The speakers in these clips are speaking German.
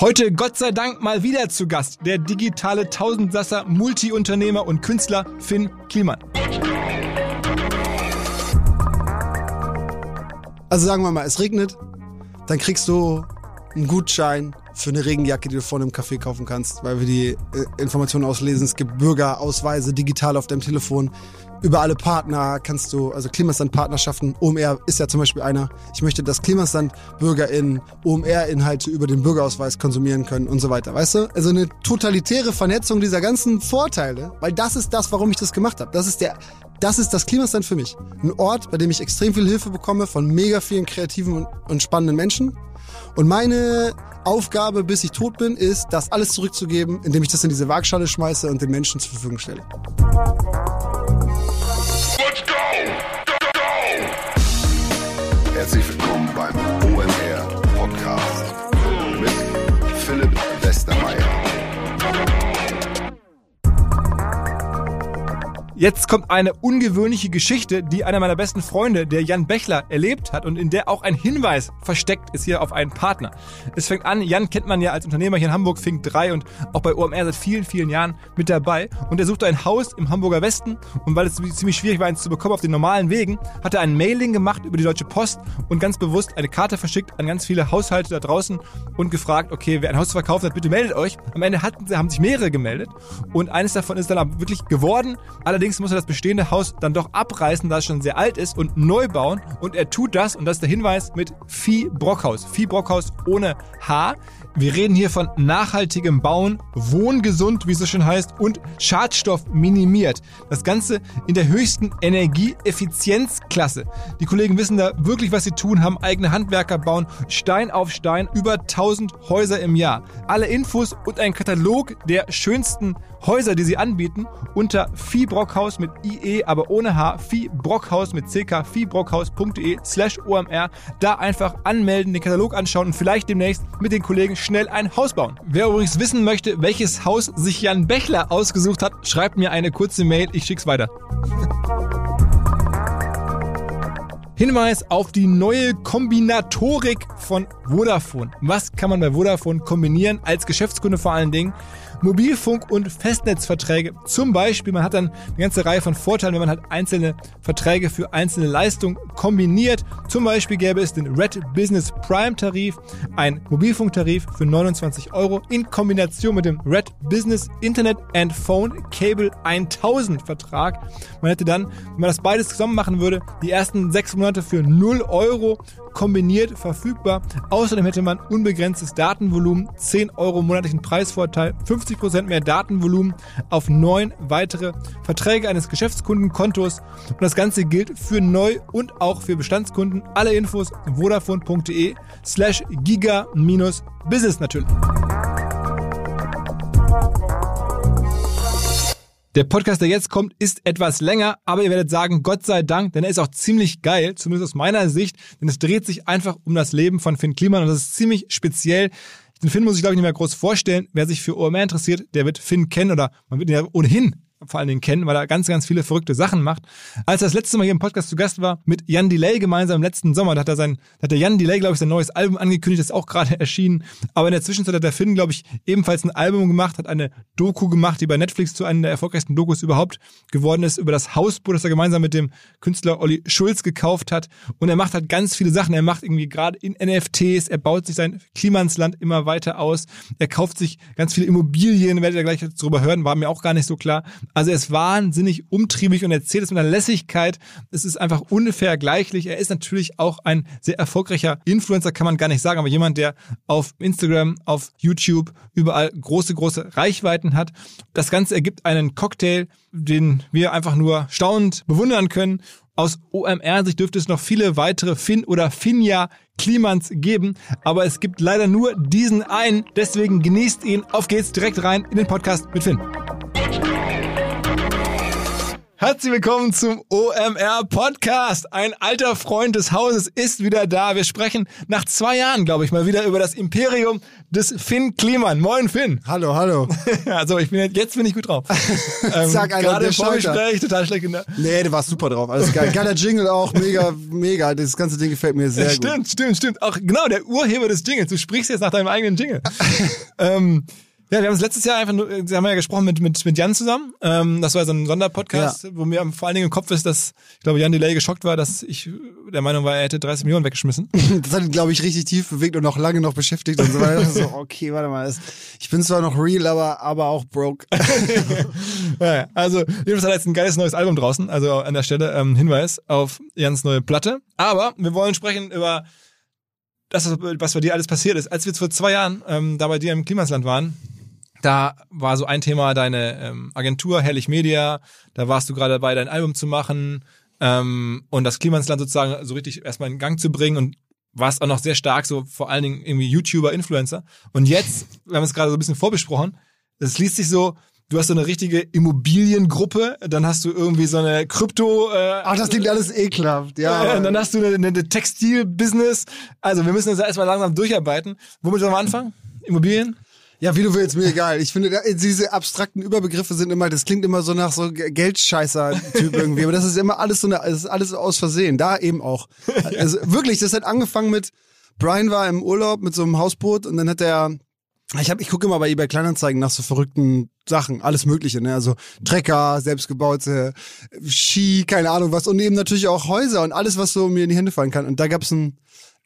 Heute Gott sei Dank mal wieder zu Gast, der digitale Tausendsasser, Multiunternehmer und Künstler Finn Kliman. Also sagen wir mal, es regnet, dann kriegst du einen Gutschein für eine Regenjacke, die du vorne im Café kaufen kannst, weil wir die äh, Informationen auslesen. Es gibt Bürgerausweise digital auf deinem Telefon über alle Partner kannst du, also Klimasland-Partnerschaften, OMR ist ja zum Beispiel einer. Ich möchte, dass Klimasland-BürgerInnen OMR-Inhalte über den Bürgerausweis konsumieren können und so weiter, weißt du? Also eine totalitäre Vernetzung dieser ganzen Vorteile, weil das ist das, warum ich das gemacht habe. Das ist der, das ist das Klimasland für mich. Ein Ort, bei dem ich extrem viel Hilfe bekomme von mega vielen kreativen und spannenden Menschen. Und meine Aufgabe, bis ich tot bin, ist, das alles zurückzugeben, indem ich das in diese Waagschale schmeiße und den Menschen zur Verfügung stelle. Jetzt kommt eine ungewöhnliche Geschichte, die einer meiner besten Freunde, der Jan Bechler, erlebt hat und in der auch ein Hinweis versteckt ist hier auf einen Partner. Es fängt an, Jan kennt man ja als Unternehmer hier in Hamburg, Fink 3 und auch bei OMR seit vielen, vielen Jahren mit dabei. Und er suchte ein Haus im Hamburger Westen und weil es ziemlich schwierig war, eins zu bekommen auf den normalen Wegen, hat er ein Mailing gemacht über die Deutsche Post und ganz bewusst eine Karte verschickt an ganz viele Haushalte da draußen und gefragt, okay, wer ein Haus verkauft hat, bitte meldet euch. Am Ende hatten, haben sich mehrere gemeldet und eines davon ist dann wirklich geworden. Allerdings Allerdings muss er das bestehende Haus dann doch abreißen, da es schon sehr alt ist und neu bauen. Und er tut das, und das ist der Hinweis, mit Vieh Brockhaus. Vieh Brockhaus ohne H. Wir reden hier von nachhaltigem Bauen, wohngesund, wie es so schön heißt, und Schadstoff minimiert. Das Ganze in der höchsten Energieeffizienzklasse. Die Kollegen wissen da wirklich, was sie tun, haben eigene Handwerker, bauen Stein auf Stein über 1000 Häuser im Jahr. Alle Infos und ein Katalog der schönsten Häuser, die sie anbieten, unter Viehbrockhaus mit IE, aber ohne H, Viehbrockhaus mit CK, viehbrockhaus.de slash OMR. Da einfach anmelden, den Katalog anschauen und vielleicht demnächst mit den Kollegen schnell ein Haus bauen. Wer übrigens wissen möchte, welches Haus sich Jan Bechler ausgesucht hat, schreibt mir eine kurze Mail, ich schick's weiter. Hinweis auf die neue Kombinatorik von Vodafone. Was kann man bei Vodafone kombinieren, als Geschäftskunde vor allen Dingen? Mobilfunk- und Festnetzverträge. Zum Beispiel, man hat dann eine ganze Reihe von Vorteilen, wenn man halt einzelne Verträge für einzelne Leistungen kombiniert. Zum Beispiel gäbe es den Red Business Prime Tarif, ein Mobilfunktarif für 29 Euro in Kombination mit dem Red Business Internet and Phone Cable 1000 Vertrag. Man hätte dann, wenn man das beides zusammen machen würde, die ersten sechs Monate für 0 Euro kombiniert verfügbar. Außerdem hätte man unbegrenztes Datenvolumen, 10 Euro monatlichen Preisvorteil, 50% mehr Datenvolumen auf neun weitere Verträge eines Geschäftskundenkontos. Und das Ganze gilt für Neu- und auch für Bestandskunden. Alle Infos vodafone.de slash giga-business natürlich. Der Podcast, der jetzt kommt, ist etwas länger, aber ihr werdet sagen, Gott sei Dank, denn er ist auch ziemlich geil, zumindest aus meiner Sicht, denn es dreht sich einfach um das Leben von Finn Kliman und das ist ziemlich speziell. Den Finn muss ich, glaube ich, nicht mehr groß vorstellen. Wer sich für OMR interessiert, der wird Finn kennen oder man wird ihn ja ohnehin vor allen Dingen kennen, weil er ganz, ganz viele verrückte Sachen macht. Als er das letzte Mal hier im Podcast zu Gast war, mit Jan Delay gemeinsam im letzten Sommer, da hat er sein, da hat der Jan Delay, glaube ich, sein neues Album angekündigt, das ist auch gerade erschienen. Aber in der Zwischenzeit hat der Finn, glaube ich, ebenfalls ein Album gemacht, hat eine Doku gemacht, die bei Netflix zu einer der erfolgreichsten Dokus überhaupt geworden ist, über das Hausboot, das er gemeinsam mit dem Künstler Olli Schulz gekauft hat. Und er macht halt ganz viele Sachen. Er macht irgendwie gerade in NFTs, er baut sich sein Klimansland immer weiter aus. Er kauft sich ganz viele Immobilien, werdet ihr gleich darüber hören, war mir auch gar nicht so klar. Also er ist wahnsinnig umtriebig und erzählt es mit einer Lässigkeit. Es ist einfach unvergleichlich. Er ist natürlich auch ein sehr erfolgreicher Influencer, kann man gar nicht sagen, aber jemand, der auf Instagram, auf YouTube überall große, große Reichweiten hat. Das Ganze ergibt einen Cocktail, den wir einfach nur staunend bewundern können. Aus OMR-Sicht dürfte es noch viele weitere Finn oder Finja Klimans geben, aber es gibt leider nur diesen einen. Deswegen genießt ihn. Auf geht's direkt rein in den Podcast mit Finn. Herzlich willkommen zum OMR Podcast. Ein alter Freund des Hauses ist wieder da. Wir sprechen nach zwei Jahren, glaube ich, mal wieder über das Imperium des Finn Kliman. Moin Finn. Hallo, hallo. also ich bin jetzt bin ich gut drauf. ähm, Sag einer, Gerade im. Vorgespräch total schlecht. In der Nee, du warst super drauf. Alles geil. Geiler Jingle auch. Mega, mega. Das ganze Ding gefällt mir sehr stimmt, gut. stimmt, stimmt. Auch genau der Urheber des Jingles. Du sprichst jetzt nach deinem eigenen Jingle. ähm, ja, wir haben uns letztes Jahr einfach nur, Sie haben ja gesprochen mit, mit, mit Jan zusammen. Ähm, das war so ein Sonderpodcast, wo mir vor allen Dingen im Kopf ist, dass, ich glaube, Jan Delay geschockt war, dass ich der Meinung war, er hätte 30 Millionen weggeschmissen. Das hat ihn, glaube ich, richtig tief bewegt und noch lange noch beschäftigt und so weiter. so, okay, warte mal. Ich bin zwar noch real, aber, aber auch broke. ja, ja. also, jedenfalls hat er jetzt ein geiles neues Album draußen. Also an der Stelle ähm, Hinweis auf Jans neue Platte. Aber wir wollen sprechen über das, was bei dir alles passiert ist. Als wir vor zwei Jahren ähm, da bei dir im Klimasland waren, da war so ein Thema deine ähm, Agentur, Herrlich Media. Da warst du gerade dabei, dein Album zu machen ähm, und das Klimansland sozusagen so richtig erstmal in Gang zu bringen und warst auch noch sehr stark, so vor allen Dingen irgendwie YouTuber, Influencer. Und jetzt, wir haben es gerade so ein bisschen vorbesprochen, es liest sich so, du hast so eine richtige Immobiliengruppe, dann hast du irgendwie so eine Krypto... Äh, Ach, das klingt alles ekelhaft. Ja. äh, dann hast du eine, eine Textilbusiness. Also wir müssen uns erstmal langsam durcharbeiten. Womit sollen wir anfangen? Immobilien? Ja, wie du willst, mir egal. Ich finde, diese abstrakten Überbegriffe sind immer, das klingt immer so nach so Ge- Geldscheißer-Typ irgendwie, aber das ist immer alles so eine, das ist alles aus Versehen. Da eben auch. Also wirklich, das hat angefangen mit, Brian war im Urlaub mit so einem Hausboot und dann hat er, ich hab, ich gucke immer bei eBay Kleinanzeigen nach so verrückten Sachen, alles Mögliche, ne? Also Trecker, selbstgebaute Ski, keine Ahnung was und eben natürlich auch Häuser und alles, was so mir in die Hände fallen kann. Und da gab's ein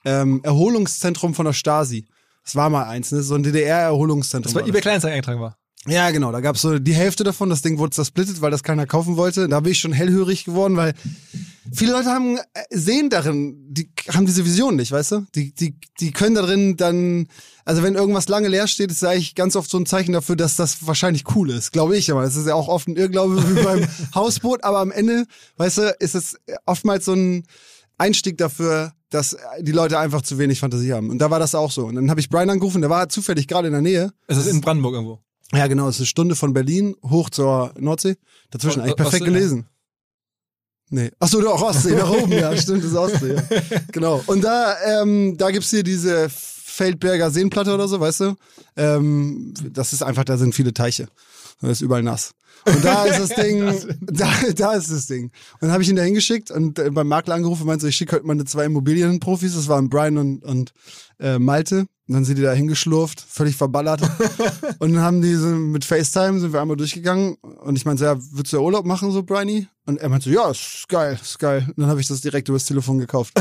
ähm, Erholungszentrum von der Stasi. Das war mal eins, ne? So ein DDR-Erholungszentrum. Das war eBay Kleinanzeigen eingetragen war. ja, genau. Da gab's so die Hälfte davon. Das Ding wurde zersplittet, weil das keiner kaufen wollte. Da bin ich schon hellhörig geworden, weil viele Leute haben äh, sehen darin, die haben diese Vision nicht, weißt du? Die, die, die können darin dann, also wenn irgendwas lange leer steht, ist eigentlich ganz oft so ein Zeichen dafür, dass das wahrscheinlich cool ist, glaube ich. Aber es ist ja auch oft ein Irrglaube wie beim Hausboot. Aber am Ende, weißt du, ist es oftmals so ein Einstieg dafür, dass die Leute einfach zu wenig Fantasie haben. Und da war das auch so. Und dann habe ich Brian angerufen, der war zufällig gerade in der Nähe. Es ist in Brandenburg irgendwo. Ja, genau, es ist eine Stunde von Berlin hoch zur Nordsee. Dazwischen O- eigentlich perfekt Ostsee, gelesen. Nee. Ach so, doch, Ostsee, nach oben, ja, stimmt, das ist Ostsee. Ja. Genau. Und da, ähm, da gibt's hier diese Feldberger Seenplatte oder so, weißt du? Ähm, das ist einfach, da sind viele Teiche. Da ist überall nass. Und da ist das Ding, da, da ist das Ding. Und dann habe ich ihn da hingeschickt und äh, beim Makler angerufen und meinte so, ich schicke heute meine zwei Immobilienprofis, das waren Brian und, und äh, Malte. Und dann sind die da hingeschlurft, völlig verballert. und dann haben die so mit FaceTime sind wir einmal durchgegangen und ich meinte so, ja, würdest du ja Urlaub machen, so Briny? Und er meinte so, ja, ist geil, ist geil. Und dann habe ich das direkt übers Telefon gekauft.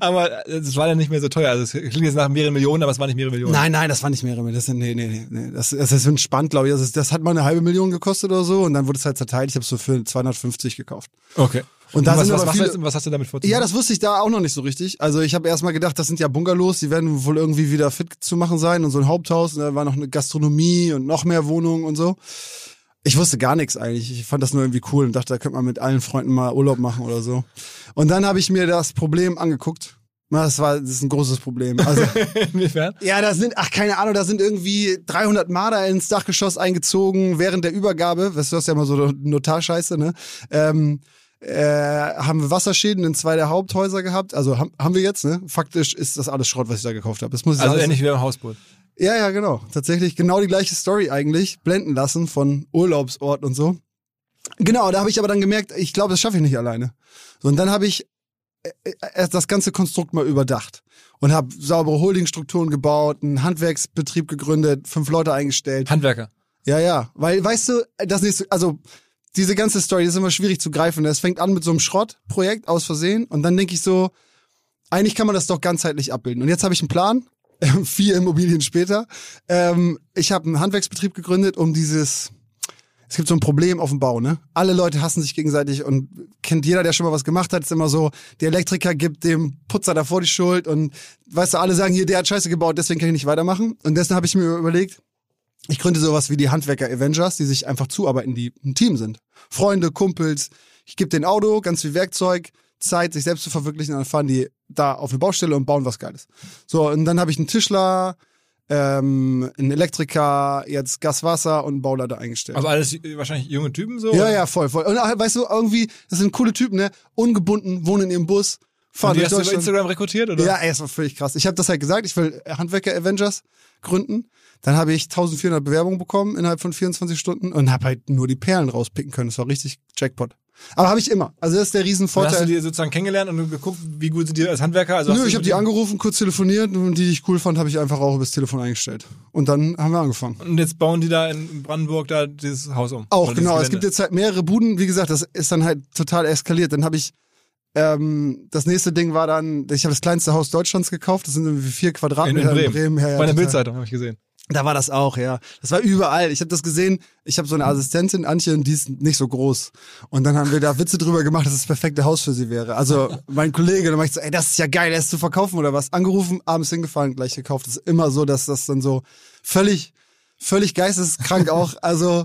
Aber es war dann nicht mehr so teuer. Also es klingt jetzt nach mehreren Millionen, aber es waren nicht mehrere Millionen. Nein, nein, das war nicht mehrere. mehr. Das sind, nee, nee, nee, nee. Das, das ist entspannt, glaube ich. Das, ist, das hat mal eine halbe Million gekostet oder so und dann wurde es halt zerteilt. Ich habe so für 250 gekauft. Okay. Und da was, sind was, viele- was hast du damit vor? Ja, das wusste ich da auch noch nicht so richtig. Also ich habe erstmal gedacht, das sind ja Bungalows, die werden wohl irgendwie wieder fit zu machen sein und so ein Haupthaus und da war noch eine Gastronomie und noch mehr Wohnungen und so. Ich wusste gar nichts eigentlich. Ich fand das nur irgendwie cool und dachte, da könnte man mit allen Freunden mal Urlaub machen oder so. Und dann habe ich mir das Problem angeguckt. Das war, das ist ein großes Problem. Also Inwiefern? ja, da sind, ach keine Ahnung, da sind irgendwie 300 Marder ins Dachgeschoss eingezogen während der Übergabe. Weißt du, das ist ja immer so Notarscheiße, ne? Ähm, äh, haben wir Wasserschäden in zwei der Haupthäuser gehabt. Also haben, haben wir jetzt, ne? Faktisch ist das alles Schrott, was ich da gekauft habe. Das muss ich Also ähnlich wie beim Hausboot. Ja, ja, genau. Tatsächlich genau die gleiche Story eigentlich. Blenden lassen von Urlaubsort und so. Genau, da habe ich aber dann gemerkt, ich glaube, das schaffe ich nicht alleine. So, und dann habe ich das ganze Konstrukt mal überdacht und habe saubere Holdingstrukturen gebaut, einen Handwerksbetrieb gegründet, fünf Leute eingestellt. Handwerker. Ja, ja, weil weißt du, das nächste, also diese ganze Story das ist immer schwierig zu greifen. Es fängt an mit so einem Schrottprojekt aus Versehen und dann denke ich so, eigentlich kann man das doch ganzheitlich abbilden. Und jetzt habe ich einen Plan, vier Immobilien später. Ähm, ich habe einen Handwerksbetrieb gegründet, um dieses es gibt so ein Problem auf dem Bau, ne? Alle Leute hassen sich gegenseitig und kennt jeder, der schon mal was gemacht hat, ist immer so, der Elektriker gibt dem Putzer davor die Schuld und weißt du, alle sagen hier, der hat Scheiße gebaut, deswegen kann ich nicht weitermachen. Und deswegen habe ich mir überlegt, ich gründe sowas wie die Handwerker Avengers, die sich einfach zuarbeiten, die ein Team sind. Freunde, Kumpels. Ich gebe den Auto, ganz viel Werkzeug, Zeit, sich selbst zu verwirklichen, und dann fahren die da auf eine Baustelle und bauen was Geiles. So, und dann habe ich einen Tischler, ähm, ein Elektriker, jetzt Gaswasser und ein Bauleiter eingestellt. Also alles äh, wahrscheinlich junge Typen so? ja, ja, voll, voll. Und äh, weißt du, irgendwie, das sind coole Typen, ne? Ungebunden, wohnen in ihrem Bus, fahren Und die hast du über. Instagram rekrutiert, oder? Ja, ey, das war völlig krass. Ich habe das halt gesagt, ich will Handwerker Avengers gründen. Dann habe ich 1400 Bewerbungen bekommen innerhalb von 24 Stunden und habe halt nur die Perlen rauspicken können. Das war richtig Jackpot. Aber habe ich immer. Also das ist der Und hast du Riesenvorteil. die sozusagen kennengelernt und geguckt, wie gut sind die als Handwerker? Also Nö, ich habe die angerufen, kurz telefoniert und die, die ich cool fand, habe ich einfach auch übers Telefon eingestellt. Und dann haben wir angefangen. Und jetzt bauen die da in Brandenburg da dieses Haus um. Auch, genau. Es gibt jetzt halt mehrere Buden. Wie gesagt, das ist dann halt total eskaliert. Dann habe ich, ähm, das nächste Ding war dann, ich habe das kleinste Haus Deutschlands gekauft. Das sind irgendwie vier in, Quadratmeter in Bremen. Ja, ja, Bei der. Bildzeitung habe ich gesehen. Da war das auch, ja. Das war überall. Ich habe das gesehen. Ich habe so eine Assistentin, Antje, und die ist nicht so groß. Und dann haben wir da Witze drüber gemacht, dass das perfekte Haus für sie wäre. Also mein Kollege, dann mach ich so, ey, das ist ja geil, er ist zu verkaufen oder was? Angerufen, abends hingefallen, gleich gekauft. Das ist immer so, dass das dann so völlig, völlig geisteskrank auch. Also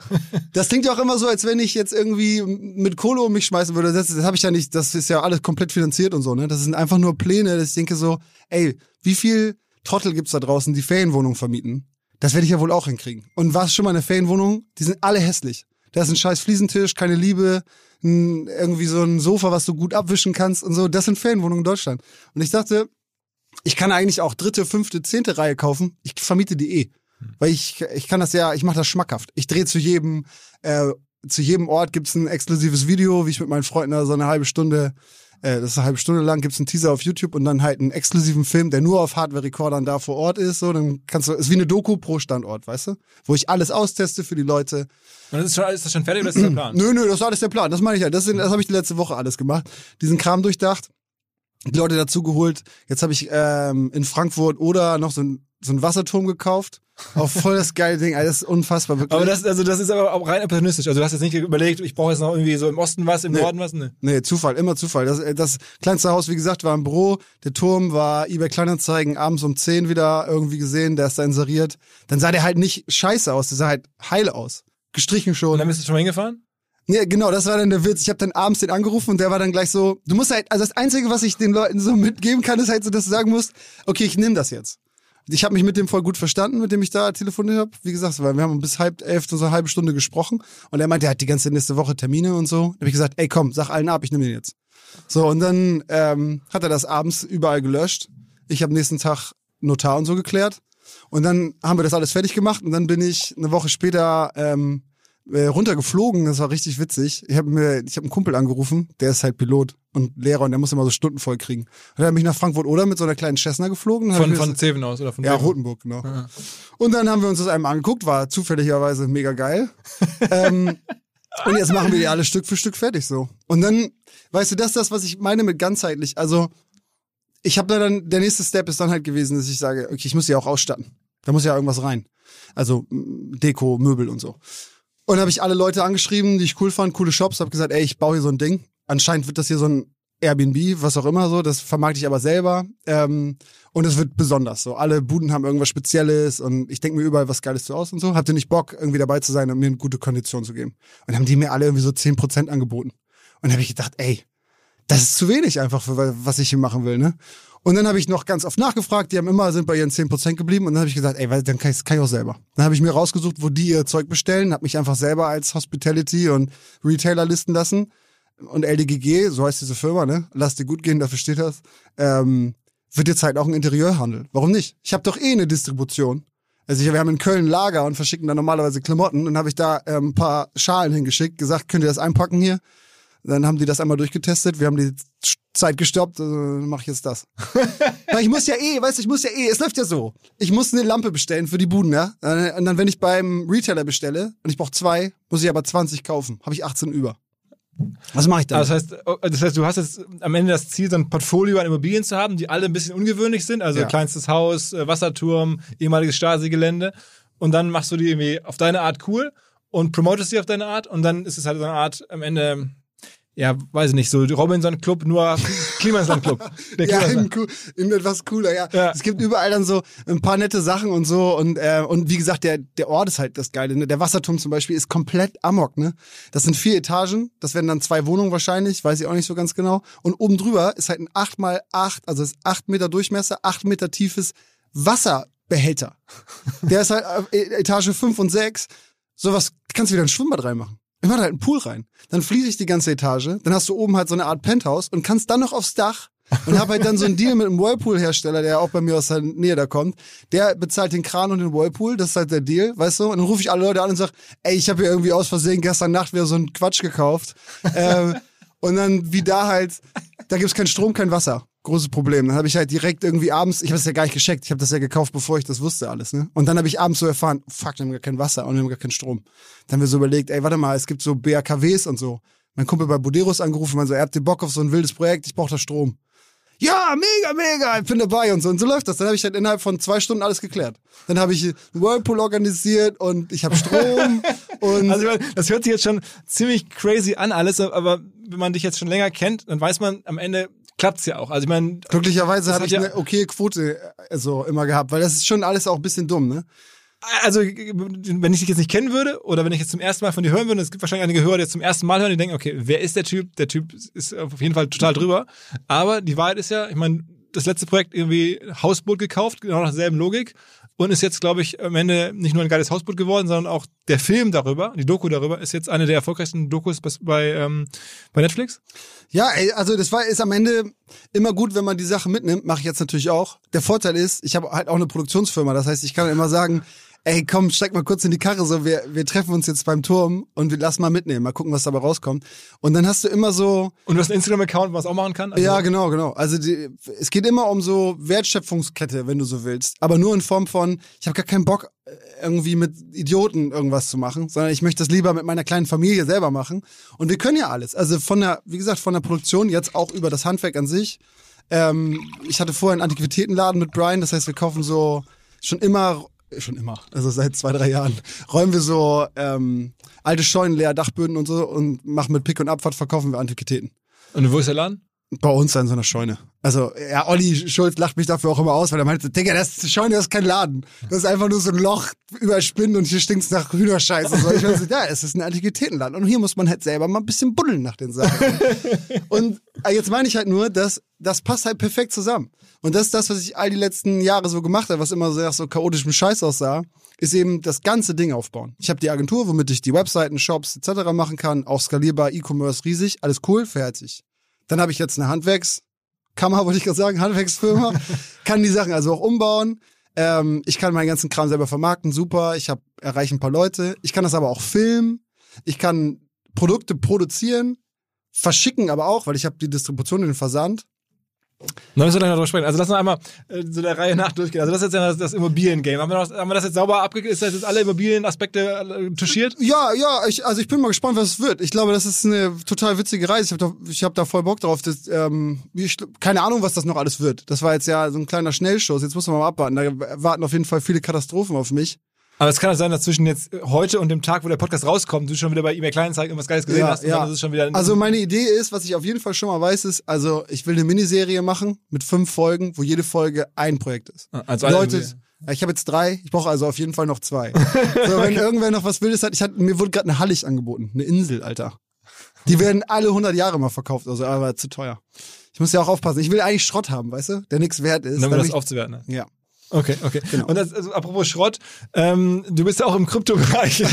das klingt ja auch immer so, als wenn ich jetzt irgendwie mit Kohle um mich schmeißen würde. Das, das habe ich ja nicht. Das ist ja alles komplett finanziert und so. Ne, das sind einfach nur Pläne. Dass ich denke so, ey, wie viel Trottel gibt's da draußen, die Ferienwohnungen vermieten? Das werde ich ja wohl auch hinkriegen. Und war es schon mal eine Ferienwohnung? Die sind alle hässlich. Da ist ein scheiß Fliesentisch, keine Liebe, ein, irgendwie so ein Sofa, was du gut abwischen kannst und so. Das sind Ferienwohnungen in Deutschland. Und ich dachte, ich kann eigentlich auch dritte, fünfte, zehnte Reihe kaufen. Ich vermiete die eh. Weil ich, ich kann das ja, ich mache das schmackhaft. Ich drehe zu jedem, äh, zu jedem Ort gibt's ein exklusives Video, wie ich mit meinen Freunden da so eine halbe Stunde, äh, das ist eine halbe Stunde lang, gibt's einen Teaser auf YouTube und dann halt einen exklusiven Film, der nur auf Hardware-Recordern da vor Ort ist. So, dann kannst du, ist wie eine Doku pro Standort, weißt du? Wo ich alles austeste für die Leute. Und das ist, schon, ist das schon fertig oder ist das der Plan? Nö, nö, das ist alles der Plan. Das meine ich ja. Das, sind- das habe ich die letzte Woche alles gemacht. Diesen Kram durchdacht, die Leute dazu geholt. Jetzt habe ich ähm, in Frankfurt oder noch so ein, so ein Wasserturm gekauft. Auch voll das geile Ding. Ist unfassbar, wirklich. Aber das, also das ist aber auch rein opportunistisch. Also du hast jetzt nicht überlegt, ich brauche jetzt noch irgendwie so im Osten was, im Nee. Norden was. Ne. Nee, Zufall, immer Zufall. Das, das kleinste Haus, wie gesagt, war im Büro. Der Turm war eBay Kleinanzeigen abends um 10 wieder irgendwie gesehen. Der ist da inseriert. Dann sah der halt nicht scheiße aus. Der sah halt heil aus. Gestrichen schon. Und dann bist du schon mal hingefahren? Ja, genau, das war dann der Witz. Ich habe dann abends den angerufen und der war dann gleich so, du musst halt, also das Einzige, was ich den Leuten so mitgeben kann, ist halt so, dass du sagen musst, okay, ich nehme das jetzt. Ich habe mich mit dem voll gut verstanden, mit dem ich da telefoniert habe. Wie gesagt, weil wir haben bis halb elf so eine halbe Stunde gesprochen und er meinte, er hat die ganze nächste Woche Termine und so. Da habe ich gesagt, ey komm, sag allen ab, ich nehme den jetzt. So, und dann ähm, hat er das abends überall gelöscht. Ich habe nächsten Tag Notar und so geklärt. Und dann haben wir das alles fertig gemacht und dann bin ich eine Woche später ähm, äh, runtergeflogen. Das war richtig witzig. Ich habe mir, ich habe einen Kumpel angerufen, der ist halt Pilot und Lehrer und der muss immer so Stunden voll kriegen. Und dann bin ich nach Frankfurt oder mit so einer kleinen Cessna geflogen. Von, von Zeven aus oder von ja, Zeven? Rotenburg, genau. Und dann haben wir uns das einmal angeguckt, war zufälligerweise mega geil. ähm, und jetzt machen wir die alle Stück für Stück fertig so. Und dann, weißt du, das ist das, was ich meine mit ganzheitlich. Also, ich habe da dann, der nächste Step ist dann halt gewesen, dass ich sage, okay, ich muss die auch ausstatten. Da muss ja irgendwas rein. Also Deko, Möbel und so. Und habe ich alle Leute angeschrieben, die ich cool fand, coole Shops, habe gesagt, ey, ich baue hier so ein Ding. Anscheinend wird das hier so ein Airbnb, was auch immer so, das vermarkte ich aber selber. Ähm, und es wird besonders so. Alle Buden haben irgendwas Spezielles und ich denke mir überall was Geiles zu aus und so. Hatte nicht Bock, irgendwie dabei zu sein und mir eine gute Kondition zu geben. Und haben die mir alle irgendwie so 10% angeboten. Und dann habe ich gedacht, ey, das ist zu wenig einfach für was ich hier machen will, ne? Und dann habe ich noch ganz oft nachgefragt, die haben immer, sind bei ihren 10% geblieben und dann habe ich gesagt, ey, weil dann kann ich, kann ich auch selber. Dann habe ich mir rausgesucht, wo die ihr Zeug bestellen, habe mich einfach selber als Hospitality und Retailer listen lassen und LDGG, so heißt diese Firma, ne? Lass dir gut gehen, dafür steht das. Ähm, wird jetzt halt auch ein Interieurhandel. Warum nicht? Ich habe doch eh eine Distribution. Also ich, wir haben in Köln Lager und verschicken da normalerweise Klamotten und habe ich da ähm, ein paar Schalen hingeschickt, gesagt, könnt ihr das einpacken hier? Dann haben die das einmal durchgetestet, wir haben die Zeit gestoppt, also mache ich jetzt das. Weil ich muss ja eh, weißt du, ich muss ja eh, es läuft ja so. Ich muss eine Lampe bestellen für die Buden, ja? Und dann, wenn ich beim Retailer bestelle und ich brauche zwei, muss ich aber 20 kaufen. Habe ich 18 über. Was mache ich dann? Ah, das, heißt, oh, das heißt, du hast jetzt am Ende das Ziel, so ein Portfolio an Immobilien zu haben, die alle ein bisschen ungewöhnlich sind. Also Ja. kleinstes Haus, äh, Wasserturm, ehemaliges Stasi-Gelände. Und dann machst du die irgendwie auf deine Art cool und promotest sie auf deine Art. Und dann ist es halt so eine Art am Ende, ja, weiß ich nicht, so Robinson-Club, nur Klimasland-Club. Der ja, Klimasland. in, in etwas cooler, ja. Ja. Es gibt überall dann so ein paar nette Sachen und so und äh, und wie gesagt, der der Ort ist halt das Geile. Ne? Der Wasserturm zum Beispiel ist komplett amok. Ne, das sind vier Etagen. Das werden dann zwei Wohnungen wahrscheinlich, weiß ich auch nicht so ganz genau. Und oben drüber ist halt ein acht mal acht, also ist acht Meter Durchmesser, acht Meter tiefes Behälter. Der ist halt äh, Etage 5 und 6. Sowas kannst du wieder ein Schwimmbad reinmachen. Ich mache halt einen Pool rein. Dann fließe ich die ganze Etage. Dann hast du oben halt so eine Art Penthouse und kannst dann noch aufs Dach und habe halt dann so einen Deal mit einem Whirlpool-Hersteller, der auch bei mir aus der Nähe da kommt. Der bezahlt den Kran und den Whirlpool, das ist halt der Deal, weißt du? Und dann rufe ich alle Leute an und sag, ey, ich habe hier irgendwie aus Versehen gestern Nacht wieder so einen Quatsch gekauft. ähm, und dann wie da halt, da gibt's keinen Strom, kein Wasser. Großes Problem. Dann habe ich halt direkt irgendwie abends, ich habe das ja gar nicht gescheckt, ich habe das ja gekauft, bevor ich das wusste alles, ne? Und dann habe ich abends so erfahren, fuck, wir haben gar kein Wasser und wir haben gar keinen Strom. Dann haben wir so überlegt, ey, warte mal, es gibt so BAKWs und so. Mein Kumpel bei Buderos angerufen, man so, er hat den Bock auf so ein wildes Projekt, ich brauche da Strom ja, mega, mega, ich bin dabei und so. Und so läuft das. Dann habe ich halt innerhalb von zwei Stunden alles geklärt. Dann habe ich Whirlpool organisiert und ich habe Strom und. Also das hört sich jetzt schon ziemlich crazy an alles, aber wenn man dich jetzt schon länger kennt, dann weiß man, am Ende klappt's ja auch. Also ich meine, glücklicherweise habe ich ja eine okay Quote äh, so immer gehabt, weil das ist schon alles auch ein bisschen dumm, ne? also wenn ich dich jetzt nicht kennen würde oder wenn ich jetzt zum ersten Mal von dir hören würde, es gibt wahrscheinlich einige Hörer, die jetzt zum ersten Mal hören, die denken, okay, wer ist der Typ? Der Typ ist auf jeden Fall total drüber. Aber die Wahrheit ist ja, ich meine, das letzte Projekt irgendwie Hausboot gekauft, genau nach derselben Logik und ist jetzt, glaube ich, am Ende nicht nur ein geiles Hausboot geworden, sondern auch der Film darüber, die Doku darüber, ist jetzt eine der erfolgreichsten Dokus bei, ähm, bei Netflix. Ja, ey, also das war ist am Ende immer gut, wenn man die Sache mitnimmt, mache ich jetzt natürlich auch. Der Vorteil ist, ich habe halt auch eine Produktionsfirma, das heißt, ich kann immer sagen, ey, komm, steig mal kurz in die Karre, so, wir, wir treffen uns jetzt beim Turm und wir lassen mal mitnehmen, mal gucken, was dabei rauskommt. Und dann hast du immer so. Und du hast einen Instagram-Account, was auch machen kann? Also ja, genau, genau. Also die, es geht immer um so Wertschöpfungskette, wenn du so willst. Aber nur in Form von, ich habe gar keinen Bock, äh, irgendwie mit Idioten irgendwas zu machen, sondern ich möchte das lieber mit meiner kleinen Familie selber machen. Und wir können ja alles. Also von der, wie gesagt, von der Produktion jetzt auch über das Handwerk an sich. Ähm, ich hatte vorher einen Antiquitätenladen mit Brian, das heißt, wir kaufen so schon immer schon immer, also seit zwei, drei Jahren, räumen wir so ähm, alte Scheunen leer, Dachböden und so und machen mit Pick und Abfahrt, verkaufen wir Antiquitäten. Und wo ist der Laden? Bei uns in so einer Scheune. Also, ja, Olli Schulz lacht mich dafür auch immer aus, weil er meinte, Digga, das ist Scheune, das ist kein Laden. Das ist einfach nur so ein Loch über Spinnen und hier stinkt's nach Hühnerscheiße. So, ich weiß, ja, es ist ein Antiquitätenladen. Und hier muss man halt selber mal ein bisschen buddeln nach den Sachen. und äh, jetzt meine ich halt nur, dass das passt halt perfekt zusammen. Und das ist das, was ich all die letzten Jahre so gemacht habe, was immer so so chaotischem Scheiß aussah, ist eben das ganze Ding aufbauen. Ich habe die Agentur, womit ich die Webseiten, Shops etc. machen kann, auch skalierbar, E-Commerce riesig, alles cool, fertig. Dann habe ich jetzt eine Handwerkskammer, wollte ich gerade sagen, Handwerksfirma, kann die Sachen also auch umbauen. Ähm, ich kann meinen ganzen Kram selber vermarkten, super. Ich habe erreiche ein paar Leute. Ich kann das aber auch filmen. Ich kann Produkte produzieren, verschicken aber auch, weil ich habe die Distribution und den Versand. Dann müssen wir gleich darüber sprechen. Also lass uns einmal äh, so der Reihe nach durchgehen. Also das ist jetzt ja das, das Immobilien-Game. Haben, wir haben wir das jetzt sauber abgegeben? Ist das jetzt alle Immobilienaspekte äh, touchiert? Ja, ja, ich, also ich bin mal gespannt, was es wird. Ich glaube, das ist eine total witzige Reise. Ich habe da, hab da voll Bock drauf. Das, ähm, ich, keine Ahnung, was das noch alles wird. Das war jetzt ja so ein kleiner Schnellschuss. Jetzt muss man mal abwarten. Da warten auf jeden Fall viele Katastrophen auf mich. Aber es kann auch sein, dass zwischen jetzt heute und dem Tag, wo der Podcast rauskommt, du schon wieder bei eBay Kleinanzeigen irgendwas Geiles gesehen ja, hast. Ja. Das ist schon wieder also meine Idee ist, was ich auf jeden Fall schon mal weiß, ist, also ich will eine Miniserie machen mit fünf Folgen, wo jede Folge ein Projekt ist. Ah, also Leute, ich habe jetzt drei, ich brauche also auf jeden Fall noch zwei. so, wenn irgendwer noch was Wildes hat, ich hatte, mir wurde gerade eine Hallig angeboten, eine Insel, Alter. Die werden alle 100 Jahre mal verkauft, also aber zu teuer. Ich muss ja auch aufpassen. Ich will eigentlich Schrott haben, weißt du, der nichts wert ist. Nur um das aufzuwerten. Ne? Ja. Okay, okay. Genau. Und das, also, apropos Schrott, ähm, du bist ja auch im Kryptobereich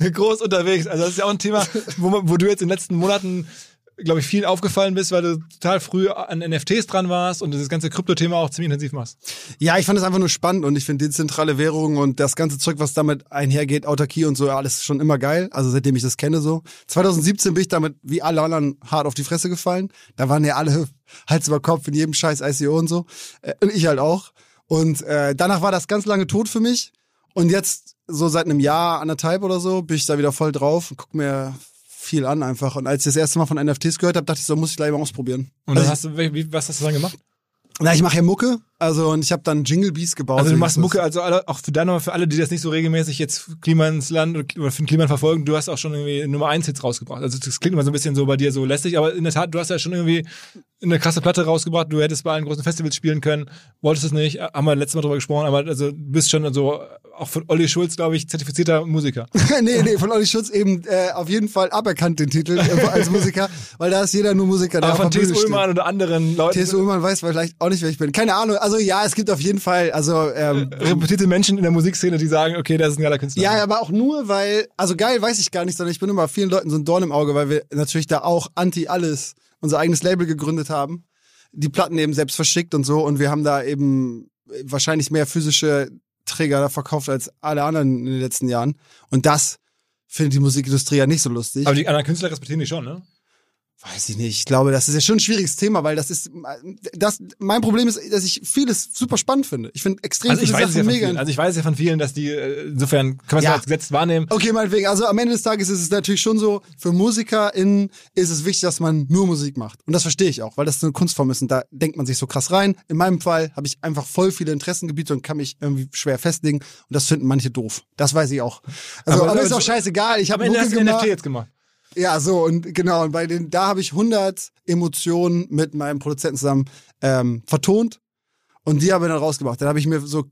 groß unterwegs. Also das ist ja auch ein Thema, wo, wo du jetzt in den letzten Monaten glaube ich, viel aufgefallen bist, weil du total früh an NFTs dran warst und dieses ganze Krypto-Thema auch ziemlich intensiv machst. Ja, ich fand es einfach nur spannend und ich finde dezentrale Währungen und das ganze Zeug, was damit einhergeht, Autarkie und so, alles schon immer geil. Also seitdem ich das kenne so. 2017 bin ich damit wie alle anderen hart auf die Fresse gefallen. Da waren ja alle Hals über Kopf in jedem scheiß ICO und so. Äh, und ich halt auch. Und äh, danach war das ganz lange tot für mich. Und jetzt, so seit einem Jahr, anderthalb oder so, bin ich da wieder voll drauf und guck mir viel an einfach. Und als ich das erste Mal von NFTs gehört habe, dachte ich so, muss ich gleich mal ausprobieren. Und also, hast du, was hast du dann gemacht? Na, ich mache ja Mucke, also und ich habe dann Jingle Bees gebaut. Also du machst Mucke, also alle, auch für deine, für alle, die das nicht so regelmäßig jetzt Klima ins Land oder für den Klima verfolgen, du hast auch schon irgendwie Nummer 1 Hits rausgebracht. Also das klingt immer so ein bisschen so bei dir so lästig, aber in der Tat, du hast ja schon irgendwie eine krasse Platte rausgebracht, du hättest bei allen großen Festivals spielen können, wolltest es nicht, haben wir letztes Mal drüber gesprochen, aber also du bist schon so auch von Olli Schulz, glaube ich, zertifizierter Musiker. nee, nee, von Olli Schulz eben äh, auf jeden Fall aberkannt den Titel äh, als Musiker, weil da ist jeder nur Musiker. Aber von T.S. Ullmann oder anderen Leuten. T.S. Ullmann weiß vielleicht auch nicht, wer ich bin. Keine Ahnung. Also ja, es gibt auf jeden Fall, also ähm, reputierte Menschen in der Musikszene, die sagen, okay, das ist ein geiler Künstler. ja, aber auch nur, weil, also geil weiß ich gar nicht, sondern ich bin immer vielen Leuten so ein Dorn im Auge, weil wir natürlich da auch anti alles unser eigenes Label gegründet haben, die Platten eben selbst verschickt und so und wir haben da eben wahrscheinlich mehr physische Träger da verkauft als alle anderen in den letzten Jahren und das findet die Musikindustrie ja nicht so lustig. Aber die anderen Künstler respektieren die schon, ne? Weiß ich nicht. Ich glaube, das ist ja schon ein schwieriges Thema, weil das ist, das, mein Problem ist, dass ich vieles super spannend finde. Ich finde extrem Also ich viele ja Sachen von mega. vielen. Also ich weiß ja von vielen, dass die, äh, insofern kann man es Ja. ja. als Gesetz wahrnehmen. Okay, meinetwegen. Also am Ende des Tages ist es natürlich schon so, für MusikerInnen ist es wichtig, dass man nur Musik macht. Und das verstehe ich auch, weil das eine Kunstform ist und da denkt man sich so krass rein. In meinem Fall habe ich einfach voll viele Interessengebiete und kann mich irgendwie schwer festlegen und das finden manche doof. Das weiß ich auch. Also, Aber- aber, ist auch scheißegal. Ich habe gemacht. NFT jetzt gemacht. Ja, so und genau. Und bei den, da habe ich 100 Emotionen mit meinem Produzenten zusammen ähm, vertont und die haben wir dann rausgebracht. Dann habe ich mir so,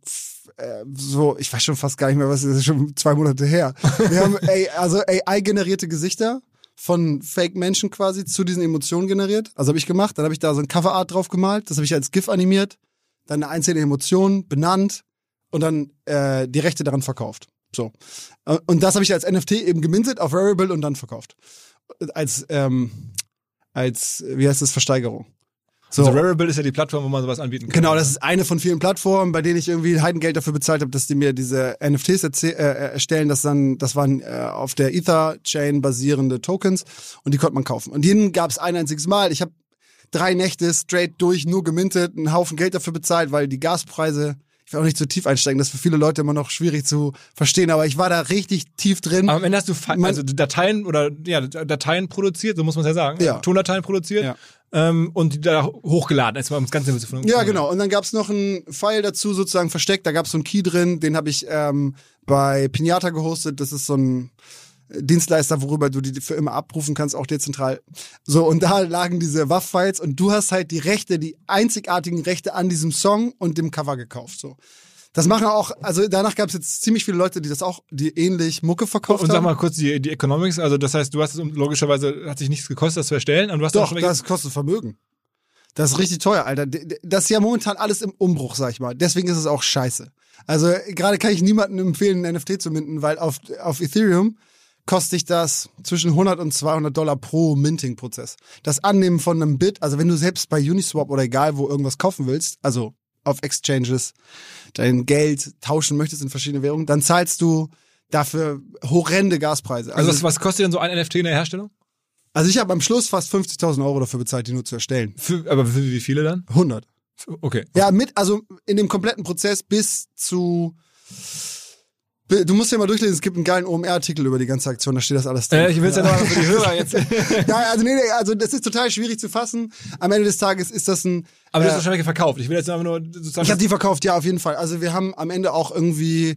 äh, so, ich weiß schon fast gar nicht mehr, was das ist schon zwei Monate her. Wir haben ey, also AI-generierte Gesichter von Fake-Menschen quasi zu diesen Emotionen generiert. Also habe ich gemacht. Dann habe ich da so ein Coverart drauf gemalt. Das habe ich als GIF animiert. Dann eine einzelne Emotion benannt und dann äh, die Rechte daran verkauft. So. Äh, Und das habe ich als NFT eben gemintet auf Rarible und dann verkauft. Als, ähm, als, wie heißt das, Versteigerung. So. Also Rarible ist ja die Plattform, wo man sowas anbieten kann. Genau, das ist eine von vielen Plattformen, bei denen ich irgendwie Heidengeld dafür bezahlt habe, dass die mir diese NFTs erzäh- äh, erstellen. Das dann, das waren äh, auf der Ether-Chain basierende Tokens und die konnte man kaufen. Und denen gab es ein einziges Mal. Ich habe drei Nächte straight durch nur gemintet, einen Haufen Geld dafür bezahlt, weil die Gaspreise, ich will auch nicht zu tief einsteigen, das ist für viele Leute immer noch schwierig zu verstehen, aber ich war da richtig tief drin. Aber am Ende hast du Man- also Dateien oder ja, Dateien produziert, so muss man es ja sagen. Ja. Tondateien produziert Ja. ähm, und die da hochgeladen. Jetzt mal um das Ganze von Ja, genau. Und dann gab's noch einen File dazu sozusagen versteckt. Da gab's so einen Key drin, den habe ich ähm, bei Pinata gehostet. Das ist so ein Dienstleister, worüber du die für immer abrufen kannst, auch dezentral. So, und da lagen diese WAV-Files und du hast halt die Rechte, die einzigartigen Rechte an diesem Song und dem Cover gekauft. So. Das machen auch, also danach gab's jetzt ziemlich viele Leute, die das auch, die ähnlich Mucke verkauft Und sag haben. mal kurz die, die Economics, also das heißt, du hast es logischerweise, hat sich nichts gekostet, das zu erstellen, und du hast Doch, das kostet Vermögen. Das ist richtig teuer, Alter. Das ist ja momentan alles im Umbruch, sag ich mal. Deswegen ist es auch scheiße. Also gerade kann ich niemandem empfehlen, einen NFT zu minden, weil auf, auf Ethereum kostet dich das zwischen 100 und 200 Dollar pro Minting-Prozess. Das Annehmen von einem Bit, also wenn du selbst bei Uniswap oder egal wo irgendwas kaufen willst, also auf Exchanges, dein Geld tauschen möchtest in verschiedene Währungen, dann zahlst du dafür horrende Gaspreise. also was, was kostet denn so ein NFT in der Herstellung? also ich habe am Schluss fast 50.000 Euro dafür bezahlt, die nur zu erstellen. Für, aber für wie viele dann? 100. Okay. Ja, mit, also in dem kompletten Prozess bis zu. Du musst ja mal durchlesen, es gibt einen geilen OMR-Artikel über die ganze Aktion, da steht das alles drin. Äh, ich will es ja, noch mal für die Hörer jetzt. ja, also nee, nee, also das ist total schwierig zu fassen. Am Ende des Tages ist das ein. Aber du hast äh, wahrscheinlich verkauft. Ich will jetzt einfach nur sozusagen. ich habe die verkauft, ja, auf jeden Fall. Also wir haben am Ende auch irgendwie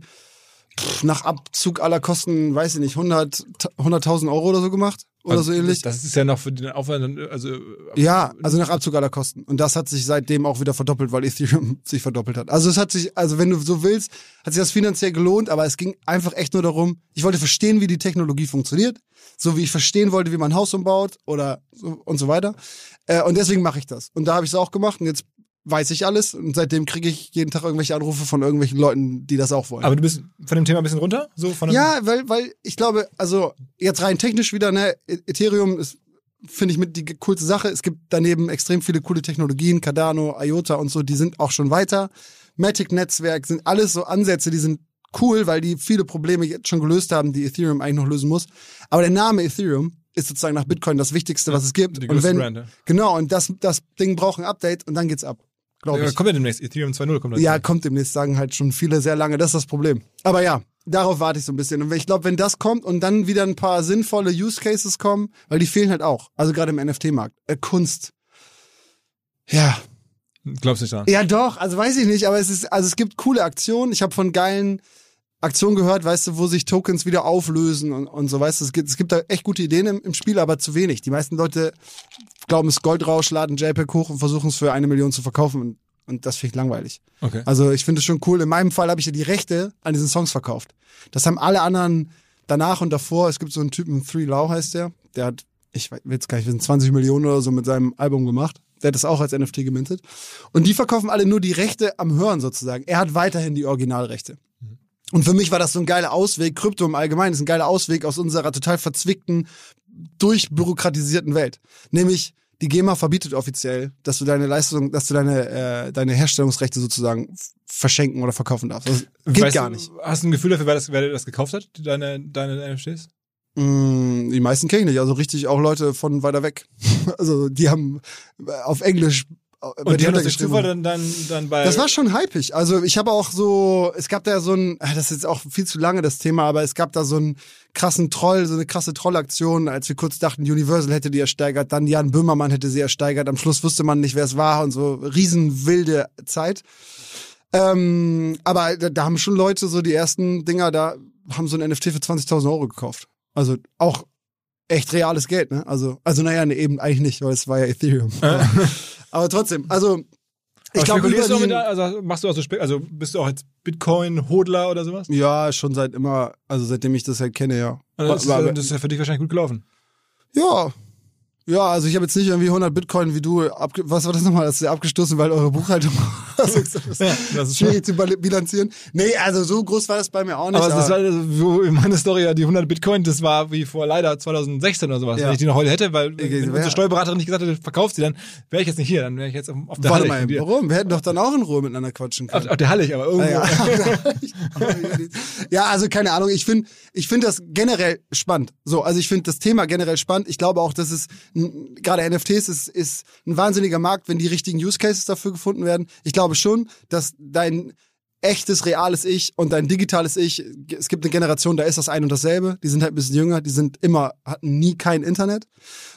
pff, nach Abzug aller Kosten, weiß ich nicht, 100 100.000 Euro oder so gemacht. Oder so ähnlich. Das, das ist ja noch für den Aufwand, also Ja, also nach Abzug aller Kosten. Und das hat sich seitdem auch wieder verdoppelt, weil Ethereum sich verdoppelt hat. Also es hat sich, also wenn du so willst, hat sich das finanziell gelohnt, aber es ging einfach echt nur darum, ich wollte verstehen, wie die Technologie funktioniert, so wie ich verstehen wollte, wie man ein Haus umbaut oder so und so weiter. Äh, und deswegen mache ich das. Und da habe ich es auch gemacht und jetzt weiß ich alles und seitdem kriege ich jeden Tag irgendwelche Anrufe von irgendwelchen Leuten, die das auch wollen. Aber du bist von dem Thema ein bisschen runter? So von Ja, weil, weil ich glaube, also jetzt rein technisch wieder, ne, E- Ethereum ist, finde ich, mit die coolste Sache. Es gibt daneben extrem viele coole Technologien, Cardano, IOTA und so, die sind auch schon weiter. Matic-Netzwerk sind alles so Ansätze, die sind cool, weil die viele Probleme jetzt schon gelöst haben, die Ethereum eigentlich noch lösen muss. Aber der Name Ethereum ist sozusagen nach Bitcoin das Wichtigste, was es gibt. die und wenn, Brand, ja. genau, und das, das Ding braucht ein Update und dann geht's ab. Glaube Ja, ich. kommt ja demnächst. Ethereum 2.0 kommt Ja, kommt demnächst, sagen halt schon viele sehr lange. Das ist das Problem. Aber ja, darauf warte ich so ein bisschen. Und ich glaube, wenn das kommt und dann wieder ein paar sinnvolle Use Cases kommen, weil die fehlen halt auch. Also gerade im NFT-Markt. Äh, Kunst. Ja. Glaubst du nicht dran? Ja, doch. Also weiß ich nicht. Aber es ist, also es gibt coole Aktionen. Ich habe von geilen Aktionen gehört, weißt du, wo sich Tokens wieder auflösen und, und so, weißt du. Es gibt, es gibt da echt gute Ideen im, im Spiel, aber zu wenig. Die meisten Leute glauben, es ist Goldrausch, laden JPEG hoch und versuchen es für eine Million zu verkaufen. Und Und das finde ich langweilig. Okay. Also ich finde es schon cool. In meinem Fall habe ich ja die Rechte an diesen Songs verkauft. Das haben alle anderen danach und davor. Es gibt so einen Typen, Three Lau heißt der. Der hat, ich weiß jetzt gar nicht, wir sind 20 Millionen oder so mit seinem Album gemacht. Der hat das auch als NFT gemintet. Und die verkaufen alle nur die Rechte am Hören sozusagen. Er hat weiterhin die Originalrechte. Und für mich war das so ein geiler Ausweg. Krypto im Allgemeinen ist ein geiler Ausweg aus unserer total verzwickten, durchbürokratisierten Welt. Nämlich, die GEMA verbietet offiziell, dass du deine Leistung, dass du deine, äh, deine Herstellungsrechte sozusagen verschenken oder verkaufen darfst. Das geht Weißt gar du, nicht. Hast du ein Gefühl dafür, wer das, wer das gekauft hat, deine, deine NFTs? Mm, die meisten kenne ich nicht. Also richtig auch Leute von weiter weg. Also die haben äh, auf Englisch Und die das durch geschrieben. Zufall dann, dann, dann bei... Das war schon hypig. Also ich habe auch so, es gab da so ein, ah, das ist jetzt auch viel zu lange das Thema, aber es gab da so einen krassen Troll, so eine krasse Trollaktion, als wir kurz dachten, Universal hätte die ersteigert, dann Jan Böhmermann hätte sie ersteigert, am Schluss wusste man nicht, wer es war und so riesenwilde Zeit. Ähm, aber da, da haben schon Leute so die ersten Dinger, da haben so ein NFT für 20.000 Euro gekauft. Also auch echt reales Geld, ne? Also, also naja, nee, eben eigentlich nicht, weil es war ja Ethereum. aber, trotzdem, also ich glaube, mit, die- also machst du auch so, Spe also bist du auch jetzt Bitcoin-Hodler oder sowas? Ja, schon seit immer, also seitdem ich das halt kenne, ja. Also das, ist, ja- das ist ja für dich wahrscheinlich gut gelaufen. ja. Ja, also ich habe jetzt nicht irgendwie 100 Bitcoin wie du, abge was war das nochmal, das ist ja abgestoßen, weil eure Buchhaltung also, das ist Ja, das ist schwierig zu bilanzieren. Nee, also so groß war das bei mir auch nicht. Aber das war also, wo meine Story ja die 100 Bitcoin, das war wie vor leider 2016 oder sowas. Ja. Wenn ich die noch heute hätte, weil wenn unsere Steuerberaterin nicht gesagt hätte, verkauft sie, dann wäre ich jetzt nicht hier, dann wäre ich jetzt auf, auf der Warte Halle. mal, warum? Wir hätten doch dann auch in Ruhe miteinander quatschen Auf, können. auf der Halle, aber irgendwo. Ja, ja, also keine Ahnung. Ich finde, ich finde das generell spannend. So, also ich finde das Thema generell spannend. Ich glaube auch, dass es gerade NFTs ist, ist ein wahnsinniger Markt, wenn die richtigen Use Cases dafür gefunden werden. Ich glaube schon, dass dein echtes, reales Ich und dein digitales Ich, es gibt eine Generation, da ist das ein und dasselbe. Die sind halt ein bisschen jünger, die sind immer, hatten nie kein Internet.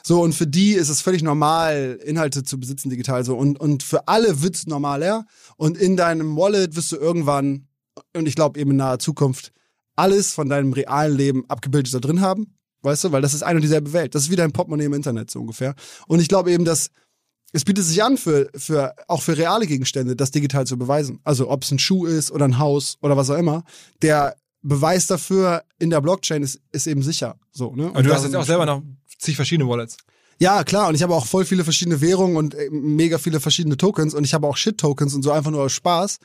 So, und für die ist es völlig normal, Inhalte zu besitzen digital so. Und, und für alle wird's normaler. Und in deinem Wallet wirst du irgendwann, und ich glaube eben in naher Zukunft, alles von deinem realen Leben abgebildet da drin haben. Weißt du, weil das ist eine und dieselbe Welt. Das ist wie dein Portemonnaie im Internet, so ungefähr. Und ich glaube eben, dass es bietet sich an, für, für, auch für reale Gegenstände, das digital zu beweisen. Also ob es ein Schuh ist oder ein Haus oder was auch immer. Der Beweis dafür in der Blockchain ist, ist eben sicher. So, ne? Aber du Und hast jetzt auch selber noch zig verschiedene Wallets. ja, klar, und ich habe auch voll viele verschiedene Währungen und äh, mega viele verschiedene Tokens und ich habe auch Shit-Tokens und so einfach nur aus Spaß.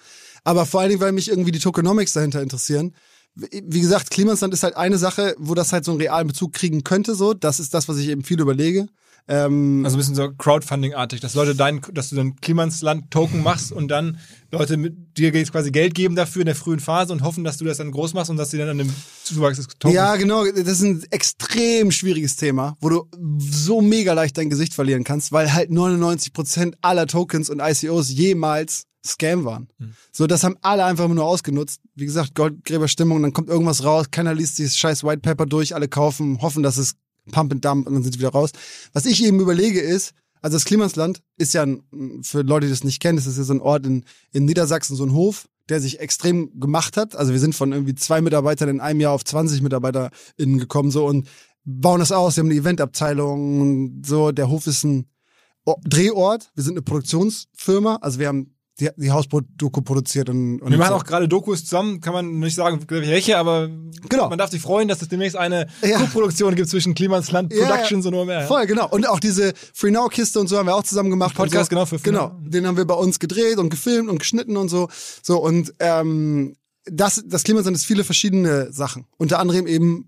Aber vor allen Dingen, weil mich irgendwie die Tokenomics dahinter interessieren. Wie gesagt, Klimasland ist halt eine Sache, wo das halt so einen realen Bezug kriegen könnte, so. Das ist das, was ich eben viel überlege. Ähm, Also ein bisschen so Crowdfunding-artig, dass Leute dein, dass du dann Klimansland-Token machst und dann Leute mit dir quasi Geld geben dafür in der frühen Phase und hoffen, dass du das dann groß machst und dass sie dann an dem Zuwachs des Tokens. Ja, genau. Das ist ein extrem schwieriges Thema, wo du so mega leicht dein Gesicht verlieren kannst, weil halt 99% aller Tokens und ICOs jemals Scam waren. So, das haben alle einfach nur ausgenutzt. Wie gesagt, Goldgräberstimmung, dann kommt irgendwas raus, keiner liest dieses scheiß White Paper durch, alle kaufen, hoffen, dass es Pump and Dump und dann sind sie wieder raus. Was ich eben überlege ist, also das Klimasland ist ja, ein, für Leute, die das nicht kennen, das ist ja so ein Ort in, in Niedersachsen, so ein Hof, der sich extrem gemacht hat. Also wir sind von irgendwie zwei Mitarbeitern in einem Jahr auf 20 MitarbeiterInnen gekommen, so und bauen das aus. Wir haben eine Eventabteilung so. Der Hof ist ein Drehort. Wir sind eine Produktionsfirma. Also wir haben die, die Hausdoku produziert und, und Wir machen so. auch gerade Dokus zusammen, kann man nicht sagen, welche, aber Genau. man darf sich freuen, dass es demnächst eine Ja. Co-Produktion gibt zwischen Klimansland Ja, Productions und OMR. Voll, genau. Und auch diese Free Now Kiste und so haben wir auch zusammen gemacht. Podcast, so. genau, für Free Genau. Now. Den haben wir bei uns gedreht und gefilmt und geschnitten und so. So, und ähm, das, das Klimasland ist viele verschiedene Sachen. Unter anderem eben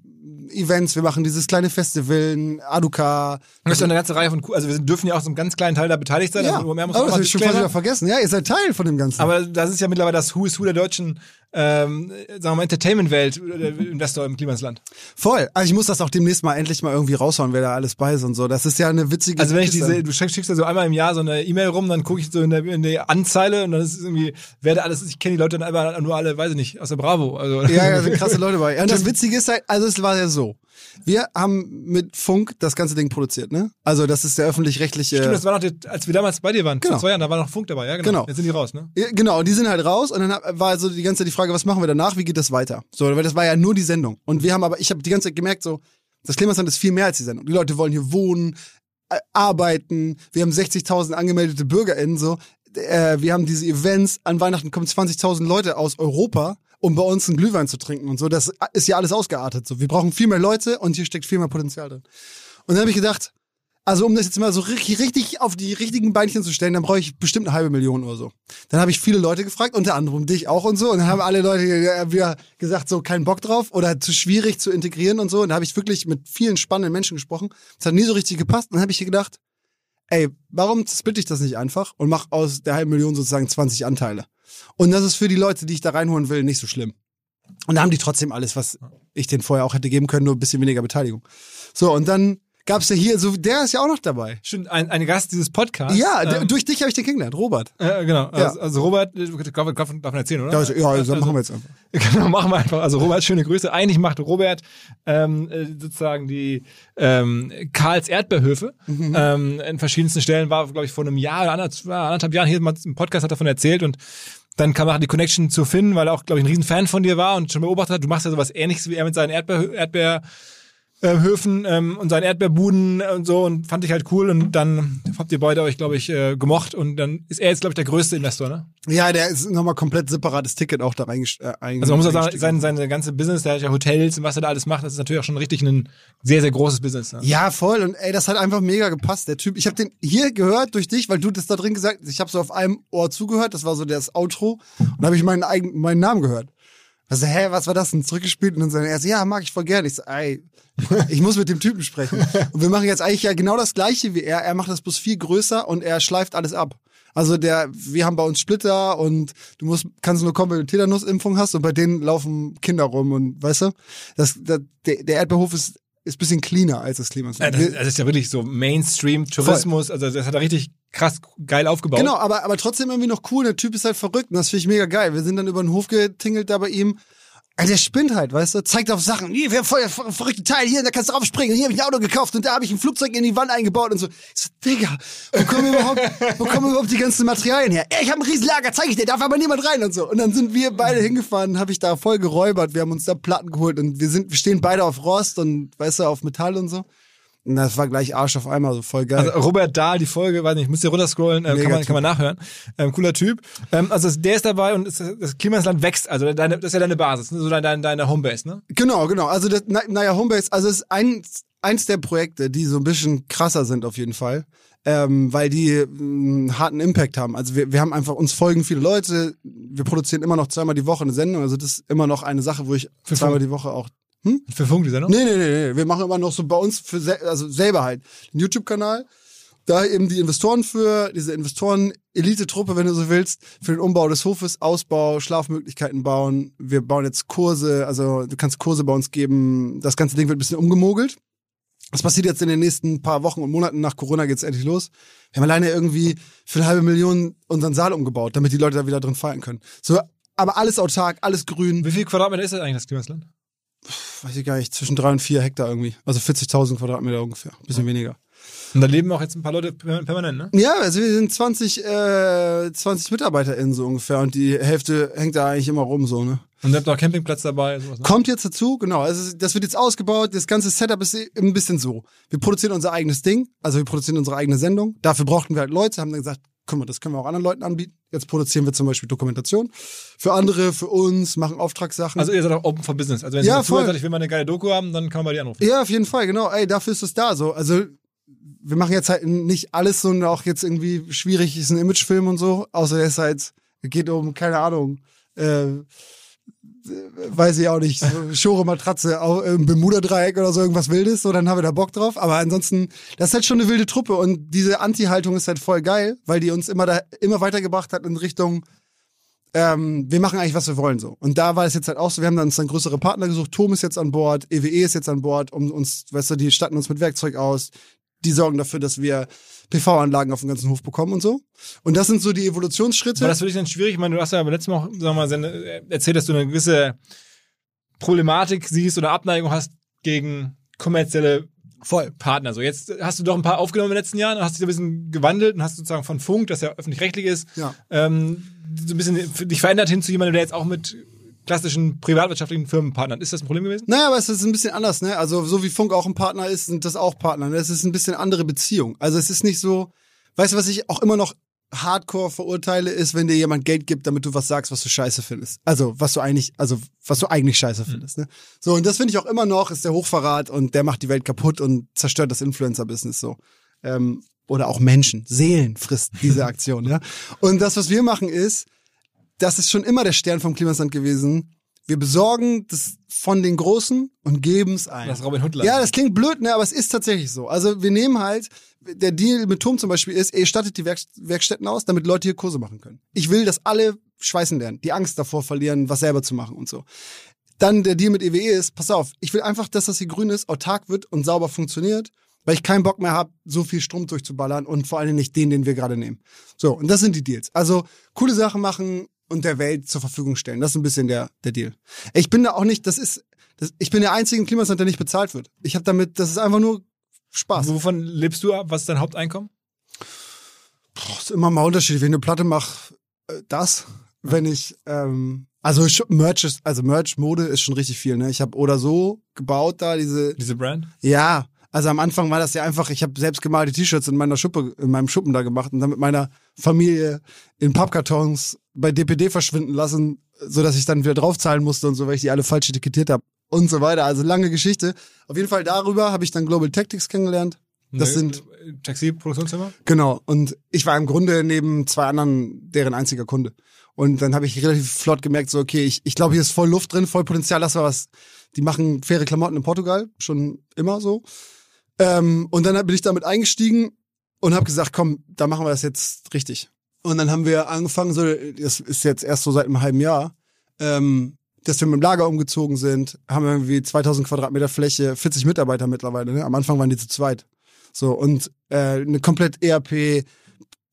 Events, wir machen dieses kleine Festival, Aduka. Und das ist ja eine ganze Reihe von, also wir dürfen ja auch so einem ganz kleinen Teil da beteiligt sein. Ja, also OMR muss auch das habe ich schon fast wieder vergessen. Ja, ihr seid Teil von dem Ganzen. Aber das ist ja mittlerweile das Who is Who der deutschen, ähm, sagen wir mal, Entertainment-Welt, äh, Investor im Klimansland. Voll. Also ich muss das auch demnächst mal endlich mal irgendwie raushauen, wer da alles bei ist und so. Das ist ja eine witzige Also wenn ich diese, du schickst schickst ja so einmal im Jahr so eine E-Mail rum, dann gucke ich so in der, in der Anzeile und dann ist es irgendwie, wer da alles ist, ich kenne die Leute dann einfach nur alle, weiß ich nicht, aus der Bravo. Also, Ja, ja, sind krasse Leute bei. Ja, und das Witzige ist halt, also es war ja so. Wir haben mit Funk das ganze Ding produziert, ne? Also das ist der öffentlich-rechtliche. Stimmt, das war noch, die, als wir damals bei dir waren, Genau. vor zwei Jahren, da war noch Funk dabei, ja genau. Genau. Jetzt sind die raus, ne? Ja, Genau, die sind halt raus und dann war also die ganze Zeit die Frage, was machen wir danach, wie geht das weiter? So, weil das war ja nur die Sendung. Und wir haben aber, ich habe die ganze Zeit gemerkt, so, das Klimasland ist viel mehr als die Sendung. Die Leute wollen hier wohnen, äh, arbeiten, wir haben 60.000 angemeldete BürgerInnen, so. äh, wir haben diese Events, an Weihnachten kommen 20.000 Leute aus Europa, um bei uns einen Glühwein zu trinken und so. Das ist ja alles ausgeartet. So, wir brauchen viel mehr Leute und hier steckt viel mehr Potenzial drin. Und dann habe ich gedacht, also um das jetzt mal so richtig, richtig auf die richtigen Beinchen zu stellen, dann brauche ich bestimmt eine halbe Million oder so. Dann habe ich viele Leute gefragt, unter anderem dich auch und so. Und dann haben alle Leute wieder gesagt, so keinen Bock drauf oder zu schwierig zu integrieren und so. Und da habe ich wirklich mit vielen spannenden Menschen gesprochen. Das hat nie so richtig gepasst. Und dann habe ich gedacht, ey, warum splitte ich das nicht einfach und mache aus der halben Million sozusagen 20 Anteile? Und das ist für die Leute, die ich da reinholen will, nicht so schlimm. Und da haben die trotzdem alles, was ich denen vorher auch hätte geben können, nur ein bisschen weniger Beteiligung. So, und dann gab's ja hier, so der ist ja auch noch dabei. Stimmt, ein, ein Gast dieses Podcasts. Ja, der- ähm, durch dich habe ich den kennengelernt, Robert. äh, genau. Ja. Also, also Robert, äh, darf, darf, man erzählen, oder? Ja, also, ja also, Also- machen wir jetzt einfach. Genau, machen wir einfach. Also Robert, schöne Grüße. Eigentlich macht Robert ähm, äh, sozusagen die ähm, Karls Erdbeerhöfe Mhm. ähm, in verschiedensten Stellen. War, glaube ich, vor einem Jahr oder anderthalb, anderthalb Jahren hier mal im Podcast hat davon erzählt und dann kam auch die Connection zu Finn, weil er auch, glaube ich, ein Riesenfan von dir war und schon beobachtet hat, du machst ja sowas ähnliches wie er mit seinen Erdbeer, Erdbeer äh, Höfen ähm, und seinen Erdbeerbuden und so und fand ich halt cool und dann habt ihr beide euch, glaube ich, äh, gemocht und dann ist er jetzt, glaube ich, der größte Investor, ne? Ja, der ist nochmal komplett separates Ticket auch da reingest- äh, Also man muss auch sagen, sein, sein ganze Business, der hat ja Hotels und was er da alles macht, das ist natürlich auch schon richtig ein sehr, sehr großes Business. Ne? Ja, voll. Und ey, das hat einfach mega gepasst. Der Typ, ich habe den hier gehört durch dich, weil du das da drin gesagt hast. Ich habe so auf einem Ohr zugehört, das war so das Outro. Und da habe ich meinen eigenen, meinen Namen gehört. Also, hä, was war das denn? Zurückgespielt und dann so, er ja, mag ich voll gerne. Ich so, ey, ich muss mit dem Typen sprechen. Und wir machen jetzt eigentlich ja genau das gleiche wie er. Er macht das bloß viel größer und er schleift alles ab. Also der, wir haben bei uns Splitter und du musst, kannst nur kommen, wenn du Tetanusimpfung hast und bei denen laufen Kinder rum und weißt du, das, das, der, der Erdbeerhof ist, ist bisschen cleaner als das Klima. Ja, das, das ist ja wirklich so Mainstream-Tourismus, also das hat er richtig krass geil aufgebaut. Genau, aber, aber trotzdem irgendwie noch cool. Der Typ ist halt verrückt und das finde ich mega geil. Wir sind dann über den Hof getingelt da bei ihm. Alter, der spinnt halt, weißt du? Zeigt auf Sachen. Hier, wir haben voll ver verrückte Teil hier, da kannst du draufspringen. Hier habe ich ein Auto gekauft und da habe ich ein Flugzeug in die Wand eingebaut und so. Ich so, Digga, wo kommen überhaupt, wo kommen überhaupt die ganzen Materialien her? Ey, ich habe ein Riesenlager, zeig ich dir, darf aber niemand rein und so. Und dann sind wir beide hingefahren, habe ich da voll geräubert. Wir haben uns da Platten geholt und wir sind, wir stehen beide auf Rost und, weißt du, auf Metall und so. Und das war gleich Arsch auf einmal, so voll geil. Also Robert Dahl, die Folge, weiß nicht, ich muss hier runterscrollen, äh, kann, man, Typ. kann man nachhören. Ähm, cooler Typ. Ähm, also der ist dabei und ist, das Klima des Land wächst, also deine, das ist ja deine Basis, ne? so deine, deine, Homebase, ne? Genau, genau. Also das, na, naja, Homebase, also es ist eins, eins der Projekte, die so ein bisschen krasser sind auf jeden Fall. Ähm, weil die mh, einen harten Impact haben. Also wir, wir haben einfach, uns folgen viele Leute, wir produzieren immer noch zweimal die Woche eine Sendung, also das ist immer noch eine Sache, wo ich Für zweimal die Woche auch. Für Funk, die Sendung? Nee, nee, nee, nee, wir machen immer noch so bei uns für sel also selber halt einen YouTube-Kanal. Da eben die Investoren für, diese Investoren-Elite-Truppe, wenn du so willst, für den Umbau des Hofes, Ausbau, Schlafmöglichkeiten bauen. Wir bauen jetzt Kurse, also du kannst Kurse bei uns geben. Das ganze Ding wird ein bisschen umgemogelt. Das passiert jetzt in den nächsten paar Wochen und Monaten. Nach Corona geht's endlich los. Wir haben alleine irgendwie für eine halbe Million unseren Saal umgebaut, damit die Leute da wieder drin feiern können. So, aber alles autark, alles grün. Wie viel Quadratmeter ist das eigentlich, das Klima des Land? Weiß ich gar nicht, zwischen drei und vier Hektar irgendwie. Also 40.000 Quadratmeter ungefähr. Bisschen weniger. Und da leben auch jetzt ein paar Leute per- permanent, ne? Ja, also wir sind 20, äh, 20 MitarbeiterInnen so ungefähr und die Hälfte hängt da eigentlich immer rum so, ne? Und ihr habt auch Campingplatz dabei, sowas, ne? Kommt jetzt dazu, genau. Also das wird jetzt ausgebaut. Das ganze Setup ist ein bisschen so. Wir produzieren unser eigenes Ding, also wir produzieren unsere eigene Sendung. Dafür brauchten wir halt Leute, haben dann gesagt, guck mal, das können wir auch anderen Leuten anbieten. Jetzt produzieren wir zum Beispiel Dokumentation. Für andere, für uns, machen Auftragssachen. Also ihr seid auch open for business. Also wenn Ja, ihr sagt, ich will mal eine geile Doku haben, dann kann man bei dir anrufen. Ja, auf jeden Fall, genau. Ey, dafür ist es da so. Also wir machen jetzt halt nicht alles so und auch jetzt irgendwie schwierig ist ein Imagefilm und so, außer es halt geht um keine Ahnung, äh, weiß ich auch nicht, so Schore Matratze im Bermuda-Dreieck oder so irgendwas Wildes, so dann haben wir da Bock drauf. Aber ansonsten, das ist halt schon eine wilde Truppe und diese Anti-Haltung ist halt voll geil, weil die uns immer da immer weitergebracht hat in Richtung ähm, wir machen eigentlich, was wir wollen so. Und da war es jetzt halt auch so, wir haben dann uns dann größere Partner gesucht, Tom ist jetzt an Bord, EWE ist jetzt an Bord, um uns, weißt du, die statten uns mit Werkzeug aus, die sorgen dafür, dass wir PV-Anlagen auf dem ganzen Hof bekommen und so. Und das sind so die Evolutionsschritte. War das für dich dann schwierig? Ich meine, du hast ja beim letzten Mal wir mal, äh, erzählt, dass du eine gewisse Problematik siehst oder Abneigung hast gegen kommerzielle voll. Partner. So, jetzt hast du doch ein paar aufgenommen in den letzten Jahren, hast dich ein bisschen gewandelt und hast sozusagen von Funk, das ja öffentlich-rechtlich ist, Ja. ähm, so ein bisschen dich verändert hin zu jemandem, der jetzt auch mit klassischen privatwirtschaftlichen Firmen partnert. Ist das ein Problem gewesen? Naja, aber es ist ein bisschen anders, ne? Also so wie Funk auch ein Partner ist, sind das auch Partner. Ne? Es ist ein bisschen andere Beziehung. Also es ist nicht so, weißt du, was ich auch immer noch hardcore verurteile, ist, wenn dir jemand Geld gibt, damit du was sagst, was du scheiße findest. Also, was du eigentlich, also, was du eigentlich scheiße findest, ne? So, und das finde ich auch immer noch, ist der Hochverrat und der macht die Welt kaputt und zerstört das Influencer-Business so. Ähm, oder auch Menschen, Seelen frisst diese Aktion, ja. Und das, was wir machen, ist, das ist schon immer der Stern vom Klimasland gewesen. Wir besorgen das von den Großen und geben es ein. Das Robin Hood Ja, das klingt blöd, ne, aber es ist tatsächlich so. Also wir nehmen halt, der Deal mit Turm zum Beispiel ist, ihr stattet die Werk Werkstätten aus, damit Leute hier Kurse machen können. Ich will, dass alle schweißen lernen, die Angst davor verlieren, was selber zu machen und so. Dann der Deal mit EWE ist, pass auf, ich will einfach, dass das hier grün ist, autark wird und sauber funktioniert, weil ich keinen Bock mehr habe, so viel Strom durchzuballern und vor allem nicht den, den wir gerade nehmen. So, und das sind die Deals. Also coole Sachen machen und der Welt zur Verfügung stellen. Das ist ein bisschen der, der Deal. Ich bin da auch nicht, das ist, das, ich bin der einzige im Klimasland, der nicht bezahlt wird. Ich habe damit, das ist einfach nur Spaß. Wovon lebst du ab? Was ist dein Haupteinkommen? Boah, ist immer mal unterschiedlich. Wenn ich eine Platte mache, äh, das. Wenn ich, ähm, also Merch ist, also Merch, Mode ist schon richtig viel, ne? Ich habe oder so gebaut da, diese, Diese Brand? ja, also am Anfang war das ja einfach, ich habe selbst gemalte T-Shirts in meiner Schuppe, in meinem Schuppen da gemacht und dann mit meiner Familie in Pappkartons bei DPD verschwinden lassen, so dass ich dann wieder draufzahlen musste und so, weil ich die alle falsch etikettiert habe und so weiter. Also lange Geschichte. Auf jeden Fall darüber habe ich dann Global Tactics kennengelernt. Das Ne, sind äh, Taxi-Produktionsfirma? Genau. Und ich war im Grunde neben zwei anderen deren einziger Kunde. Und dann habe ich relativ flott gemerkt, so, okay, ich, ich glaube, hier ist voll Luft drin, voll Potenzial, das war was. Die machen faire Klamotten in Portugal, schon immer so. Ähm, und dann bin ich damit eingestiegen und habe gesagt, komm, da machen wir das jetzt richtig. Und dann haben wir angefangen, so, das ist jetzt erst so seit einem halben Jahr, ähm, dass wir mit dem Lager umgezogen sind, haben irgendwie 2000 Quadratmeter Fläche, 40 Mitarbeiter mittlerweile. Ne? Am Anfang waren die zu zweit. So, und äh, eine komplett ERP,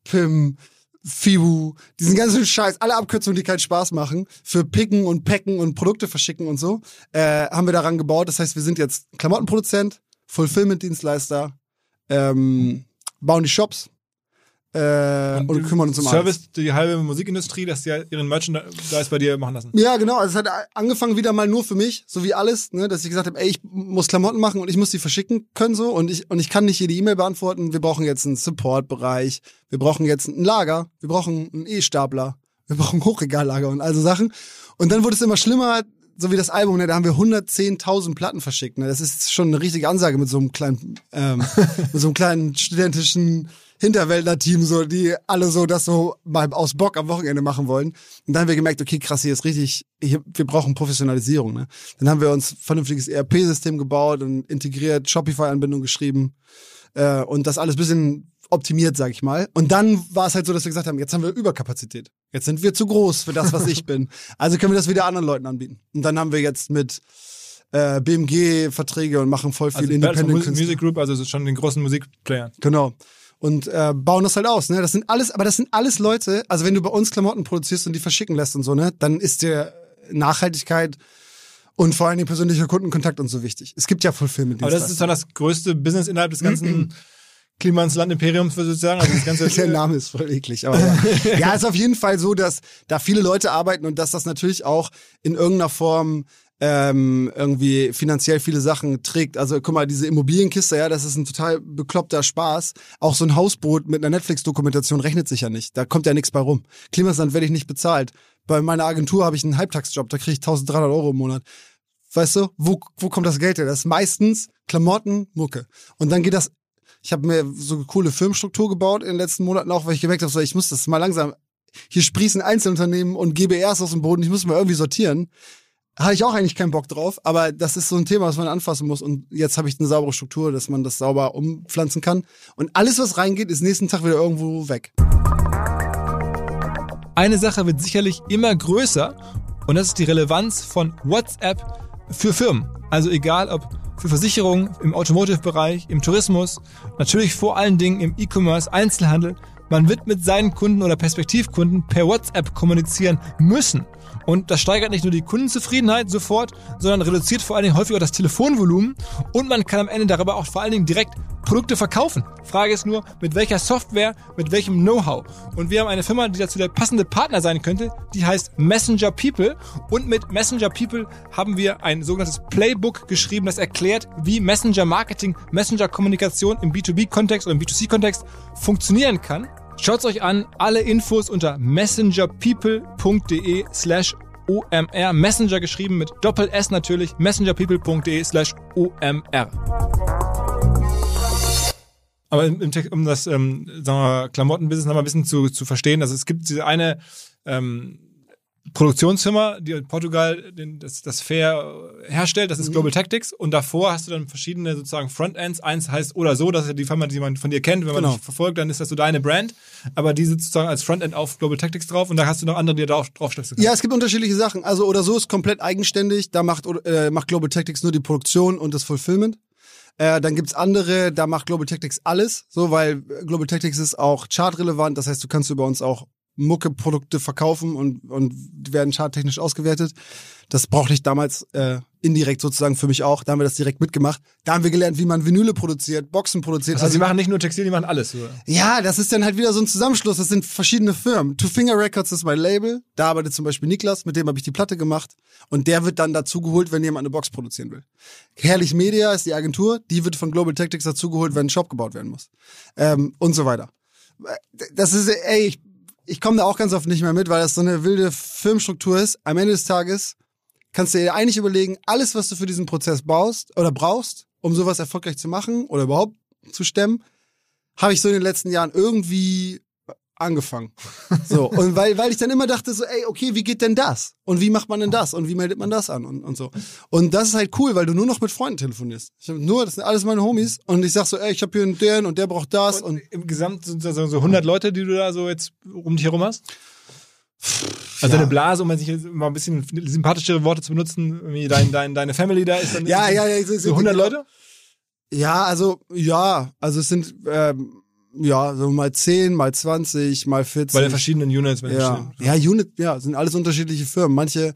PIM, FIBU, diesen ganzen Scheiß, alle Abkürzungen, die keinen Spaß machen, für Picken und Packen und Produkte verschicken und so, äh, haben wir daran gebaut. Das heißt, wir sind jetzt Klamottenproduzent, Fulfillment-Dienstleister, ähm, bauen die Shops äh, und, du kümmern uns um alles. Service die halbe Musikindustrie, dass die ihren Merchandise bei dir machen lassen. Ja, genau. Also es hat angefangen wieder mal nur für mich, so wie alles, ne, dass ich gesagt habe, ey, ich muss Klamotten machen und ich muss die verschicken können so und ich und ich kann nicht jede E-Mail beantworten. Wir brauchen jetzt einen Support-Bereich, wir brauchen jetzt ein Lager, wir brauchen einen E-Stapler, wir brauchen Hochregallager und also Sachen. Und dann wurde es immer schlimmer, so wie das Album, ne, da haben wir 110.000 Platten verschickt. Ne. Das ist schon eine richtige Ansage mit so einem kleinen, ähm, mit so einem kleinen studentischen Hinterwäldler-Team, so, die alle so das so mal aus Bock am Wochenende machen wollen. Und dann haben wir gemerkt, okay, krass, hier ist richtig, hier, wir brauchen Professionalisierung. Ne? Dann haben wir uns vernünftiges ERP-System gebaut und integriert, Shopify-Anbindung geschrieben äh, und das alles bisschen optimiert, sag ich mal. Und dann war es halt so, dass wir gesagt haben, jetzt haben wir Überkapazität. Jetzt sind wir zu groß für das, was ich bin. Also können wir das wieder anderen Leuten anbieten. Und dann haben wir jetzt mit äh, BMG Verträge und machen voll viel Also Independent Music, Künstler. Music Group, also schon den großen Musikplayern. Genau. Und äh, bauen das halt aus, ne? Das sind alles, aber das sind alles Leute, also wenn du bei uns Klamotten produzierst und die verschicken lässt und so, ne, dann ist dir Nachhaltigkeit und vor allen Dingen persönlicher Kundenkontakt und so wichtig. Es gibt ja Fulfillment Aber das ist dann das größte Business innerhalb des ganzen Klima ins Land Imperiums, würde ich sagen. Also das ganze, Der Name ist voll eklig, aber ja. ja, ist auf jeden Fall so, dass da viele Leute arbeiten und dass das natürlich auch in irgendeiner Form ähm, irgendwie finanziell viele Sachen trägt. Also guck mal, diese Immobilienkiste, ja, das ist ein total bekloppter Spaß. Auch so ein Hausboot mit einer Netflix-Dokumentation rechnet sich ja nicht. Da kommt ja nichts bei rum. Klimasland werde ich nicht bezahlt. Bei meiner Agentur habe ich einen Halbtagsjob, da kriege ich 1300 Euro im Monat. Weißt du, wo, wo kommt das Geld her? Das ist meistens Klamotten, Mucke. Und dann geht das ich habe mir so eine coole Firmenstruktur gebaut in den letzten Monaten auch, weil ich gemerkt habe, so, ich muss das mal langsam, hier sprießen Einzelunternehmen und GBRs aus dem Boden, ich muss mal irgendwie sortieren. Hatte ich auch eigentlich keinen Bock drauf, aber das ist so ein Thema, was man anfassen muss. Und jetzt habe ich eine saubere Struktur, dass man das sauber umpflanzen kann. Und alles, was reingeht, ist nächsten Tag wieder irgendwo weg. Eine Sache wird sicherlich immer größer und das ist die Relevanz von WhatsApp für Firmen. Also egal ob für Versicherungen, im Automotive-Bereich, im Tourismus, natürlich vor allen Dingen im E-Commerce, Einzelhandel. Man wird mit seinen Kunden oder Perspektivkunden per WhatsApp kommunizieren müssen. Und das steigert nicht nur die Kundenzufriedenheit sofort, sondern reduziert vor allen Dingen häufig auch das Telefonvolumen und man kann am Ende darüber auch vor allen Dingen direkt Produkte verkaufen. Frage ist nur, mit welcher Software, mit welchem Know-how. Und wir haben eine Firma, die dazu der passende Partner sein könnte, die heißt Messenger People. Und mit Messenger People haben wir ein sogenanntes Playbook geschrieben, das erklärt, wie Messenger Marketing, Messenger Kommunikation im B2B-Kontext oder im B2C-Kontext funktionieren kann. Schaut's euch an. Alle Infos unter messengerpeople.de slash OMR. Messenger geschrieben mit Doppel-S natürlich. messengerpeople.de slash OMR. Aber im, im, Text- um das ähm, Klamottenbusiness noch mal ein bisschen zu, zu verstehen, also es gibt diese eine ähm, Produktionsfirma, die in Portugal den, das, das Fair herstellt, das ist Global Tactics und davor hast du dann verschiedene sozusagen Frontends. Eins heißt oder so, das ist ja die Firma, die man von dir kennt. Wenn man Genau. dich verfolgt, dann ist das so deine Brand, aber die sitzt sozusagen als Frontend auf Global Tactics drauf und da hast du noch andere, die da drauf, draufstöpseln kannst. Ja, es gibt unterschiedliche Sachen. Also oder so ist komplett eigenständig. Da macht, äh, macht Global Tactics nur die Produktion und das Fulfillment. Äh, dann gibt's andere, da macht Global Tactics alles, so weil Global Tactics ist auch chartrelevant. Das heißt, du kannst über uns auch Mucke-Produkte verkaufen und, und die werden charttechnisch ausgewertet. Das brauchte ich damals äh, indirekt sozusagen für mich auch. Da haben wir das direkt mitgemacht. Da haben wir gelernt, wie man Vinyle produziert, Boxen produziert. Also, sie machen nicht nur Textil, die machen alles. Oder? Ja, das ist dann halt wieder so ein Zusammenschluss. Das sind verschiedene Firmen. Two Finger Records ist mein Label. Da arbeitet zum Beispiel Niklas, mit dem habe ich die Platte gemacht. Und der wird dann dazugeholt, wenn jemand eine Box produzieren will. Herrlich Media ist die Agentur. Die wird von Global Tactics dazugeholt, wenn ein Shop gebaut werden muss. Ähm, und so weiter. Das ist, ey, ich, ich komme da auch ganz oft nicht mehr mit, weil das so eine wilde Firmenstruktur ist. Am Ende des Tages kannst du dir eigentlich überlegen, alles, was du für diesen Prozess baust oder brauchst, um sowas erfolgreich zu machen oder überhaupt zu stemmen, habe ich so in den letzten Jahren irgendwie angefangen. So, und weil, weil ich dann immer dachte so, ey, okay, wie geht denn das? Und wie macht man denn das? Und wie meldet man das an? Und, und so. Und das ist halt cool, weil du nur noch mit Freunden telefonierst. Ich hab nur, das sind alles meine Homies. Und ich sag so, ey, ich habe hier einen den und der braucht das. Und, Im Gesamt sind das so so 100 Leute, die du da so jetzt um dich herum hast? Also Ja. eine Blase, um sich jetzt mal ein bisschen sympathischere Worte zu benutzen, wie dein, dein, deine Family da ist dann ja, ja, ja. So, so 100 Leute? Ja, also, ja, also es sind, ähm, ja, so mal 10, mal 20, mal 40. Bei den verschiedenen Units. Wenn Ja, ich- ja, Unit, ja, sind alles unterschiedliche Firmen. Manche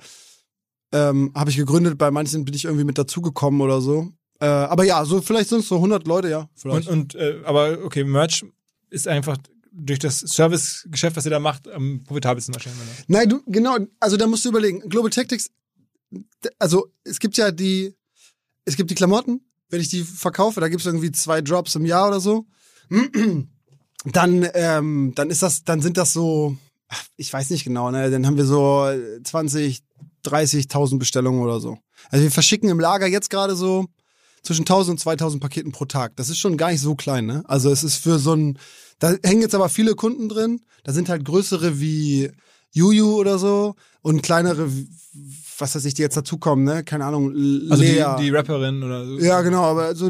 ähm, habe ich gegründet, bei manchen bin ich irgendwie mit dazugekommen oder so. Äh, aber ja, so vielleicht sind es so 100 Leute, ja. Und, Vielleicht. und äh, aber okay, Merch ist einfach durch das Servicegeschäft, was ihr da macht, am profitabelsten wahrscheinlich. Oder? Nein, du, genau, also da musst du überlegen. Global Tactics, also es gibt ja die, es gibt die Klamotten, wenn ich die verkaufe, da gibt's irgendwie zwei Drops im Jahr oder so. Dann, ähm, dann ist das, dann sind das so, ich weiß nicht genau, ne, dann haben wir so 20, 30.000 Bestellungen oder so. Also wir verschicken im Lager jetzt gerade so zwischen 1000 und 2000 Paketen pro Tag. Das ist schon gar nicht so klein, ne? Also es ist für so ein, da hängen jetzt aber viele Kunden drin. Da sind halt größere wie Juju oder so und kleinere, was weiß ich, die jetzt dazukommen, ne? Keine Ahnung, L- Also Lea. die, die Rapperin oder so. ja, genau, aber so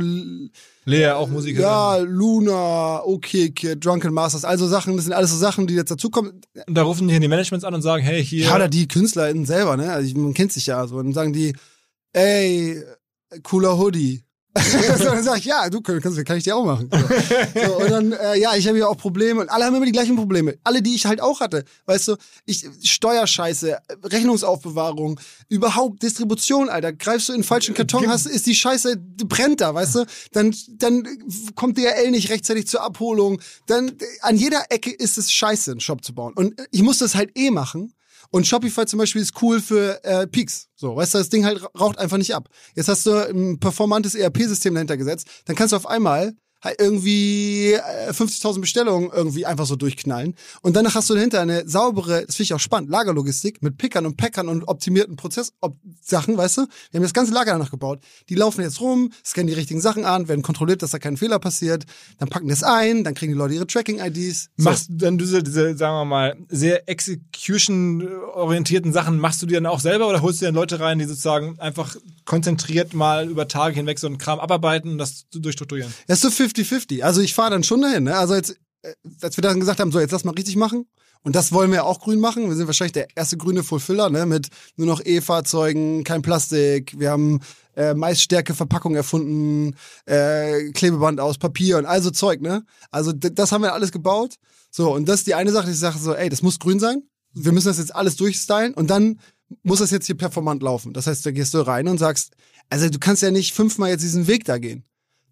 Lea, auch Musikerin. ja, Luna, okay, Kid, Drunken Masters, also Sachen, das sind alles so Sachen, die jetzt dazukommen. Und da rufen die die Managements an und sagen, hey, hier. Ja, oder die KünstlerInnen selber, ne? Also man kennt sich ja so. Und dann sagen die, ey, cooler Hoodie. so, dann sag ich, ja, du kannst, kann ich dir auch machen. So, so und dann, äh, ja, ich habe ja auch Probleme und alle haben immer die gleichen Probleme. Alle, die ich halt auch hatte. Weißt du, ich, Steuerscheiße, Rechnungsaufbewahrung, überhaupt Distribution, Alter. Greifst du in den falschen Karton, hast, ist die Scheiße, brennt da, weißt du? Dann, dann kommt DRL nicht rechtzeitig zur Abholung. Dann, an jeder Ecke ist es scheiße, einen Shop zu bauen. Und ich muss das halt eh machen. Und Shopify zum Beispiel ist cool für äh, Peaks. So, weißt du, das Ding halt ra- raucht einfach nicht ab. Jetzt hast du ein performantes ERP-System dahinter gesetzt, dann kannst du auf einmal irgendwie äh, 50.000 Bestellungen irgendwie einfach so durchknallen. Und danach hast du dahinter eine saubere, das finde ich auch spannend, Lagerlogistik mit Pickern und Packern und optimierten Prozesssachen, weißt du? Wir haben das ganze Lager danach gebaut. Die laufen jetzt rum, scannen die richtigen Sachen an, werden kontrolliert, dass da kein Fehler passiert, dann packen das ein, dann kriegen die Leute ihre Tracking-IDs. So. Machst du dann diese, diese, sagen wir mal, sehr execution-orientierten Sachen, machst du die dann auch selber oder holst du dann Leute rein, die sozusagen einfach konzentriert mal über Tage hinweg so einen Kram abarbeiten und das durchstrukturieren? Das ist so 50-50. Also ich fahre dann schon dahin. Ne? Also jetzt, äh, als wir dann gesagt haben, so jetzt lass mal richtig machen. Und das wollen wir auch grün machen. Wir sind wahrscheinlich der erste grüne Fulfiller, ne? Mit nur noch E-Fahrzeugen, kein Plastik. Wir haben äh, Maisstärke-Verpackung erfunden, äh, Klebeband aus Papier und also Zeug, ne? Also das haben wir alles gebaut. So, und das ist die eine Sache, die ich sage so, ey, das muss grün sein. Wir müssen das jetzt alles durchstylen und dann muss das jetzt hier performant laufen. Das heißt, da gehst du rein und sagst, also du kannst ja nicht fünfmal jetzt diesen Weg da gehen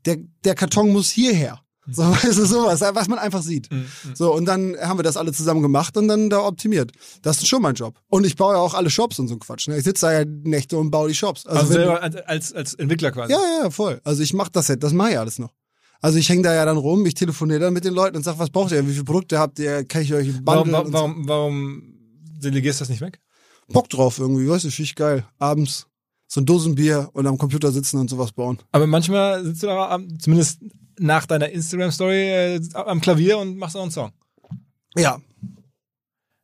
der, der Karton muss hierher. So, weißt du, sowas, was man einfach sieht. So, und dann haben wir das alle zusammen gemacht und dann da optimiert. Das ist schon mein Job. Und ich baue ja auch alle Shops und so ein Quatsch. Ne? Ich sitze da ja Nächte und baue die Shops. Also, wenn- selber als, als, als Entwickler quasi. ja, ja, voll. Also ich mach das jetzt, das mache ich alles noch. Also ich hänge da ja dann rum, ich telefoniere dann mit den Leuten und sag, was braucht ihr, wie viele Produkte habt ihr, kann ich euch Warum, warum, warum, warum delegierst du das nicht weg? Bock drauf irgendwie, weißt du, finde ich geil. Abends so ein Dosenbier und am Computer sitzen und sowas bauen. Aber manchmal sitzt du da am- zumindest nach deiner Instagram-Story äh, am Klavier und machst auch einen Song. Ja,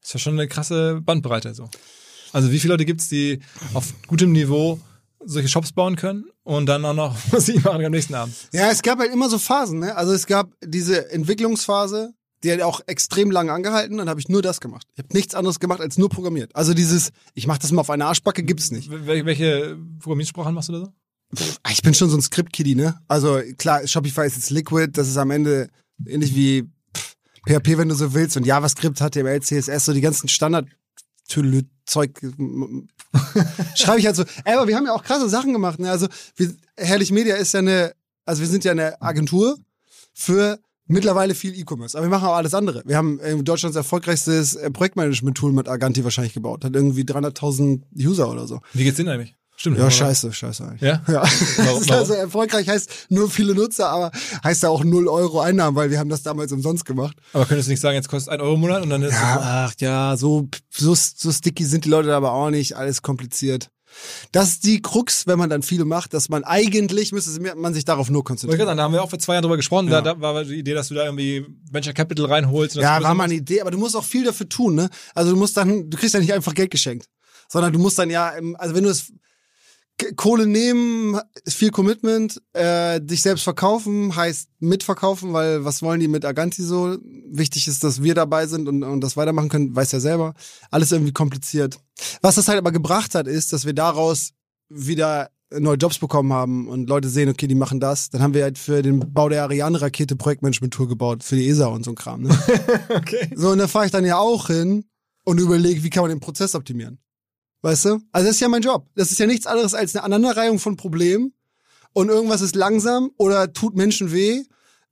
Ist ja schon eine krasse Bandbreite so. Also wie viele Leute gibt's, die auf gutem Niveau solche Shops bauen können und dann auch noch Musik machen am nächsten Abend? Ja, es gab halt immer so Phasen, ne? Also es gab diese Entwicklungsphase, die hat auch extrem lange angehalten, dann habe ich nur das gemacht. Ich habe nichts anderes gemacht als nur programmiert. Also dieses, ich mache das mal auf eine Arschbacke, gibt's nicht. Wel welche Programmiersprachen machst du da so? Pff, Ich bin schon so ein Script-Kiddie, ne? Also klar, Shopify ist jetzt Liquid, das ist am Ende ähnlich wie pff, PHP, wenn du so willst, und JavaScript, HTML, CSS, so die ganzen Standard Zeug schreibe ich halt so. Ey, aber wir haben ja auch krasse Sachen gemacht. Ne? Also wir, Herrlich Media ist ja eine, also wir sind ja eine Agentur für mittlerweile viel E-Commerce. Aber wir machen auch alles andere. Wir haben äh, Deutschlands erfolgreichstes äh, Projektmanagement-Tool mit Arganti wahrscheinlich gebaut. Hat irgendwie 300.000 User oder so. Wie geht's denen eigentlich? Stimmt. Ja, oder? scheiße, scheiße eigentlich. Ja? Ja, Warum- ist also erfolgreich heißt nur viele Nutzer, aber heißt ja auch 0 Euro Einnahmen, weil wir haben das damals umsonst gemacht. Aber könntest du nicht sagen, jetzt kostet ein Euro im Monat und dann ist Ja, ach ja, so, so, so sticky sind die Leute da aber auch nicht, alles kompliziert. Das ist die Krux, wenn man dann viele macht, dass man eigentlich müsste man sich darauf nur konzentrieren. da haben wir auch vor zwei Jahren drüber gesprochen. Ja. Da, da war die Idee, dass du da irgendwie Venture Capital reinholst. Ja, war mal eine Idee, aber du musst auch viel dafür tun, ne? Also du musst dann, du kriegst ja nicht einfach Geld geschenkt, sondern du musst dann ja, also wenn du es Kohle nehmen ist viel Commitment, äh, dich selbst verkaufen heißt mitverkaufen, weil was wollen die mit Aganti so? Wichtig ist, dass wir dabei sind und, und das weitermachen können, weiß ja selber. Alles irgendwie kompliziert. Was das halt aber gebracht hat, ist, dass wir daraus wieder neue Jobs bekommen haben und Leute sehen, okay, die machen das. Dann haben wir halt für den Bau der Ariane-Rakete Projektmanagement-Tour gebaut, für die ESA und so ein Kram. Ne? Okay. So, und da fahre ich dann ja auch hin und überlege, wie kann man den Prozess optimieren. Weißt du? Also das ist ja mein Job. Das ist ja nichts anderes als eine Aneinanderreihung von Problemen und irgendwas ist langsam oder tut Menschen weh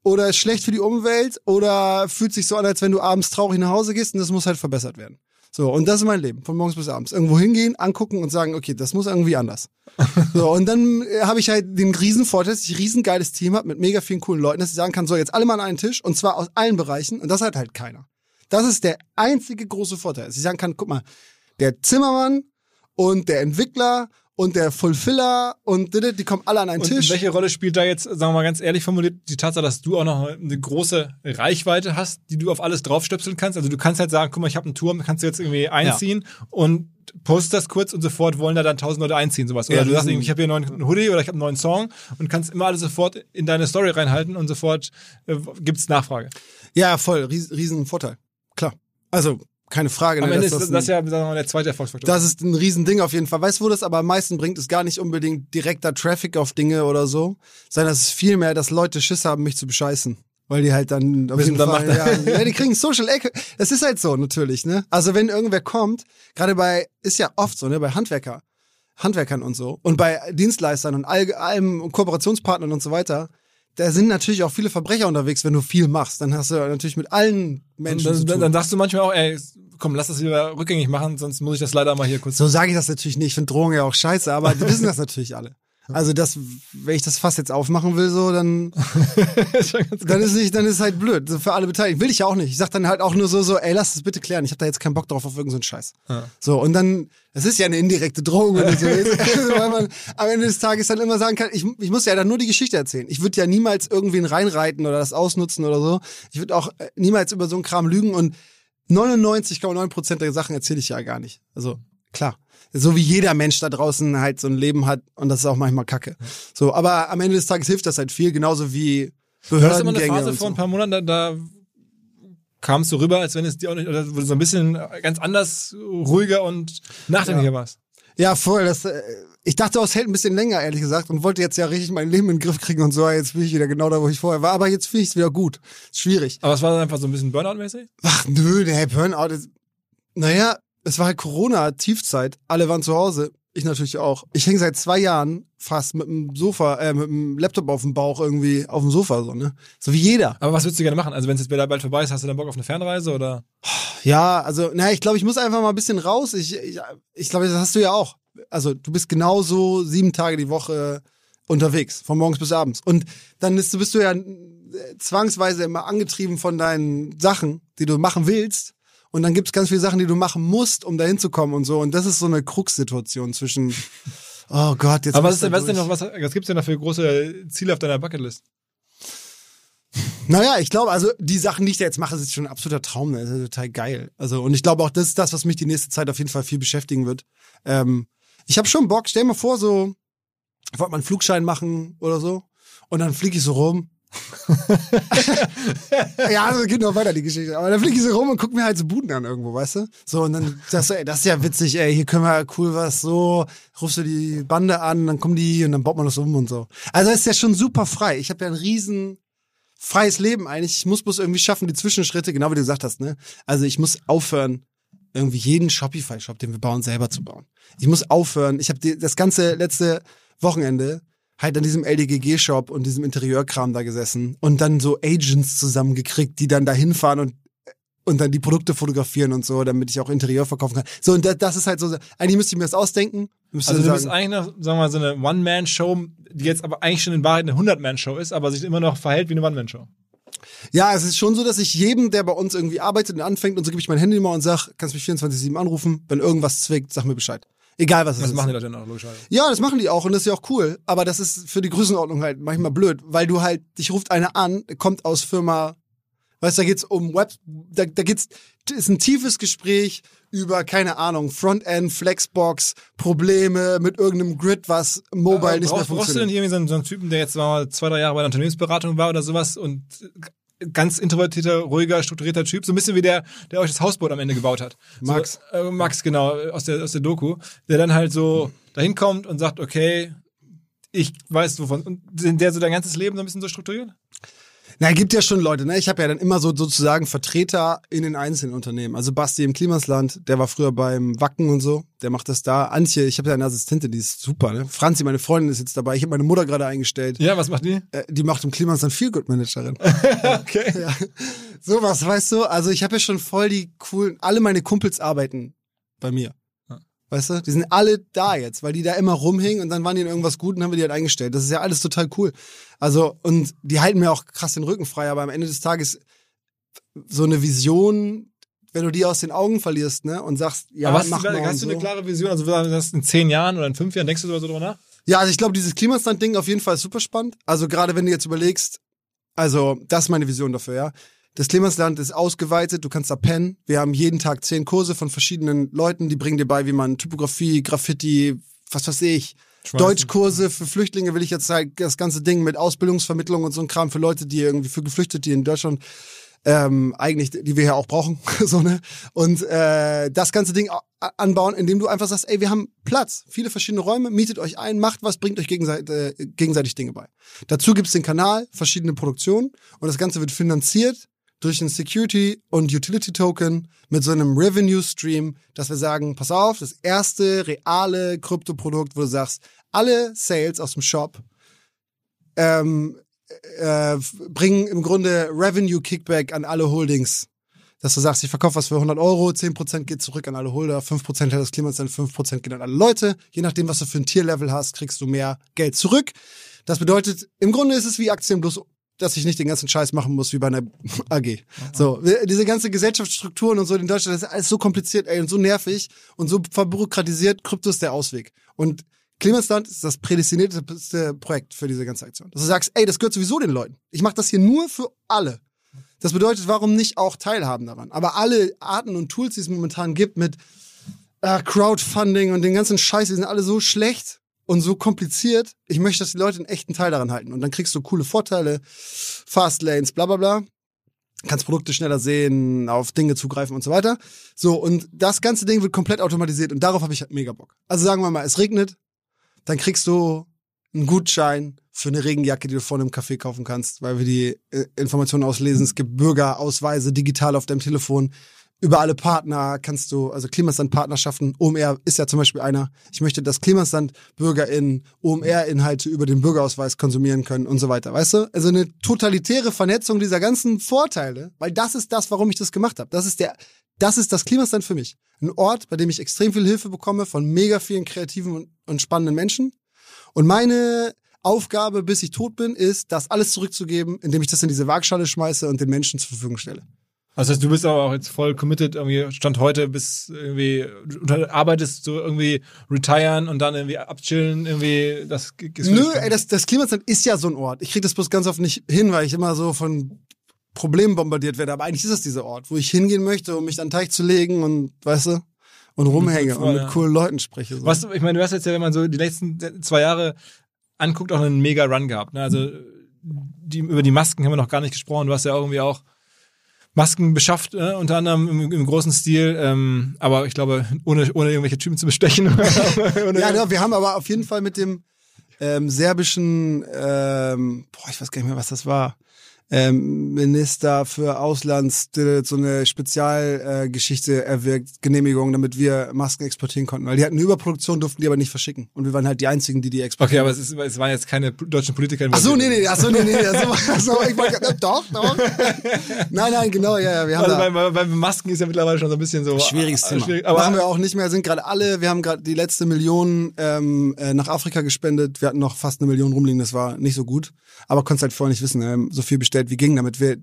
oder ist schlecht für die Umwelt oder fühlt sich so an, als wenn du abends traurig nach Hause gehst und das muss halt verbessert werden. So, und das ist mein Leben, von morgens bis abends. Irgendwo hingehen, angucken und sagen, okay, das muss irgendwie anders. So, und dann äh, habe ich halt den riesen Vorteil, dass ich ein riesengeiles Team habe mit mega vielen coolen Leuten, dass ich sagen kann, so, jetzt alle mal an einen Tisch und zwar aus allen Bereichen und das hat halt keiner. Das ist der einzige große Vorteil, dass ich sagen kann, guck mal, der Zimmermann und der Entwickler und der Fulfiller und die, kommen alle an einen Und Tisch. welche Rolle spielt da jetzt, sagen wir mal ganz ehrlich formuliert, die Tatsache, dass du auch noch eine große Reichweite hast, die du auf alles draufstöpseln kannst? Also du kannst halt sagen, guck mal, ich habe einen Turm, kannst du jetzt irgendwie einziehen und postest das kurz und sofort wollen da dann tausend Leute einziehen, sowas. Oder Ja, du sagst ich habe hier einen neuen Hoodie oder ich habe einen neuen Song und kannst immer alles sofort in deine Story reinhalten und sofort äh, gibt's Nachfrage. Ja, voll, ries, riesen Vorteil. Klar. Also, keine Frage. Am ne, Ende dass ist ein- das ja wir der zweite Erfolgsfaktor. Das ist ein Riesending auf jeden Fall. Weißt du, wo das aber am meisten bringt? Ist gar nicht unbedingt direkter Traffic auf Dinge oder so, sondern es ist vielmehr, dass Leute Schiss haben, mich zu bescheißen. Weil die halt dann auf Wissen, jeden dann Fall, macht ja, ja, die kriegen Social Echo. Das ist halt so, natürlich, ne? Also wenn irgendwer kommt, gerade bei, ist ja oft so, ne, bei Handwerker, Handwerkern und so und bei Dienstleistern und all, allem Kooperationspartnern und so weiter, da sind natürlich auch viele Verbrecher unterwegs, wenn du viel machst. Dann hast du natürlich mit allen Menschen dann, zu tun. dann sagst du manchmal auch, ey, komm, lass das lieber rückgängig machen, sonst muss ich das leider mal hier kurz. So sage ich das natürlich nicht. Ich finde Drohungen ja auch scheiße, aber die wissen das natürlich alle. Also das, wenn ich das Fass jetzt aufmachen will, so, dann, dann ist nicht, dann ist halt blöd. So für alle Beteiligten. Will ich ja auch nicht. Ich sag dann halt auch nur so, so, ey, lass das bitte klären. Ich habe da jetzt keinen Bock drauf auf irgendeinen so Scheiß. Ja. So, und dann, es ist ja eine indirekte Drohung, wenn du so willst. Weil man am Ende des Tages dann immer sagen kann, ich, ich muss ja dann nur die Geschichte erzählen. Ich würde ja niemals irgendwen reinreiten oder das ausnutzen oder so. Ich würde auch äh, niemals über so einen Kram lügen und 99,9% der Sachen erzähle ich ja gar nicht. Also, klar. So wie jeder Mensch da draußen halt so ein Leben hat und das ist auch manchmal kacke. So, aber am Ende des Tages hilft das halt viel, genauso wie Du hast immer eine Behördengänge Phase und vor ein so. paar Monaten, da, da kam es so rüber, als wenn es dir auch nicht, oder du so ein bisschen ganz anders, ruhiger und nachdenklicher warst. Ja, voll. Das, äh, ich dachte, es hält ein bisschen länger, ehrlich gesagt, und wollte jetzt ja richtig mein Leben in den Griff kriegen und so. Jetzt bin ich wieder genau da, wo ich vorher war. Aber jetzt finde ich es wieder gut. Schwierig. Aber es war dann einfach so ein bisschen Burnout-mäßig? Ach nö, der Burnout ist. Naja, es war halt Corona, Tiefzeit. Alle waren zu Hause. Ich natürlich auch. Ich hänge seit zwei Jahren fast mit dem Sofa, äh, mit dem Laptop auf dem Bauch irgendwie auf dem Sofa, so, ne? So wie jeder. Aber was würdest du gerne machen? Also wenn es jetzt wieder bald vorbei ist, hast du dann Bock auf eine Fernreise oder? Ja, also, naja, ich glaube, ich muss einfach mal ein bisschen raus. Ich, ich, ich glaube, das hast du ja auch. Also, du bist genauso sieben Tage die Woche unterwegs, von morgens bis abends. Und dann bist, bist du ja äh, zwangsweise immer angetrieben von deinen Sachen, die du machen willst. Und dann gibt's ganz viele Sachen, die du machen musst, um dahin zu kommen und so. Und das ist so eine Krux-Situation zwischen, oh Gott, jetzt. Aber was was denn noch, was, was gibt's denn noch für große Ziele auf deiner Bucketlist? Naja, ich glaube, also die Sachen, die ich da jetzt mache, ist schon ein absoluter Traum. ne? Das ist total geil. Also, und ich glaube auch, das ist das, was mich die nächste Zeit auf jeden Fall viel beschäftigen wird. Ähm, ich habe schon Bock, stell mal vor, so, ich wollte mal einen Flugschein machen oder so. Und dann fliege ich so rum. ja, also geht noch weiter die Geschichte. Aber dann fliege ich so rum und guck mir halt so Buden an irgendwo, weißt du? So, und dann sagst du, ey, das ist ja witzig, ey, hier können wir cool was, so, rufst du die Bande an, dann kommen die und dann baut man das um und so. Also es ist ja schon super frei. Ich habe ja ein riesen freies Leben eigentlich. Ich muss bloß irgendwie schaffen, die Zwischenschritte, genau wie du gesagt hast, ne? Also ich muss aufhören, irgendwie jeden Shopify-Shop, den wir bauen, selber zu bauen. Ich muss aufhören. Ich habe das ganze letzte Wochenende halt an diesem LDGG-Shop und diesem Interieurkram da gesessen und dann so Agents zusammengekriegt, die dann da hinfahren und und dann die Produkte fotografieren und so, damit ich auch Interieur verkaufen kann. So, und das, das ist halt so, eigentlich müsste ich mir das ausdenken. Müsste Also du sagen, bist eigentlich noch, sagen wir mal, so eine One-Man-Show, die jetzt aber eigentlich schon in Wahrheit eine 100-Man-Show ist, aber sich immer noch verhält wie eine One-Man-Show. Ja, es ist schon so, dass ich jedem, der bei uns irgendwie arbeitet und anfängt und so gebe ich mein Handy mal und sag, kannst mich 24-7 anrufen, wenn irgendwas zwickt, sag mir Bescheid. Egal was es Das ist. machen die Leute dann auch, logischerweise. Ja, das machen die auch und das ist ja auch cool. Aber das ist für die Größenordnung halt manchmal blöd, weil du halt, dich ruft einer an, kommt aus Firma, weißt du, da geht's um Web, da, da geht's, ist ein tiefes Gespräch über, keine Ahnung, Frontend, Flexbox, Probleme mit irgendeinem Grid, was mobile nicht mehr brauchst, brauchst du denn funktioniert. irgendwie so einen, so einen Typen, der jetzt mal, zwei, drei Jahre bei der Unternehmensberatung war oder sowas und ganz introvertierter, ruhiger, strukturierter Typ, so ein bisschen wie der, der euch das Hausboot am Ende gebaut hat. Max. So, äh, Max, genau, aus der, aus der Doku, der dann halt so dahin kommt und sagt, okay, ich weiß wovon. Und sind der so dein ganzes Leben so ein bisschen so strukturiert? Na, gibt ja schon Leute, ne? Ich habe ja dann immer so sozusagen Vertreter in den einzelnen Unternehmen. Also Basti im Klimasland, der war früher beim Wacken und so, der macht das da. Antje, ich habe ja eine Assistentin, die ist super, ne? Franzi, meine Freundin, ist jetzt dabei. Ich habe meine Mutter gerade eingestellt. Ja, was macht die? Äh, die macht im Klimasland viel Good Managerin. Okay. ja. Sowas, weißt du? Also ich habe ja schon voll die coolen, alle meine Kumpels arbeiten bei mir. Weißt du? Die sind alle da jetzt, weil die da immer rumhingen und dann waren die in irgendwas gut und haben wir die halt eingestellt. Das ist ja alles total cool. Also, und die halten mir auch krass den Rücken frei, aber am Ende des Tages so eine Vision, wenn du die aus den Augen verlierst, ne, und sagst, ja, aber hast, mach du, mal hast du so. eine klare Vision? Also das in zehn Jahren oder in fünf Jahren denkst du so drüber nach? Ja, also ich glaube, dieses Klimastand-Ding auf jeden Fall ist super spannend. Also gerade wenn du jetzt überlegst, also das ist meine Vision dafür, ja. Das Klimasland ist ausgeweitet, du kannst da pennen. Wir haben jeden Tag zehn Kurse von verschiedenen Leuten, die bringen dir bei, wie man Typografie, Graffiti, was weiß ich, Schmeißen. Deutschkurse für Flüchtlinge will ich jetzt halt das ganze Ding mit Ausbildungsvermittlung und so ein Kram für Leute, die irgendwie für Geflüchtete, die in Deutschland ähm, eigentlich, die wir ja auch brauchen, so ne. Und äh, das ganze Ding anbauen, indem du einfach sagst, ey, wir haben Platz, viele verschiedene Räume, mietet euch ein, macht was, bringt euch gegenseitig, äh, gegenseitig Dinge bei. Dazu gibt's den Kanal, verschiedene Produktionen und das Ganze wird finanziert durch einen Security und Utility Token mit so einem Revenue Stream, dass wir sagen, pass auf, das erste reale Kryptoprodukt, wo du sagst, alle Sales aus dem Shop ähm, äh, bringen im Grunde Revenue Kickback an alle Holdings. Dass du sagst, ich verkaufe was für 100 Euro, 10% geht zurück an alle Holder, 5% hat das Klimastand, 5% geht an alle Leute. Je nachdem, was du für ein Tierlevel hast, kriegst du mehr Geld zurück. Das bedeutet, im Grunde ist es wie Aktien, bloß dass ich nicht den ganzen Scheiß machen muss wie bei einer AG. So, diese ganze Gesellschaftsstrukturen und so in Deutschland, das ist alles so kompliziert, ey, und so nervig und so verbürokratisiert. Krypto ist der Ausweg. Und Klimasland ist das prädestinierteste Projekt für diese ganze Aktion. Dass du sagst, ey, das gehört sowieso den Leuten. Ich mache das hier nur für alle. Das bedeutet, warum nicht auch teilhaben daran? Aber alle Arten und Tools, die es momentan gibt mit äh, Crowdfunding und den ganzen Scheiß, die sind alle so schlecht und so kompliziert. Ich möchte, dass die Leute einen echten Teil daran halten. Und dann kriegst du coole Vorteile, Fastlanes, bla bla bla. Kannst Produkte schneller sehen, auf Dinge zugreifen und so weiter. So, und das ganze Ding wird komplett automatisiert und darauf habe ich halt mega Bock. Also sagen wir mal, es regnet, dann kriegst du einen Gutschein für eine Regenjacke, die du vorne im Café kaufen kannst, weil wir die äh, Informationen auslesen. Es gibt Bürgerausweise digital auf deinem Telefon. Über alle Partner kannst du, also Klimastand-Partnerschaften, OMR ist ja zum Beispiel einer. Ich möchte, dass Klimastand-BürgerInnen OMR-Inhalte über den Bürgerausweis konsumieren können und so weiter, weißt du? Also eine totalitäre Vernetzung dieser ganzen Vorteile, weil das ist das, warum ich das gemacht habe. Das ist der, das ist das Klimastand für mich. Ein Ort, bei dem ich extrem viel Hilfe bekomme von mega vielen kreativen und spannenden Menschen. Und meine Aufgabe, bis ich tot bin, ist, das alles zurückzugeben, indem ich das in diese Waagschale schmeiße und den Menschen zur Verfügung stelle. Also das heißt, du bist aber auch jetzt voll committed, irgendwie Stand heute bis irgendwie, du arbeitest so irgendwie retiren und dann irgendwie abchillen, irgendwie, das ist Nö, ey, das, das Klimazentrum ist ja so ein Ort. Ich krieg das bloß ganz oft nicht hin, weil ich immer so von Problemen bombardiert werde. Aber eigentlich ist es dieser Ort, wo ich hingehen möchte, um mich an den Teich zu legen und, weißt du, und rumhänge und mit ja. coolen Leuten spreche. So. Was, ich meine, du hast jetzt ja, wenn man so die letzten zwei Jahre anguckt, auch einen mega Run gehabt. Ne? Also die, über die Masken haben wir noch gar nicht gesprochen. Du hast ja irgendwie auch Masken beschafft, äh, unter anderem im, im großen Stil, ähm, aber ich glaube, ohne, ohne irgendwelche Typen zu bestechen. Ja, ja, wir haben aber auf jeden Fall mit dem ähm, serbischen, ähm, boah, ich weiß gar nicht mehr, was das war, ähm, Minister für Auslands so eine Spezialgeschichte äh, erwirkt, Genehmigung, damit wir Masken exportieren konnten. Weil die hatten eine Überproduktion, durften die aber nicht verschicken. Und wir waren halt die einzigen, die die Okay, exportieren. aber es, ist, es waren jetzt keine deutschen Politiker Ach so, nee, nee, ach so, nee, nee, ach so, ich äh, doch, doch. Nein, nein, genau, ja, ja, wir haben Also da, bei, bei, Masken ist ja mittlerweile schon so ein bisschen so Schwieriges äh, Thema. schwierig, Aber aber Machen wir auch nicht mehr, sind gerade alle, wir haben gerade die letzte Million ähm, äh, nach Afrika gespendet. Wir hatten noch fast eine Million rumliegen, das war nicht so gut. Aber konntest halt vorher nicht wissen, ähm, so viel bestellt wie ging, damit wir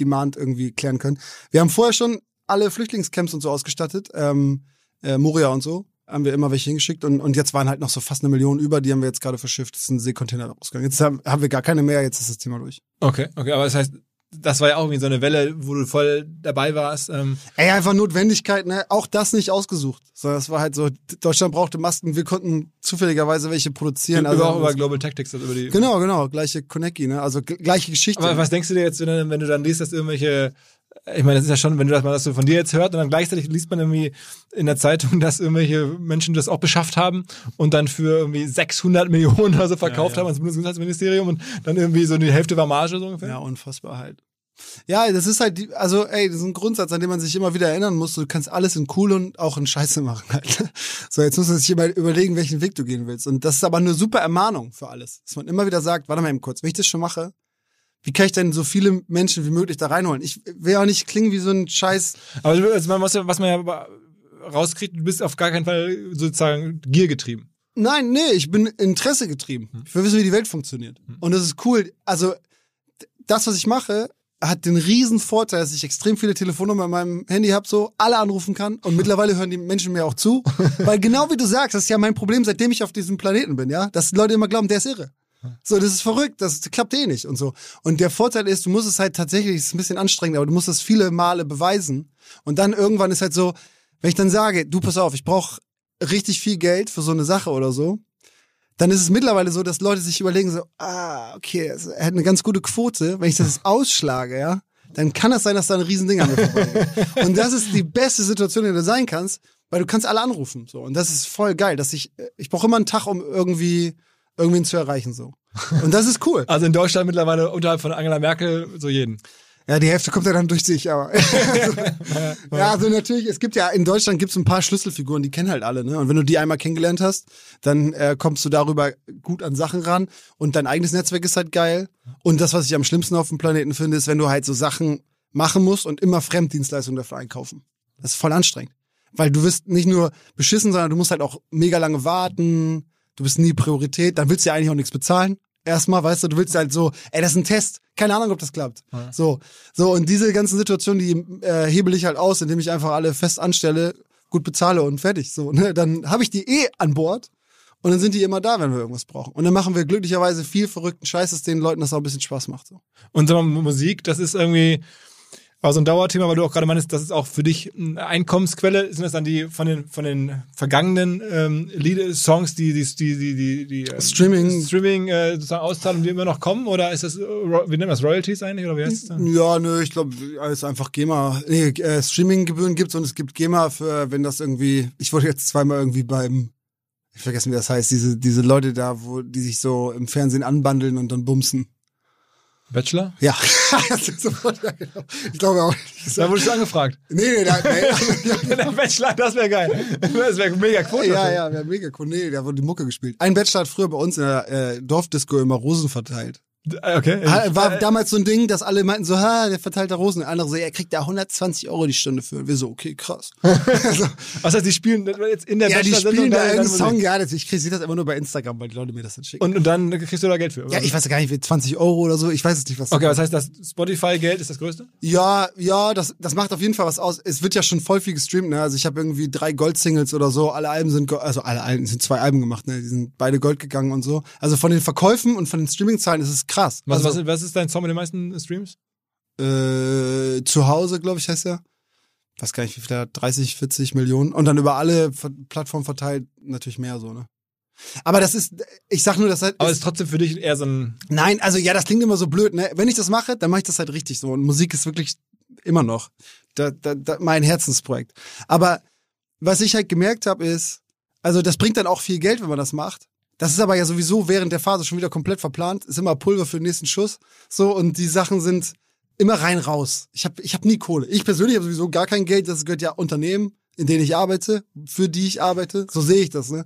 Demand irgendwie klären können. Wir haben vorher schon alle Flüchtlingscamps und so ausgestattet, ähm, äh, Moria und so, haben wir immer welche hingeschickt und, und jetzt waren halt noch so fast eine Million über, die haben wir jetzt gerade verschifft, das ist ein Seekontainer rausgegangen. Jetzt haben, haben wir gar keine mehr, jetzt ist das Thema durch. okay, okay, aber das heißt, das war ja auch irgendwie so eine Welle, wo du voll dabei warst. Ähm, Ey, einfach Notwendigkeit, ne? Auch das nicht ausgesucht. Sondern es war halt so, Deutschland brauchte Masken, wir konnten zufälligerweise welche produzieren. über, auch über Global Tactics, also über die. Genau, genau, gleiche Konecki, ne? Also gleiche Geschichte. Aber was denkst du dir jetzt, wenn, du- wenn du dann liest, dass irgendwelche, ich meine, das ist ja schon, wenn du das mal das so von dir jetzt hört und dann gleichzeitig liest man irgendwie in der Zeitung, dass irgendwelche Menschen das auch beschafft haben und dann für irgendwie 600 Millionen oder so verkauft Ja, ja. haben ans Bundesgesundheitsministerium und dann irgendwie so die Hälfte war Marge so ungefähr. ja, unfassbar halt. Ja, das ist halt, die, also ey, das ist ein Grundsatz, an den man sich immer wieder erinnern muss. Du kannst alles in cool und auch in Scheiße machen halt. So, jetzt muss man sich immer überlegen, welchen Weg du gehen willst. Und das ist aber eine super Ermahnung für alles. Dass man immer wieder sagt, warte mal eben kurz, wenn ich das schon mache, wie kann ich denn so viele Menschen wie möglich da reinholen? Ich will auch nicht klingen wie so ein Scheiß Aber also ja, was man ja rauskriegt, du bist auf gar keinen Fall sozusagen giergetrieben. Nein, nee, ich bin Interesse getrieben. Ich will wissen, wie die Welt funktioniert. Und das ist cool. Also, das, was ich mache, hat den riesen Vorteil, dass ich extrem viele Telefonnummern in meinem Handy habe, so alle anrufen kann. Und mittlerweile hören die Menschen mir auch zu. Weil genau wie du sagst, das ist ja mein Problem, seitdem ich auf diesem Planeten bin, ja, dass Leute immer glauben, der ist irre. So, das ist verrückt, das klappt eh nicht und so. Und der Vorteil ist, du musst es halt tatsächlich, es ist ein bisschen anstrengend, aber du musst es viele Male beweisen. Und dann irgendwann ist halt so, wenn ich dann sage, du pass auf, ich brauche richtig viel Geld für so eine Sache oder so, dann ist es mittlerweile so, dass Leute sich überlegen so, ah, okay, er hat eine ganz gute Quote, wenn ich das ausschlage, ja, dann kann das sein, dass da ein Riesending an mir vorbeigeht. Und das ist die beste Situation, in der du sein kannst, weil du kannst alle anrufen, so. Und das ist voll geil, dass ich, ich brauche immer einen Tag, um irgendwie, irgendwen zu erreichen, so. Und das ist cool. Also in Deutschland mittlerweile unterhalb von Angela Merkel so jeden. Ja, die Hälfte kommt ja dann durch sich, aber. ja, also natürlich, es gibt ja, in Deutschland gibt es ein paar Schlüsselfiguren, die kennen halt alle, ne? Und wenn du die einmal kennengelernt hast, dann äh, kommst du darüber gut an Sachen ran und dein eigenes Netzwerk ist halt geil. Und das, was ich am schlimmsten auf dem Planeten finde, ist, wenn du halt so Sachen machen musst und immer Fremddienstleistungen dafür einkaufen. Das ist voll anstrengend. Weil du wirst nicht nur beschissen, sondern du musst halt auch mega lange warten, du bist nie Priorität, dann willst du ja eigentlich auch nichts bezahlen. Erstmal, weißt du, du willst halt so, ey, das ist ein Test. Keine Ahnung, ob das klappt. So, so, und diese ganzen Situationen, die äh, hebel ich halt aus, indem ich einfach alle fest anstelle, gut bezahle und fertig. So, ne? Dann habe ich die eh an Bord und dann sind die immer da, wenn wir irgendwas brauchen. Und dann machen wir glücklicherweise viel verrückten Scheiß, dass den Leuten das auch ein bisschen Spaß macht. So. Und sag mal, Musik, das ist irgendwie war so ein Dauerthema, weil du auch gerade meinst, das ist auch für dich eine Einkommensquelle. Sind das dann die von den von den vergangenen ähm, Lieder, Songs, die die die die die, die äh, Streaming. Streaming äh, sozusagen Auszahlungen, die immer noch kommen, oder ist das wie nennt man das Royalties eigentlich oder wie heißt das? dann? Ja, nö, ich glaube, es ist einfach GEMA. Nee, äh, Streaminggebühren gibt's und es gibt GEMA für, wenn das irgendwie, ich wurde jetzt zweimal irgendwie beim, ich vergessen, wie das heißt, diese, diese Leute da, wo, die sich so im Fernsehen anbandeln und dann bumsen. Bachelor? Ja, sofort, genau. Ich glaube auch. Da wurdest du angefragt. Nee, nee, da, nee. Der Bachelor, das wäre geil. Das wäre mega Quote. Ja, ja, haben mega cool. Nee, da wurde die Mucke gespielt. Ein Bachelor hat früher bei uns in der äh, Dorfdisco immer Rosen verteilt. Äh, Okay. War Äh, damals so ein Ding, dass alle meinten so, ha, der verteilt da Rosen. Andere so, er kriegt da 120 Euro die Stunde für. Und wir so, okay, krass. also, was heißt, die spielen jetzt in der ja, die spielen da deine- deine irgendeinen Song, ja, das, ich krieg, sehe das immer nur bei Instagram, weil die Leute mir das dann schicken. Und, und dann kriegst du da Geld für. ja, ich weiß gar nicht, wie 20 Euro oder so, ich weiß es nicht, was. Okay, was heißt das? Spotify-Geld ist das größte? Ja, ja, das, das macht auf jeden Fall was aus. Es wird ja schon voll viel gestreamt, ne? Also ich habe irgendwie drei Gold-Singles oder so. Alle Alben sind, also alle Alben sind zwei Alben gemacht, ne? Die sind beide Gold gegangen und so. Also von den Verkäufen und von den Streaming-Zahlen ist es krass. Was, also, was, was ist dein Song mit den meisten Streams? äh, zu Hause, glaube ich, heißt er. Weiß gar nicht, wie viel hat, 30, 40 Millionen. Und dann über alle Plattformen verteilt natürlich mehr so, ne? Aber das ist, ich sag nur, das halt. Aber es ist trotzdem für dich eher so ein. Nein, also ja, das klingt immer so blöd, ne? Wenn ich das mache, dann mache ich das halt richtig so. Und Musik ist wirklich immer noch da, da, da, mein Herzensprojekt. Aber was ich halt gemerkt habe, ist, also das bringt dann auch viel Geld, wenn man das macht. Das ist aber ja sowieso während der Phase schon wieder komplett verplant. Ist immer Pulver für den nächsten Schuss. So, und die Sachen sind immer rein raus. Ich habe ich hab nie Kohle. Ich persönlich habe sowieso gar kein Geld. Das gehört ja Unternehmen, in denen ich arbeite, für die ich arbeite. So sehe ich das, ne?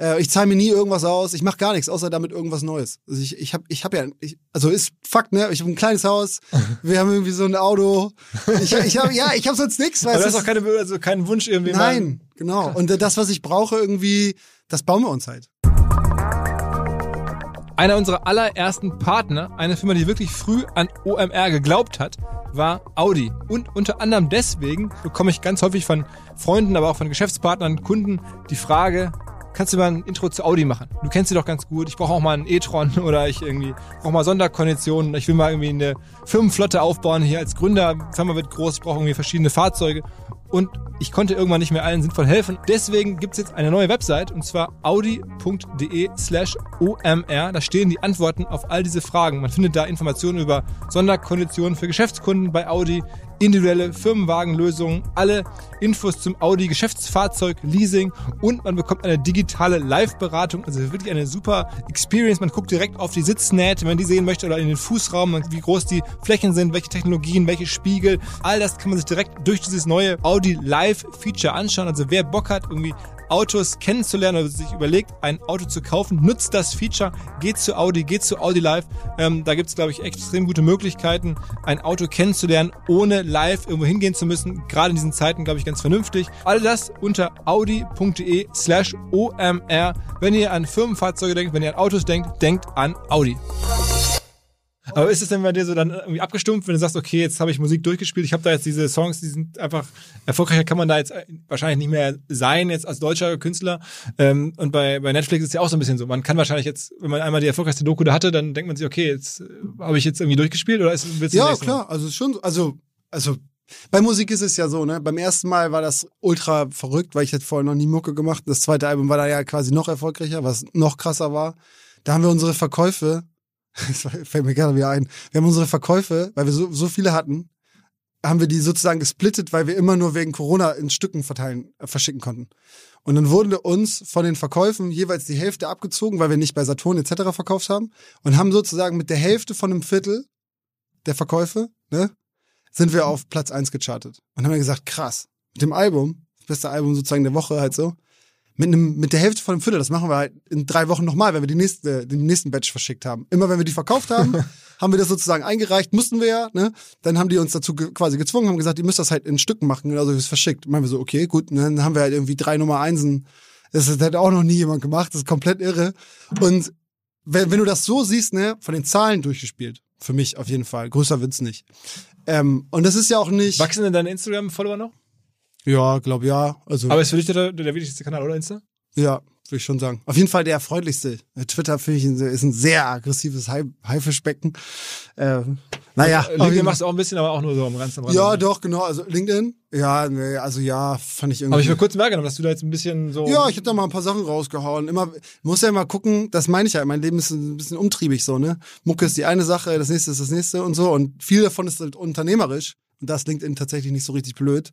Äh, ich zahle mir nie irgendwas aus. Ich mache gar nichts, außer damit irgendwas Neues. Also ich, ich habe ich hab ja, ich, also ist Fakt, ne? Ich habe ein kleines Haus. Wir haben irgendwie so ein Auto. Ich, ich habe ja, ich habe sonst nichts. Aber Weil du hast auch keine, also keinen Wunsch irgendwie. mal- Nein, genau. Und das, was ich brauche, irgendwie, das bauen wir uns halt. Einer unserer allerersten Partner, eine Firma, die wirklich früh an OMR geglaubt hat, war Audi. Und unter anderem deswegen bekomme ich ganz häufig von Freunden, aber auch von Geschäftspartnern, Kunden die Frage, kannst du mal ein Intro zu Audi machen? Du kennst sie doch ganz gut. Ich brauche auch mal einen e-tron oder ich irgendwie brauche mal Sonderkonditionen. Ich will mal irgendwie eine Firmenflotte aufbauen hier als Gründer. Die Firma wird groß, ich brauche irgendwie verschiedene Fahrzeuge. Und ich konnte irgendwann nicht mehr allen sinnvoll helfen. Deswegen gibt's jetzt eine neue Website und zwar audi.de slash omr. Da stehen die Antworten auf all diese Fragen. Man findet da Informationen über Sonderkonditionen für Geschäftskunden bei Audi, individuelle Firmenwagenlösungen, alle Infos zum Audi Geschäftsfahrzeug, Leasing und man bekommt eine digitale Live-Beratung. Also wirklich eine super Experience. Man guckt direkt auf die Sitznähte, wenn man die sehen möchte oder in den Fußraum, wie groß die Flächen sind, welche Technologien, welche Spiegel. All das kann man sich direkt durch dieses neue Audi Live-Feature anschauen. Also wer Bock hat, irgendwie Autos kennenzulernen oder sich überlegt, ein Auto zu kaufen, nutzt das Feature, geht zu Audi, geht zu Audi Live. Ähm, da gibt's glaube ich, extrem gute Möglichkeiten, ein Auto kennenzulernen, ohne live irgendwo hingehen zu müssen. Gerade in diesen Zeiten, glaube ich, ganz vernünftig. All das unter audi.de slash omr. Wenn ihr an Firmenfahrzeuge denkt, wenn ihr an Autos denkt, denkt an Audi. Aber ist es denn bei dir so dann irgendwie abgestumpft, wenn du sagst, okay, jetzt habe ich Musik durchgespielt, ich habe da jetzt diese Songs, die sind einfach erfolgreicher kann man da jetzt wahrscheinlich nicht mehr sein jetzt als deutscher Künstler. Ähm, und bei, bei Netflix ist es ja auch so ein bisschen so. Man kann wahrscheinlich jetzt, wenn man einmal die erfolgreichste Doku da hatte, dann denkt man sich, okay, jetzt äh, habe ich jetzt irgendwie durchgespielt oder ist du Ja, Mal? klar. Also schon, so- also, also bei Musik ist es ja so, ne? Beim ersten Mal war das ultra verrückt, weil ich hätte vorher noch nie Mucke gemacht. Das zweite Album war da ja quasi noch erfolgreicher, was noch krasser war. Da haben wir unsere Verkäufe, das fällt mir gerade wieder ein, wir haben unsere Verkäufe, weil wir so, so viele hatten, haben wir die sozusagen gesplittet, weil wir immer nur wegen Corona in Stücken verteilen, äh, verschicken konnten. Und dann wurde uns von den Verkäufen jeweils die Hälfte abgezogen, weil wir nicht bei Saturn etc. verkauft haben und haben sozusagen mit der Hälfte von einem Viertel der Verkäufe, ne, sind wir auf Platz eins gechartet. Und haben wir gesagt, krass, mit dem Album, das beste Album sozusagen der Woche halt so, mit, einem, mit der Hälfte von einem Viertel, das machen wir halt in drei Wochen nochmal, wenn wir die nächste, den nächsten Batch verschickt haben. Immer wenn wir die verkauft haben, haben wir das sozusagen eingereicht, mussten wir ja, ne? Dann haben die uns dazu ge quasi gezwungen, haben gesagt, ihr müsst das halt in Stücken machen, genauso wie es verschickt. Meinen wir so, okay, gut, und dann haben wir halt irgendwie drei Nummer Einsen. Das hat auch noch nie jemand gemacht, das ist komplett irre. Und wenn, wenn du das so siehst, ne, von den Zahlen durchgespielt, für mich auf jeden Fall. Größer wird's nicht. Ähm, und das ist ja auch nicht. Wachsen denn deine Instagram-Follower noch? Ja, glaub ja. Also Aber ist für dich der, der wichtigste Kanal, oder Insta? ja, würde ich schon sagen. Auf jeden Fall der freundlichste. Twitter finde ich ist ein sehr aggressives Hai- Haifischbecken. Äh, naja. LinkedIn machst du auch ein bisschen, aber auch nur so am ganz am Rande. ja, doch, genau. Also LinkedIn. Ja, nee, also ja, fand ich irgendwie. Aber ich will kurz wahrgenommen, dass du da jetzt ein bisschen so. Ja, ich hab da mal ein paar Sachen rausgehauen. Immer, muss ja immer gucken, das meine ich ja, mein Leben ist ein bisschen umtriebig so, ne? Mucke ist die eine Sache, das nächste ist das nächste und so. Und viel davon ist halt unternehmerisch. Und das LinkedIn tatsächlich nicht so richtig blöd.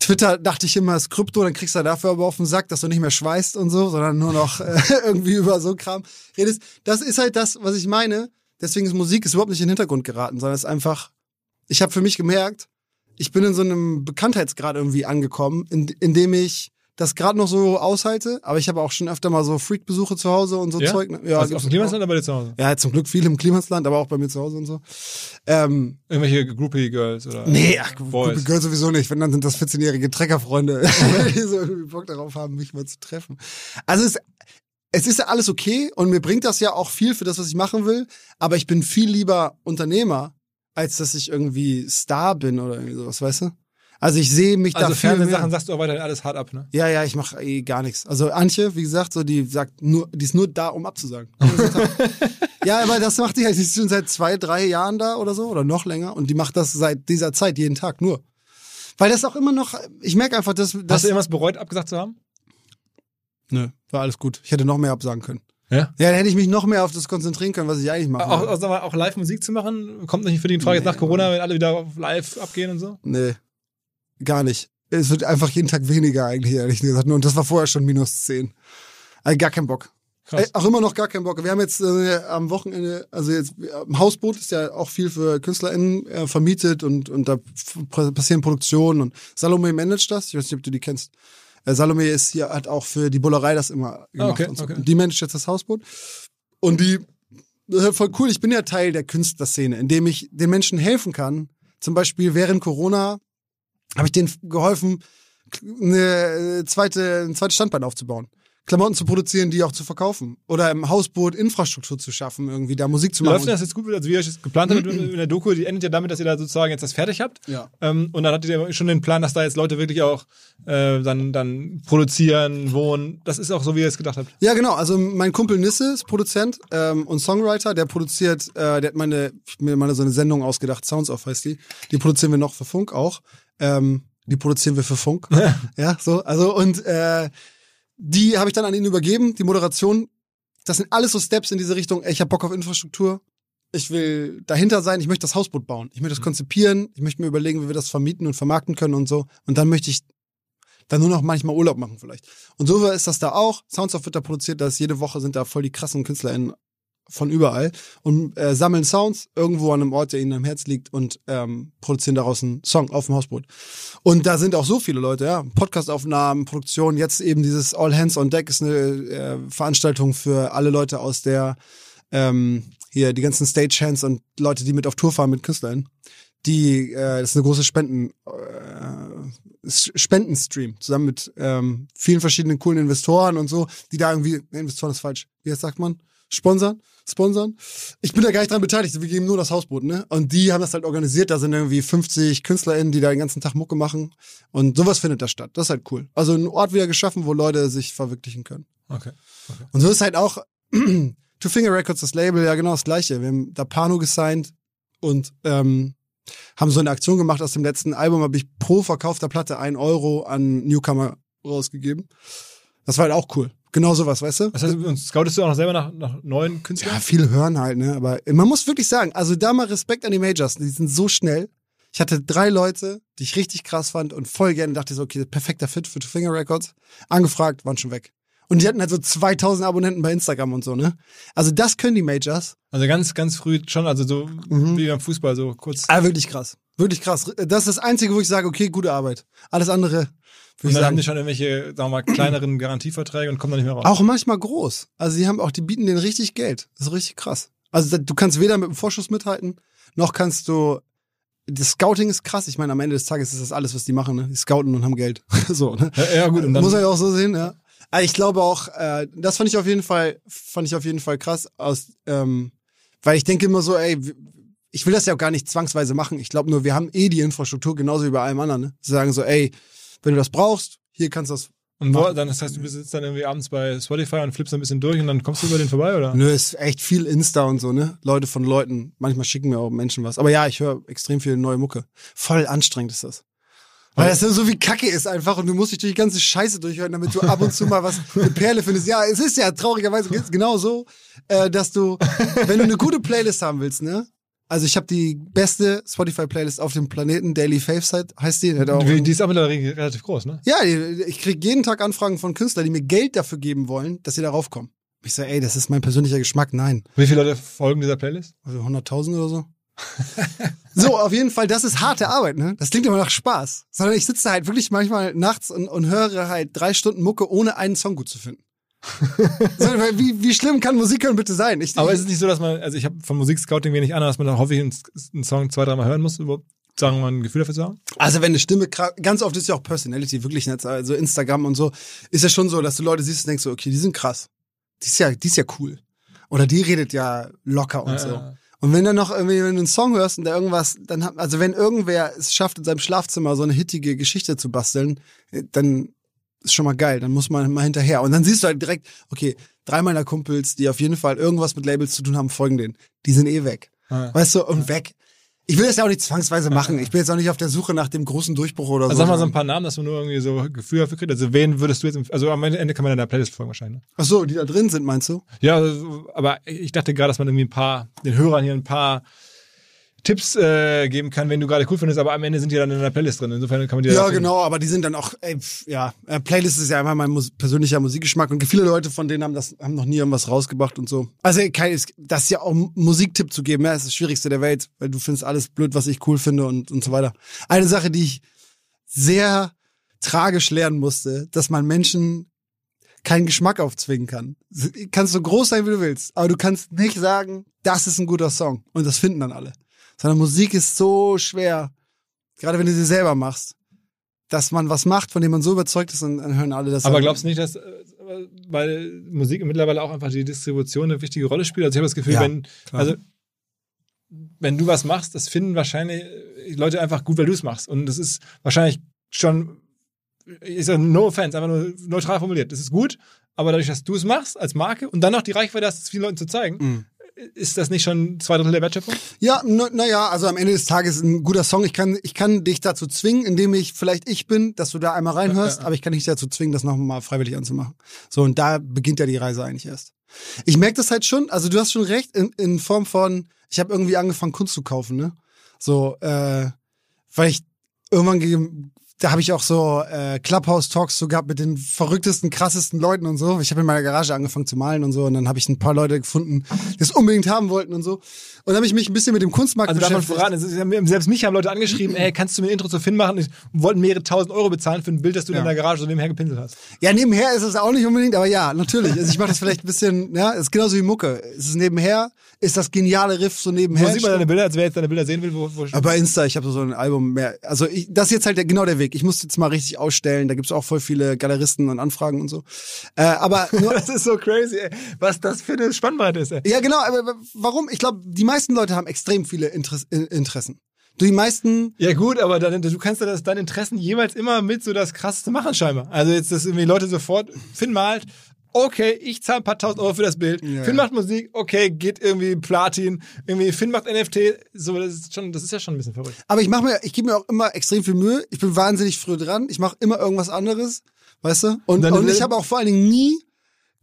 Twitter dachte ich immer, ist Krypto, dann kriegst du dafür aber auf den Sack, dass du nicht mehr schweißt und so, sondern nur noch äh, irgendwie über so Kram redest. Das ist halt das, was ich meine. Deswegen ist Musik ist überhaupt nicht in den Hintergrund geraten, sondern es ist einfach, ich habe für mich gemerkt, ich bin in so einem Bekanntheitsgrad irgendwie angekommen, in, in dem ich das gerade noch so aushalte, aber ich habe auch schon öfter mal so Freak-Besuche zu Hause und so Ja? Zeug. ne? Ja, also auf dem. Klimasland oder bei dir zu Hause? Ja, zum Glück viel im Klimasland, aber auch bei mir zu Hause und so. Ähm, Irgendwelche Groupie-Girls oder nee, ach, gehört sowieso nicht. Wenn dann sind das 14-jährige Treckerfreunde, die so irgendwie Bock darauf haben, mich mal zu treffen. Also es, es ist ja alles okay und mir bringt das ja auch viel für das, was ich machen will, aber ich bin viel lieber Unternehmer, als dass ich irgendwie Star bin oder irgendwie sowas, weißt du? Also ich sehe mich Also da viel mehr. Fernsehsachen sagst du auch weiterhin alles hart ab, ne? Ja, ja, ich mache eh gar nichts. Also Antje, wie gesagt, so die sagt nur, die ist nur da, um abzusagen. ja, aber das macht die halt, die ist schon seit zwei, drei Jahren da oder so oder noch länger und die macht das seit dieser Zeit jeden Tag nur. Weil das auch immer noch, ich merke einfach, dass Hast das. du irgendwas bereut, abgesagt zu haben? Nö, war alles gut. Ich hätte noch mehr absagen können. Ja. Ja, dann hätte ich mich noch mehr auf das konzentrieren können, was ich eigentlich mache. Auch, auch, mal, auch Live-Musik zu machen? Kommt nicht für die Frage jetzt nach Corona, wenn alle wieder live abgehen und so? Nee, gar nicht. Es wird einfach jeden Tag weniger eigentlich, ehrlich gesagt. Und das war vorher schon minus 10. Also gar keinen Bock. Ey, auch immer noch gar keinen Bock. Wir haben jetzt äh, am Wochenende, also jetzt am Hausboot ist ja auch viel für KünstlerInnen äh, vermietet und, und da passieren Produktionen und Salome managt das. Ich weiß nicht, ob du die kennst. Äh, Salome ist hier, hat auch für die Bullerei das immer gemacht. okay, und, so. okay. und die managt jetzt das Hausboot. Und die, das ist halt voll cool. Ich bin ja Teil der Künstlerszene, indem ich den Menschen helfen kann. Zum Beispiel während Corona habe ich denen geholfen, eine zweite, ein zweites Standbein aufzubauen. Klamotten zu produzieren, die auch zu verkaufen. Oder im Hausboot Infrastruktur zu schaffen, irgendwie da Musik zu machen. Läuft das jetzt gut, also wie ihr es geplant habt in der Doku, die endet ja damit, dass ihr da sozusagen jetzt das fertig habt. Ja. Ähm, und dann hattet ihr schon den Plan, dass da jetzt Leute wirklich auch äh, dann, dann produzieren, wohnen. Das ist auch so, wie ihr es gedacht habt. Ja, genau. Also mein Kumpel Nisse ist Produzent ähm, und Songwriter. Der produziert, äh, der hat meine, mir mal so eine Sendung ausgedacht, Sounds Off heißt die. Die produzieren wir noch für Funk auch. Ähm, die produzieren wir für Funk. ja, so. Also und äh, die habe ich dann an ihn übergeben, die Moderation. Das sind alles so Steps in diese Richtung. Ey, ich habe Bock auf Infrastruktur. Ich will dahinter sein. Ich möchte das Hausboot bauen. Ich möchte das konzipieren. Ich möchte mir überlegen, wie wir das vermieten und vermarkten können und so. Und dann möchte ich dann nur noch manchmal Urlaub machen vielleicht. Und so ist das da auch. Soundsoft wird da produziert, da ist jede Woche sind da voll die krassen KünstlerInnen von überall und äh, sammeln Sounds irgendwo an einem Ort, der ihnen am Herz liegt und ähm, produzieren daraus einen Song auf dem Hausboot. Und da sind auch so viele Leute, ja. Podcastaufnahmen, Produktion, jetzt eben dieses All Hands on Deck ist eine äh, Veranstaltung für alle Leute aus der ähm, hier die ganzen Stagehands und Leute, die mit auf Tour fahren mit KünstlerInnen. Die, äh, das ist eine große Spenden, äh, Spendenstream, zusammen mit ähm, vielen verschiedenen coolen Investoren und so, die da irgendwie, nee, Investoren ist falsch, wie jetzt sagt man? Sponsern? Sponsern? Ich bin da gar nicht dran beteiligt, wir geben nur das Hausboot, ne? Und die haben das halt organisiert, da sind irgendwie 50 KünstlerInnen, die da den ganzen Tag Mucke machen. Und sowas findet da statt. Das ist halt cool. Also ein Ort wieder geschaffen, wo Leute sich verwirklichen können. Okay. Und so ist halt auch Two Finger Records, das Label, ja genau das gleiche. Wir haben da Pano gesigned und ähm, haben so eine Aktion gemacht. Aus dem letzten Album habe ich pro verkaufter Platte ein Euro an Newcomer rausgegeben. Das war halt auch cool. Genau sowas, weißt du? Das heißt, und scoutest du auch noch selber nach, nach neuen Künstlern? Ja, viele hören halt, ne? Aber man muss wirklich sagen, also da mal Respekt an die Majors, die sind so schnell. Ich hatte drei Leute, die ich richtig krass fand und voll gerne dachte so, okay, perfekter Fit für Two Finger Records. Angefragt, waren schon weg. Und die hatten halt so 2000 Abonnenten bei Instagram und so, ne? Also das können die Majors. Also ganz, ganz früh schon, also so Mhm. wie beim Fußball, so kurz. Ah, wirklich krass. Wirklich krass. Das ist das Einzige, wo ich sage, okay, gute Arbeit. Alles andere, Und dann haben sagen, die schon irgendwelche, sagen wir mal, kleineren Garantieverträge und kommen dann nicht mehr raus. auch manchmal groß. Also die haben auch, die bieten denen richtig Geld. Das ist richtig krass. Also da- du kannst weder mit dem Vorschuss mithalten, noch kannst du das Scouting ist krass. Ich meine, am Ende des Tages ist das alles, was die machen. Ne? Die scouten und haben Geld. so, ne? Ja, ja, gut, und dann Muss man ja auch so sehen, ja. Aber ich glaube auch, äh, das fand ich auf jeden Fall, fand ich auf jeden Fall krass, aus, ähm, weil ich denke immer so, ey, ich will das ja auch gar nicht zwangsweise machen. Ich glaube nur, wir haben eh die Infrastruktur genauso wie bei allem anderen. Ne? Sie sagen so, ey, wenn du das brauchst, hier kannst du das. Und wo, dann, das heißt, du sitzt dann irgendwie abends bei Spotify und flippst ein bisschen durch und dann kommst du über den vorbei, oder? Nö, ist echt viel Insta und so, ne? Leute von Leuten. Manchmal schicken mir auch Menschen was. Aber ja, ich höre extrem viel neue Mucke. Voll anstrengend ist das. Weil das so wie Kacke ist einfach und du musst dich durch die ganze Scheiße durchhören, damit du ab und zu mal was eine Perle findest. Ja, es ist ja traurigerweise genau so, äh, dass du, wenn du eine gute Playlist haben willst, ne? Also ich habe die beste Spotify-Playlist auf dem Planeten, Daily Faveside heißt die. Die, die ist auch mittlerweile relativ groß, ne? ja, ich krieg jeden Tag Anfragen von Künstlern, die mir Geld dafür geben wollen, dass sie darauf kommen. Ich sage, ey, das ist mein persönlicher Geschmack. Nein. Wie viele Leute folgen dieser Playlist? Also 100.000 oder so. So, auf jeden Fall, das ist harte Arbeit, ne? Das klingt immer nach Spaß. Sondern ich sitze halt wirklich manchmal nachts und, und höre halt drei Stunden Mucke, ohne einen Song gut zu finden. so, wie, wie schlimm kann Musik hören bitte sein? Ich, Aber ist es nicht so, dass man, also ich habe von Musikscouting wenig Ahnung, dass man dann häufig einen, einen Song zwei, dreimal hören muss, überhaupt sagen wir mal ein Gefühl dafür zu haben? Also wenn eine Stimme, ganz oft ist ja auch Personality, wirklich nicht, also Instagram und so, ist ja schon so, dass du Leute siehst und denkst so, okay, die sind krass. Die ist ja, die ist ja cool. Oder die redet ja locker und Ja, so. Ja. Und wenn dann noch irgendwie, wenn du einen Song hörst und da irgendwas, dann hat, also wenn irgendwer es schafft, in seinem Schlafzimmer so eine hittige Geschichte zu basteln, äh, dann ist schon mal geil, dann muss man mal hinterher. Und dann siehst du halt direkt, okay, drei meiner Kumpels, die auf jeden Fall irgendwas mit Labels zu tun haben, folgen denen. Die sind eh weg. Ja. Weißt du, und weg. Ich will das ja auch nicht zwangsweise machen. Ich bin jetzt auch nicht auf der Suche nach dem großen Durchbruch oder Also so. sag mal so ein paar Namen, dass man nur irgendwie so Gefühl dafür kriegt. Also wen würdest du jetzt, also am Ende kann man in der Playlist folgen wahrscheinlich. ne? Ach so, die da drin sind, meinst du? Ja, also, aber ich dachte gerade, dass man irgendwie ein paar, den Hörern hier ein paar Tipps äh, geben kann, wenn du gerade cool findest, aber am Ende sind die dann in der Playlist drin. Insofern kann man die Ja, genau, aber die sind dann auch, ey, pf, ja, äh, Playlist ist ja einfach mein Mus persönlicher Musikgeschmack und viele Leute von denen haben das, haben noch nie irgendwas rausgebracht und so. Also, kein, das ist ja auch Musiktipp zu geben, ja, ist das Schwierigste der Welt, weil du findest alles blöd, was ich cool finde und, und so weiter. Eine Sache, die ich sehr tragisch lernen musste, dass man Menschen keinen Geschmack aufzwingen kann. Kannst du groß sein, wie du willst, aber du kannst nicht sagen, das ist ein guter Song und das finden dann alle. Sondern Musik ist so schwer, gerade wenn du sie selber machst, dass man was macht, von dem man so überzeugt ist, und dann hören alle das. Aber an. glaubst du nicht, dass, äh, weil Musik mittlerweile auch einfach die Distribution eine wichtige Rolle spielt? Also ich habe das Gefühl, Ja, wenn, klar. also wenn du was machst, das finden wahrscheinlich äh, Leute einfach gut, weil du es machst. Und das ist wahrscheinlich schon, ich sage no offense, einfach nur neutral formuliert. Das ist gut, aber dadurch, dass du es machst als Marke und dann noch die Reichweite hast, es vielen Leuten zu zeigen, Mhm. Ist das nicht schon zwei Drittel der Wertschöpfung? Ja, naja, na ja, also am Ende des Tages ein guter Song. Ich kann, ich kann dich dazu zwingen, indem ich vielleicht ich bin, dass du da einmal reinhörst, Ja, ja. aber ich kann dich dazu zwingen, das nochmal freiwillig anzumachen. So, und da beginnt ja die Reise eigentlich erst. Ich merke das halt schon, also du hast schon recht, in, in Form von, ich habe irgendwie angefangen, Kunst zu kaufen, ne? So, äh, weil ich irgendwann, ge- da habe ich auch so äh, Clubhouse-Talks so gehabt mit den verrücktesten, krassesten Leuten und so. Ich habe in meiner Garage angefangen zu malen und so und dann habe ich ein paar Leute gefunden, die es unbedingt haben wollten und so. Und dann habe ich mich ein bisschen mit dem Kunstmarkt Also beschäftigt. voran, es ist- selbst mich haben Leute angeschrieben, ey, kannst du mir ein Intro zu Finn machen? Und wollten mehrere tausend Euro bezahlen für ein Bild, das du Ja. in deiner Garage so nebenher gepinselt hast. Ja, nebenher ist es auch nicht unbedingt, aber ja, natürlich. Also ich mache das vielleicht ein bisschen, ja, ist genauso wie Mucke. Es ist nebenher, ist das geniale Riff so nebenher. Wo sieht man deine Bilder, als wer jetzt deine Bilder sehen will? Wo, wo Aber bei Insta, ich habe so ein Album mehr. Also ich, das ist jetzt halt der, genau der Weg. Ich muss jetzt mal richtig ausstellen. Da gibt's auch voll viele Galeristen und Anfragen und so. Äh, aber nur, das ist so crazy, ey. was das für eine Spannbreite ist. Ey. ja, genau. Aber warum? Ich glaube, die meisten Leute haben extrem viele Interess äh, Interessen. Die meisten Ja gut, aber dann, du kannst ja das, deine Interessen jeweils immer mit so das Krasseste machen scheinbar. Also jetzt, dass irgendwie Leute sofort, Finn malt, okay, ich zahle ein paar tausend Euro für das Bild. Ja, Finn macht Musik, okay, geht irgendwie Platin. Irgendwie Finn macht NFT, so, das ist schon, das ist ja schon ein bisschen verrückt. Aber ich mache mir, ich gebe mir auch immer extrem viel Mühe. Ich bin wahnsinnig früh dran. Ich mache immer irgendwas anderes, weißt du? Und, Dann- und ich habe auch vor allen Dingen nie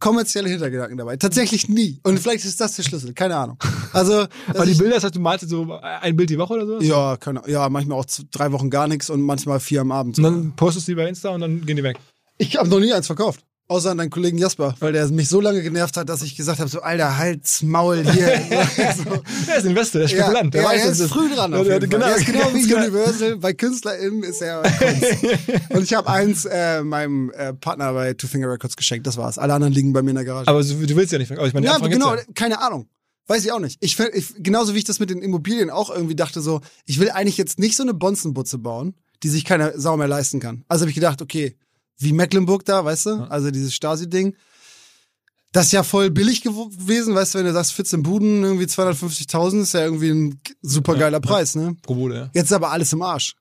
kommerzielle Hintergedanken dabei. Tatsächlich nie. Und vielleicht ist das der Schlüssel. Keine Ahnung. Also, Aber die Bilder, das heißt, du malst so ein Bild die Woche oder so? ja, keine, ja, manchmal auch drei Wochen gar nichts und manchmal vier am Abend. Und dann postest du die bei Insta und dann gehen die weg. Ich habe noch nie eins verkauft. Außer an deinen Kollegen Jasper, weil der mich so lange genervt hat, dass ich gesagt habe, so, Alter, Halt's Maul hier. so. Er ist Investor, der ist Ja, Spekulant. der ja, weiß, er ist früh dran. Auf jeden genau, er ist genau wie genau. Universal. Bei KünstlerInnen ist er Kunst. Und ich habe eins äh, meinem äh, Partner bei Two Finger Records geschenkt. Das war's. Alle anderen liegen bei mir in der Garage. Aber du willst ja nicht verkaufen. Ich meine, ja, gibt's genau. ja. Keine Ahnung. Weiß ich auch nicht. Ich, ich genauso wie ich das mit den Immobilien auch irgendwie dachte so, ich will eigentlich jetzt nicht so eine Bonzenbutze bauen, die sich keine Sau mehr leisten kann. Also habe ich gedacht, okay, wie Mecklenburg da, weißt du? Also dieses Stasi-Ding. Das ist ja voll billig gew- gewesen, weißt du, wenn du sagst 14 Buden, irgendwie 250.000, ist ja irgendwie ein super geiler Preis, ne? Pro Bude, ja. Jetzt ist aber alles im Arsch.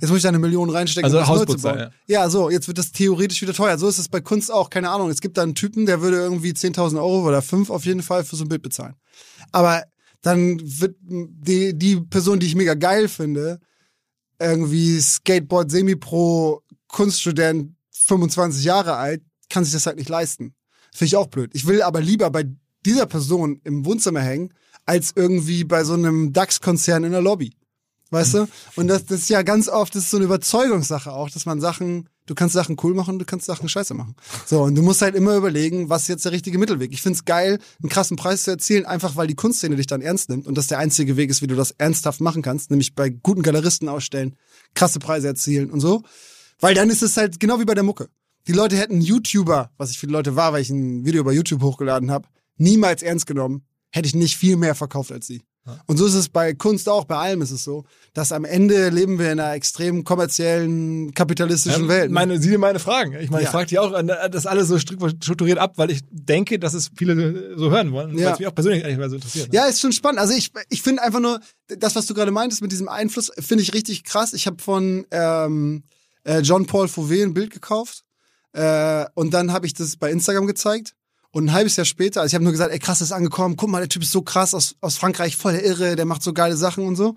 Jetzt muss ich da eine Million reinstecken, Also um das neu zu bauen. Ja. so, jetzt wird das theoretisch wieder teuer. So ist es bei Kunst auch, keine Ahnung. Es gibt da einen Typen, der würde irgendwie 10.000 Euro oder 5 auf jeden Fall für so ein Bild bezahlen. Aber dann wird die, die Person, die ich mega geil finde, irgendwie Skateboard, Semi-Pro, Kunststudent, 25 Jahre alt, kann sich das halt nicht leisten. Finde ich auch blöd. Ich will aber lieber bei dieser Person im Wohnzimmer hängen, als irgendwie bei so einem DAX-Konzern in der Lobby. Weißt du? Und das, das ist ja ganz oft das ist so eine Überzeugungssache auch, dass man Sachen Du kannst Sachen cool machen, du kannst Sachen scheiße machen. So, und du musst halt immer überlegen, was ist jetzt der richtige Mittelweg. Ich find's geil, einen krassen Preis zu erzielen, einfach weil die Kunstszene dich dann ernst nimmt und das der einzige Weg ist, wie du das ernsthaft machen kannst, nämlich bei guten Galeristen ausstellen, krasse Preise erzielen und so. Weil dann ist es halt genau wie bei der Mucke. Die Leute hätten YouTuber, was ich für die Leute war, weil ich ein Video über YouTube hochgeladen habe, niemals ernst genommen, hätte ich nicht viel mehr verkauft als sie. Und so ist es bei Kunst auch, bei allem ist es so, dass am Ende leben wir in einer extrem kommerziellen, kapitalistischen Ja, Welt. ne? Meine, sieh dir meine Fragen. Ich meine, ich Ja. frage die auch äh, das alles so stru- strukturiert ab, weil ich denke, dass es viele so hören wollen, Ja. weil es mich auch persönlich eigentlich mal so interessiert. ne? Ja, ist schon spannend. Also ich, ich finde einfach nur, das, was du gerade meintest mit diesem Einfluss, finde ich richtig krass. Ich habe von ähm, äh, John Paul Fauvet ein Bild gekauft äh, und dann habe ich das bei Instagram gezeigt. Und ein halbes Jahr später, also ich habe nur gesagt, ey krass, das ist angekommen, guck mal, der Typ ist so krass aus, aus Frankreich, voll der Irre, der macht so geile Sachen und so.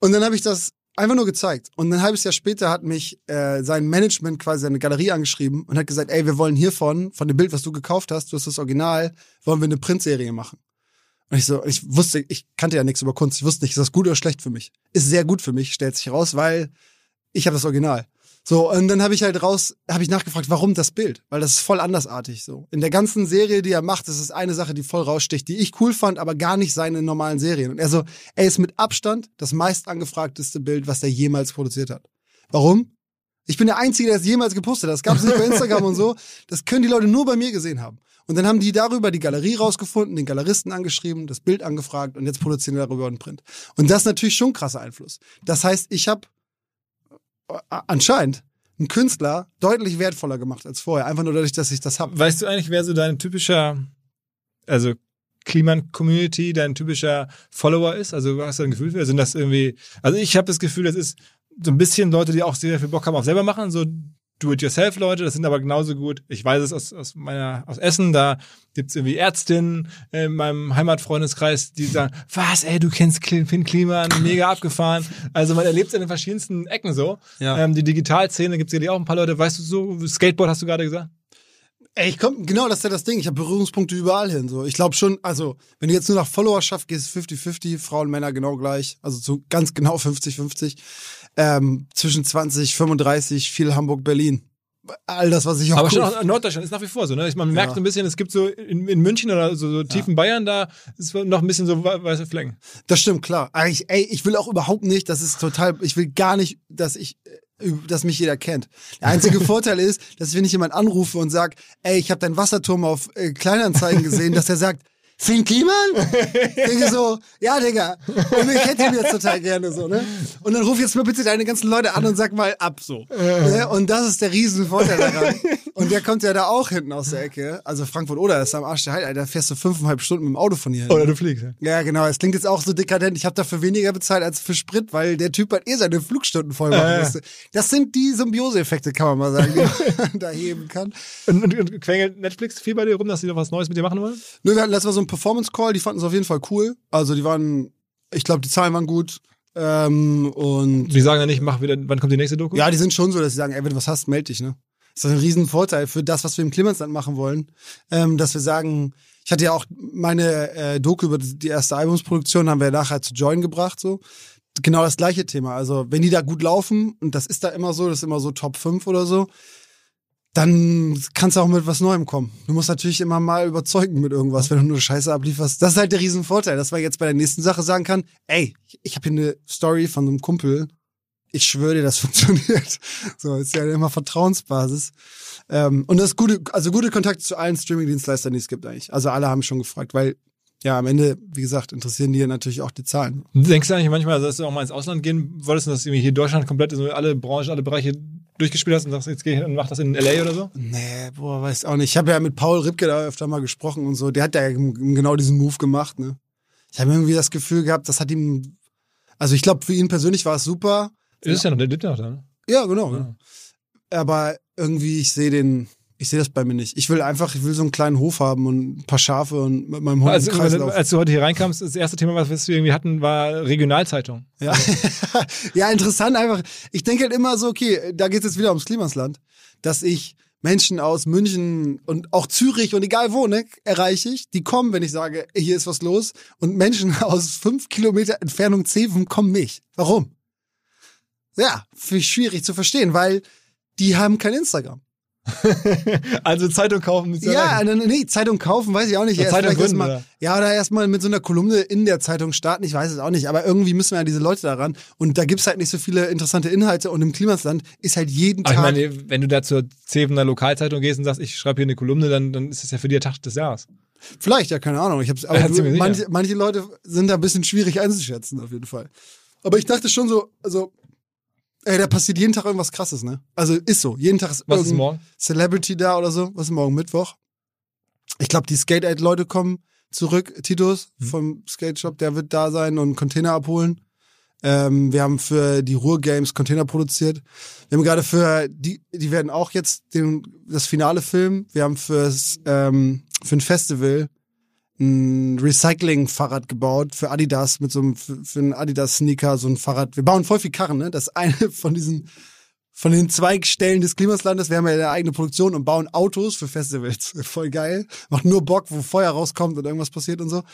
Und dann habe ich das einfach nur gezeigt. Und ein halbes Jahr später hat mich äh, sein Management quasi seine Galerie angeschrieben und hat gesagt, ey, wir wollen hiervon, von dem Bild, was du gekauft hast, du hast das Original, wollen wir eine Printserie machen. Und ich so, ich wusste, ich kannte ja nichts über Kunst, ich wusste nicht, ist das gut oder schlecht für mich? Ist sehr gut für mich, stellt sich raus, weil ich habe das Original. So, und dann habe ich halt raus, habe ich nachgefragt, warum das Bild? Weil das ist voll andersartig so. In der ganzen Serie, die er macht, ist eine Sache, die voll raussticht, die ich cool fand, aber gar nicht seine normalen Serien. Und er so, er ist mit Abstand das meist angefragteste Bild, was er jemals produziert hat. Warum? Ich bin der Einzige, der es jemals gepostet hat. Das gab es nicht bei Instagram und so. Das können die Leute nur bei mir gesehen haben. Und dann haben die darüber die Galerie rausgefunden, den Galeristen angeschrieben, das Bild angefragt und jetzt produzieren die darüber einen Print. Und das ist natürlich schon krasser Einfluss. Das heißt, ich habe anscheinend einen Künstler deutlich wertvoller gemacht als vorher. Einfach nur dadurch, dass ich das hab. Weißt du eigentlich, wer so dein typischer, also Kliman-Community, dein typischer Follower ist? Also hast du ein Gefühl für? Sind das irgendwie, also ich habe das Gefühl, das ist so ein bisschen Leute, die auch sehr viel Bock haben auf selber machen, so Do-it-yourself-Leute, das sind aber genauso gut. Ich weiß es aus, aus meiner, aus Essen, da gibt's irgendwie Ärztinnen in meinem Heimatfreundeskreis, die sagen, was, ey, du kennst Finn Kliman, mega abgefahren. Also man erlebt es in den verschiedensten Ecken so. Ja. Ähm, die Digitalszene gibt's sicherlich auch ein paar Leute, weißt du so, Skateboard hast du gerade gesagt? Ey, ich komm, genau, das ist ja das Ding. Ich habe Berührungspunkte überall hin. So, ich glaube schon, also wenn du jetzt nur nach Followerschaft gehst, 50-50, Frauen, Männer genau gleich, also so ganz genau 50-50. Ähm, zwischen 20, 35, viel Hamburg, Berlin. All das, was ich auch Aber schon auch Norddeutschland ist nach wie vor so, ne? Ich, man merkt Ja. so ein bisschen, es gibt so in, in München oder so, so tiefen Bayern, da ist noch ein bisschen so we- weiße Flecken. Das stimmt, klar. Eigentlich, ey, ich will auch überhaupt nicht, das ist total, ich will gar nicht, dass ich, äh, dass mich jeder kennt. Der einzige Vorteil ist, dass wenn ich jemand anrufe und sag, ey, ich habe deinen Wasserturm auf äh, Kleinanzeigen gesehen, dass er sagt, Finn Kliman? Denke so, ja, Digga. Und ich hätte ihn jetzt total gerne so, ne? Und dann ruf jetzt mal bitte deine ganzen Leute an und sag mal ab so. Ne? Und das ist der Riesenvorteil daran. Und der kommt ja da auch hinten aus der Ecke. Also Frankfurt oder ist am Arsch der Heil, Alter, da fährst du fünfeinhalb Stunden mit dem Auto von hier hin. Oder du fliegst. Ja. Ja, genau. Es klingt jetzt auch so dekadent. Ich habe dafür weniger bezahlt als für Sprit, weil der Typ halt eh seine Flugstunden voll machen Ja, ja. musste. Das sind die Symbiose-Effekte, kann man mal sagen, die man da heben kann. Und, und, und quengelt Netflix viel bei dir rum, dass die noch was Neues mit dir machen wollen? Nö, wir hatten letztes Mal so einen Performance-Call, die fanden es auf jeden Fall cool. Also die waren, ich glaube, die Zahlen waren gut. Ähm, und Die sagen ja nicht, mach wieder, wann kommt die nächste Doku? ja, die sind schon so, dass sie sagen, ey, wenn du was hast, meld dich, ne? Das ist ein riesen Vorteil für das, was wir im Clemensland machen wollen. Ähm, dass wir sagen, ich hatte ja auch meine äh, Doku über die erste Albumsproduktion, haben wir nachher zu Join gebracht, so. Genau das gleiche Thema. Also, wenn die da gut laufen, und das ist da immer so, das ist immer so Top 5 oder so, dann kannst du auch mit was Neuem kommen. Du musst natürlich immer mal überzeugen mit irgendwas, wenn du nur Scheiße ablieferst. Das ist halt der Riesenvorteil, dass man jetzt bei der nächsten Sache sagen kann, ey, ich habe hier eine Story von einem Kumpel, ich schwöre dir, das funktioniert. So, ist ja immer Vertrauensbasis. Ähm, und das gute, also gute Kontakte zu allen Streaming-Dienstleistern, die es gibt eigentlich. Also alle haben schon gefragt, weil ja, am Ende, wie gesagt, interessieren die natürlich auch die Zahlen. Denkst du eigentlich manchmal, dass du auch mal ins Ausland gehen wolltest und dass irgendwie hier Deutschland komplett so alle Branchen, alle Bereiche durchgespielt hast und sagst, jetzt geh ich und mach das in L.A. oder so? Nee, boah, weiß auch nicht. Ich habe ja mit Paul Ripke da öfter mal gesprochen und so. Der hat ja genau diesen Move gemacht, ne? Ich habe irgendwie das Gefühl gehabt, das hat ihm, also ich glaube, für ihn persönlich war es super. Ist ja noch, der lebt ja noch da, ne? Ja, genau. genau. Aber irgendwie, ich sehe den, ich sehe das bei mir nicht. Ich will einfach, ich will so einen kleinen Hof haben und ein paar Schafe und mit meinem Hund Also, im Kreislauf. als du heute hier reinkamst, das erste Thema, was wir irgendwie hatten, war Regionalzeitung. Ja. ja, interessant einfach. Ich denke halt immer so, okay, da geht es jetzt wieder ums Klimasland, dass ich Menschen aus München und auch Zürich und egal wo, ne, erreiche ich, die kommen, wenn ich sage, hier ist was los. Und Menschen aus fünf Kilometer Entfernung Zeven kommen nicht. Warum? Ja, finde ich schwierig zu verstehen, weil die haben kein Instagram. also Zeitung kaufen mit Ja, nee, nee, Zeitung kaufen, weiß ich auch nicht. Ja, Erst Zeitung gründen, mal, oder? ja, oder erstmal mit so einer Kolumne in der Zeitung starten, ich weiß es auch nicht. Aber irgendwie müssen wir ja diese Leute daran. Und da gibt's halt nicht so viele interessante Inhalte. Und im Klimasland ist halt jeden Aber ich Tag. meine, wenn du da zur Zevener Lokalzeitung gehst und sagst, ich schreibe hier eine Kolumne, dann, dann ist das ja für dich der Tag des Jahres. Vielleicht, ja, keine Ahnung. Ich hab's, aber Ja, du, manche, manche Leute sind da ein bisschen schwierig einzuschätzen, auf jeden Fall. Aber ich dachte schon so, also, ey, da passiert jeden Tag irgendwas krasses, ne? Also ist so. Jeden Tag ist Was ist morgen? Celebrity da oder so. Was ist morgen Mittwoch? Ich glaube, die Skate Aid Leute kommen zurück. Titus Mhm. vom Skate Shop, der wird da sein und Container abholen. Ähm, wir haben für die Ruhr Games Container produziert. Wir haben gerade für die, die werden auch jetzt den, das Finale filmen. Wir haben fürs ähm, für ein Festival ein Recycling-Fahrrad gebaut für Adidas mit so einem für, für einen Adidas-Sneaker so ein Fahrrad. Wir bauen voll viel Karren, ne? Das eine von diesen von den Zweigstellen des Klimaslandes. Wir haben ja eine eigene Produktion und bauen Autos für Festivals. Voll geil. Macht nur Bock, wo Feuer rauskommt und irgendwas passiert und so.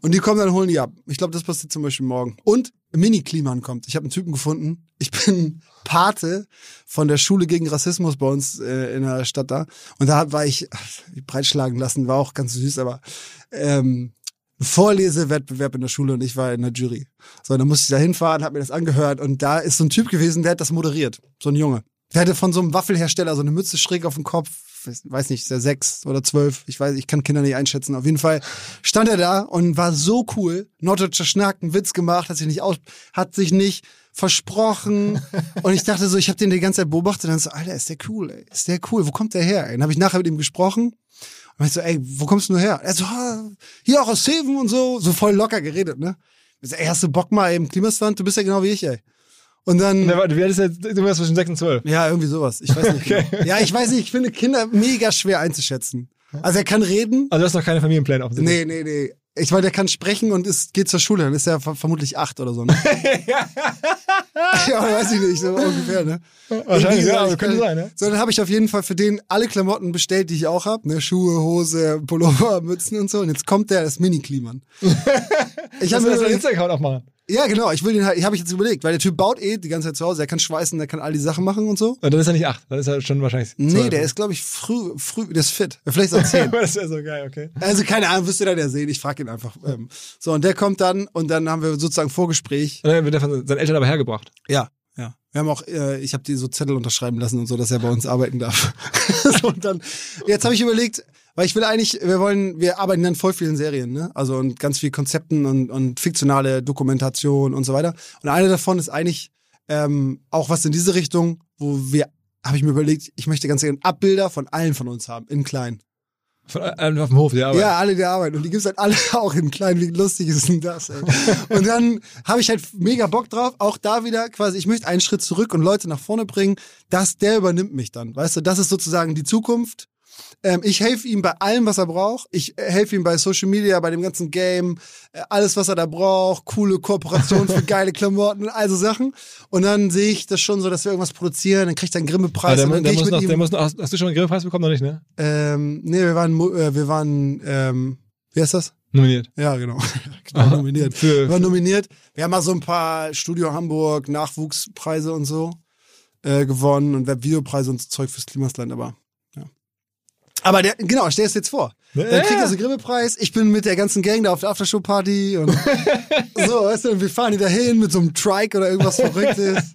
Und die kommen dann, holen die ab. Ich glaube, das passiert zum Beispiel morgen. Und Mini-Kliman kommt. Ich habe einen Typen gefunden. Ich bin Pate von der Schule gegen Rassismus bei uns äh, in der Stadt da. Und da war ich ach, breitschlagen lassen, war auch ganz süß, aber ähm, Vorlesewettbewerb in der Schule und ich war in der Jury. So, dann musste ich da hinfahren, hab mir das angehört und da ist so ein Typ gewesen, der hat das moderiert. So ein Junge. Der hatte von so einem Waffelhersteller so eine Mütze schräg auf dem Kopf. Weiß- Weiß nicht, ist der sechs oder zwölf. Ich weiß, ich kann Kinder nicht einschätzen. Auf jeden Fall stand er da und war so cool. Norddeutscher Schnack, einen Witz gemacht, hat sich nicht aus, hat sich nicht versprochen. und ich dachte so, ich habe den die ganze Zeit beobachtet und dann so, Alter, ist der cool, ey. Ist der cool. Wo kommt der her? Ey? Dann habe ich nachher mit ihm gesprochen. Und ich so, ey, wo kommst du nur her? Er so, hier auch aus Seven und so. So voll locker geredet, ne? Ich so, ey, hast du Bock mal im Klimastand? Du bist ja genau wie ich, ey. Und dann. Wie alt ist jetzt? Du warst zwischen 6 und 12. Ja, irgendwie sowas. Ich weiß nicht. Okay. Genau. Ja, ich weiß nicht. Ich finde Kinder mega schwer einzuschätzen. Also er kann reden. Also du hast noch keine Familienpläne offensichtlich. Nee, nee, nee. Ich meine, der kann sprechen und ist, geht zur Schule. Dann ist er ver- vermutlich acht oder so, ne? ja, weiß ich nicht, so ungefähr, ne? Wahrscheinlich, ja, aber könnte sein, ne? So, dann habe ich auf jeden Fall für den alle Klamotten bestellt, die ich auch hab, ne? Schuhe, Hose, Pullover, Mützen und so. Und jetzt kommt der, das Mini-Kliman. Ich habe habe mir das überlegt, Insta-Account aufmachen. Ja, genau, ich will den halt, ich habe ich jetzt überlegt, weil der Typ baut eh die ganze Zeit zu Hause, der kann schweißen, der kann all die Sachen machen und so. Und dann ist er nicht 8, dann ist er schon wahrscheinlich 12. Nee, der ist, glaube ich, früh, früh, der ist fit. Vielleicht ist er zehn. das wäre so geil, okay. Also keine Ahnung, wirst du dann ja sehen. Ich frage ihn einfach. Ähm, so, und der kommt dann und dann haben wir sozusagen Vorgespräch. Und dann wird er von seinen Eltern aber hergebracht. Ja, ja. Wir haben auch, äh, ich habe die so Zettel unterschreiben lassen und so, dass er bei uns arbeiten darf. so, und dann, jetzt habe ich überlegt, weil ich will eigentlich, wir wollen, wir arbeiten dann voll vielen Serien, ne? Also und ganz viel Konzepten und, und fiktionale Dokumentation und so weiter. Und eine davon ist eigentlich ähm, auch was in diese Richtung, wo wir, habe ich mir überlegt, ich möchte ganz gerne Abbilder von allen von uns haben, in klein. Von, äh, auf dem Hof, ja, aber. Ja, alle, die arbeiten. Und die gibt's halt alle auch in klein. Wie lustig ist denn das, ey? Und dann habe ich halt mega Bock drauf. Auch da wieder quasi, ich möchte einen Schritt zurück und Leute nach vorne bringen. Das, der übernimmt mich dann. Weißt du, das ist sozusagen die Zukunft. Ähm, ich helfe ihm bei allem, was er braucht. Ich äh, helfe ihm bei Social Media, bei dem ganzen Game, äh, alles, was er da braucht, coole Kooperation für geile Klamotten und all so Sachen. Und dann sehe ich das schon so, dass wir irgendwas produzieren, dann kriegt er einen Grimme-Preis der, und dann der, gehe ich muss mit noch, ihm. der muss noch, hast, du schon einen Grillpreis bekommen? Noch nicht, ne? ähm, nee, wir waren, äh, wir waren, ähm, wie heißt das? Nominiert. Ja, genau. genau nominiert. Für- Wir waren nominiert. Wir haben mal so ein paar Studio Hamburg Nachwuchspreise und so äh, gewonnen und Webvideopreise und so Zeug fürs Klimasland, aber. Aber der, genau, stell es jetzt vor. Dann kriegt er so einen Grimme-Preis. Ich bin mit der ganzen Gang da auf der Aftershow-Party und so, weißt du, wir fahren die dahin mit so einem Trike oder irgendwas Verrücktes.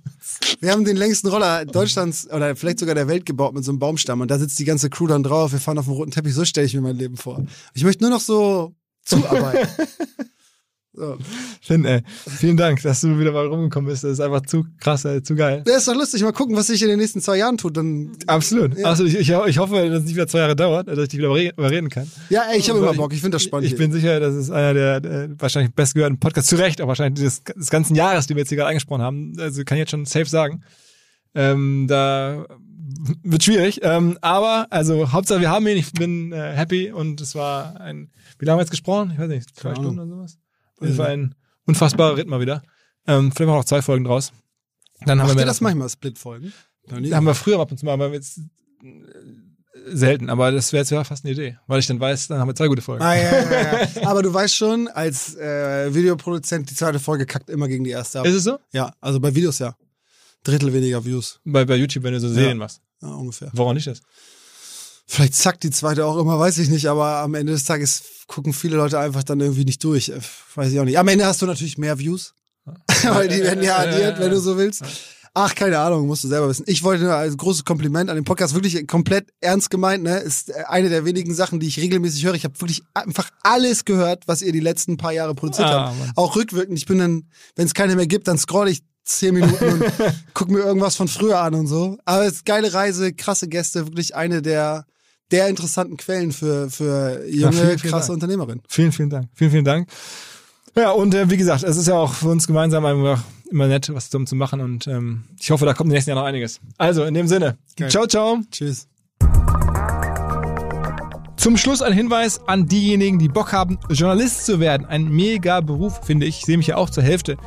Wir haben den längsten Roller Deutschlands oder vielleicht sogar der Welt gebaut mit so einem Baumstamm und da sitzt die ganze Crew dann drauf. Wir fahren auf dem roten Teppich. So stelle ich mir mein Leben vor. Ich möchte nur noch so zuarbeiten. so. Finn, ey. Vielen Dank, dass du wieder mal rumgekommen bist. Das ist einfach zu krass, ey, zu geil. Das ist doch lustig. Mal gucken, was sich in den nächsten zwei Jahren tut. Dann, Absolut. Ja. Also ich, ich, ich hoffe, dass es nicht wieder zwei Jahre dauert, dass ich dich wieder überre- überreden kann. ja, ey, ich habe immer Bock. Ich finde das spannend. Ich bin sicher, das ist einer der, der wahrscheinlich bestgehörten Podcasts, zu Recht, auch wahrscheinlich des, des ganzen Jahres, die wir jetzt hier gerade angesprochen haben. Also kann ich jetzt schon safe sagen. Ähm, da wird schwierig. Ähm, aber, also Hauptsache wir haben ihn, ich bin äh, happy und es war ein, wie lange haben wir jetzt gesprochen? Ich weiß nicht, zwei Stunden oder sowas. Jeden Fall ein unfassbarer Ritt mal wieder. Ähm, vielleicht machen wir noch zwei Folgen draus. Dann haben Macht wir ihr mehr das manchmal, Split-Folgen? Haben wir früher ab und zu mal, aber jetzt äh, selten. Aber das wäre jetzt ja fast eine Idee, weil ich dann weiß, dann haben wir zwei gute Folgen. Ah, ja, ja, ja. Aber du weißt schon, als äh, Videoproduzent, die zweite Folge kackt immer gegen die erste ab. Ist es so? Ja, also bei Videos ja. Drittel weniger Views. Bei, bei YouTube, wenn du so Serien machst. Ja, ungefähr. Woran nicht das? Vielleicht zackt die zweite auch immer, weiß ich nicht, aber am Ende des Tages gucken viele Leute einfach dann irgendwie nicht durch. Äh, Weiß ich auch nicht. Am Ende hast du natürlich mehr Views, weil die werden ja addiert, wenn du so willst. Ach, keine Ahnung, musst du selber wissen. Ich wollte nur als großes Kompliment an den Podcast wirklich komplett ernst gemeint, ne? Ist äh, eine der wenigen Sachen, die ich regelmäßig höre. Ich habe wirklich einfach alles gehört, was ihr die letzten paar Jahre produziert Ah, habt. Mann. Auch rückwirkend. Ich bin dann, wenn es keine mehr gibt, dann scroll ich zehn Minuten und guck mir irgendwas von früher an und so. Aber es ist geile Reise, krasse Gäste, wirklich eine der der interessanten Quellen für für junge vielen, vielen krasse Dank. Unternehmerin. Vielen, vielen Dank. Vielen, vielen Dank. Ja, und äh, wie gesagt, es ist ja auch für uns gemeinsam einfach immer nett, was zusammen zu machen und ähm, ich hoffe, da kommt im nächsten Jahr noch einiges. Also, in dem Sinne. Geil. Ciao, ciao. Tschüss. Zum Schluss ein Hinweis an diejenigen, die Bock haben, Journalist zu werden. Ein mega Beruf, finde ich. Ich sehe mich ja auch zur Hälfte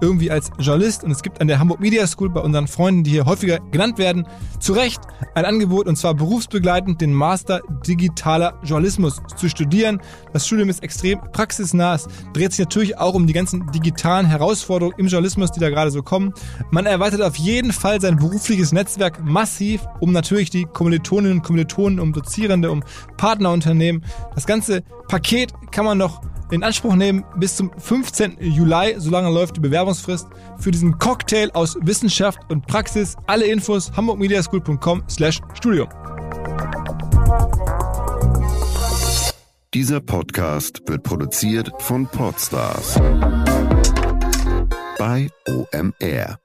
irgendwie als Journalist und es gibt an der Hamburg Media School bei unseren Freunden, die hier häufiger genannt werden, zu Recht ein Angebot und zwar berufsbegleitend den Master Digitaler Journalismus zu studieren. Das Studium ist extrem praxisnah. Es dreht sich natürlich auch um die ganzen digitalen Herausforderungen im Journalismus, die da gerade so kommen. Man erweitert auf jeden Fall sein berufliches Netzwerk massiv, um natürlich die Kommilitoninnen und Kommilitonen, um Dozierende, um Partnerunternehmen. Das ganze Paket kann man noch in Anspruch nehmen bis zum 15. Juli, solange läuft die Bewerbungsfrist für diesen Cocktail aus Wissenschaft und Praxis. Alle Infos hamburgmediaschool.com slash Studium. Dieser Podcast wird produziert von Podstars bei OMR.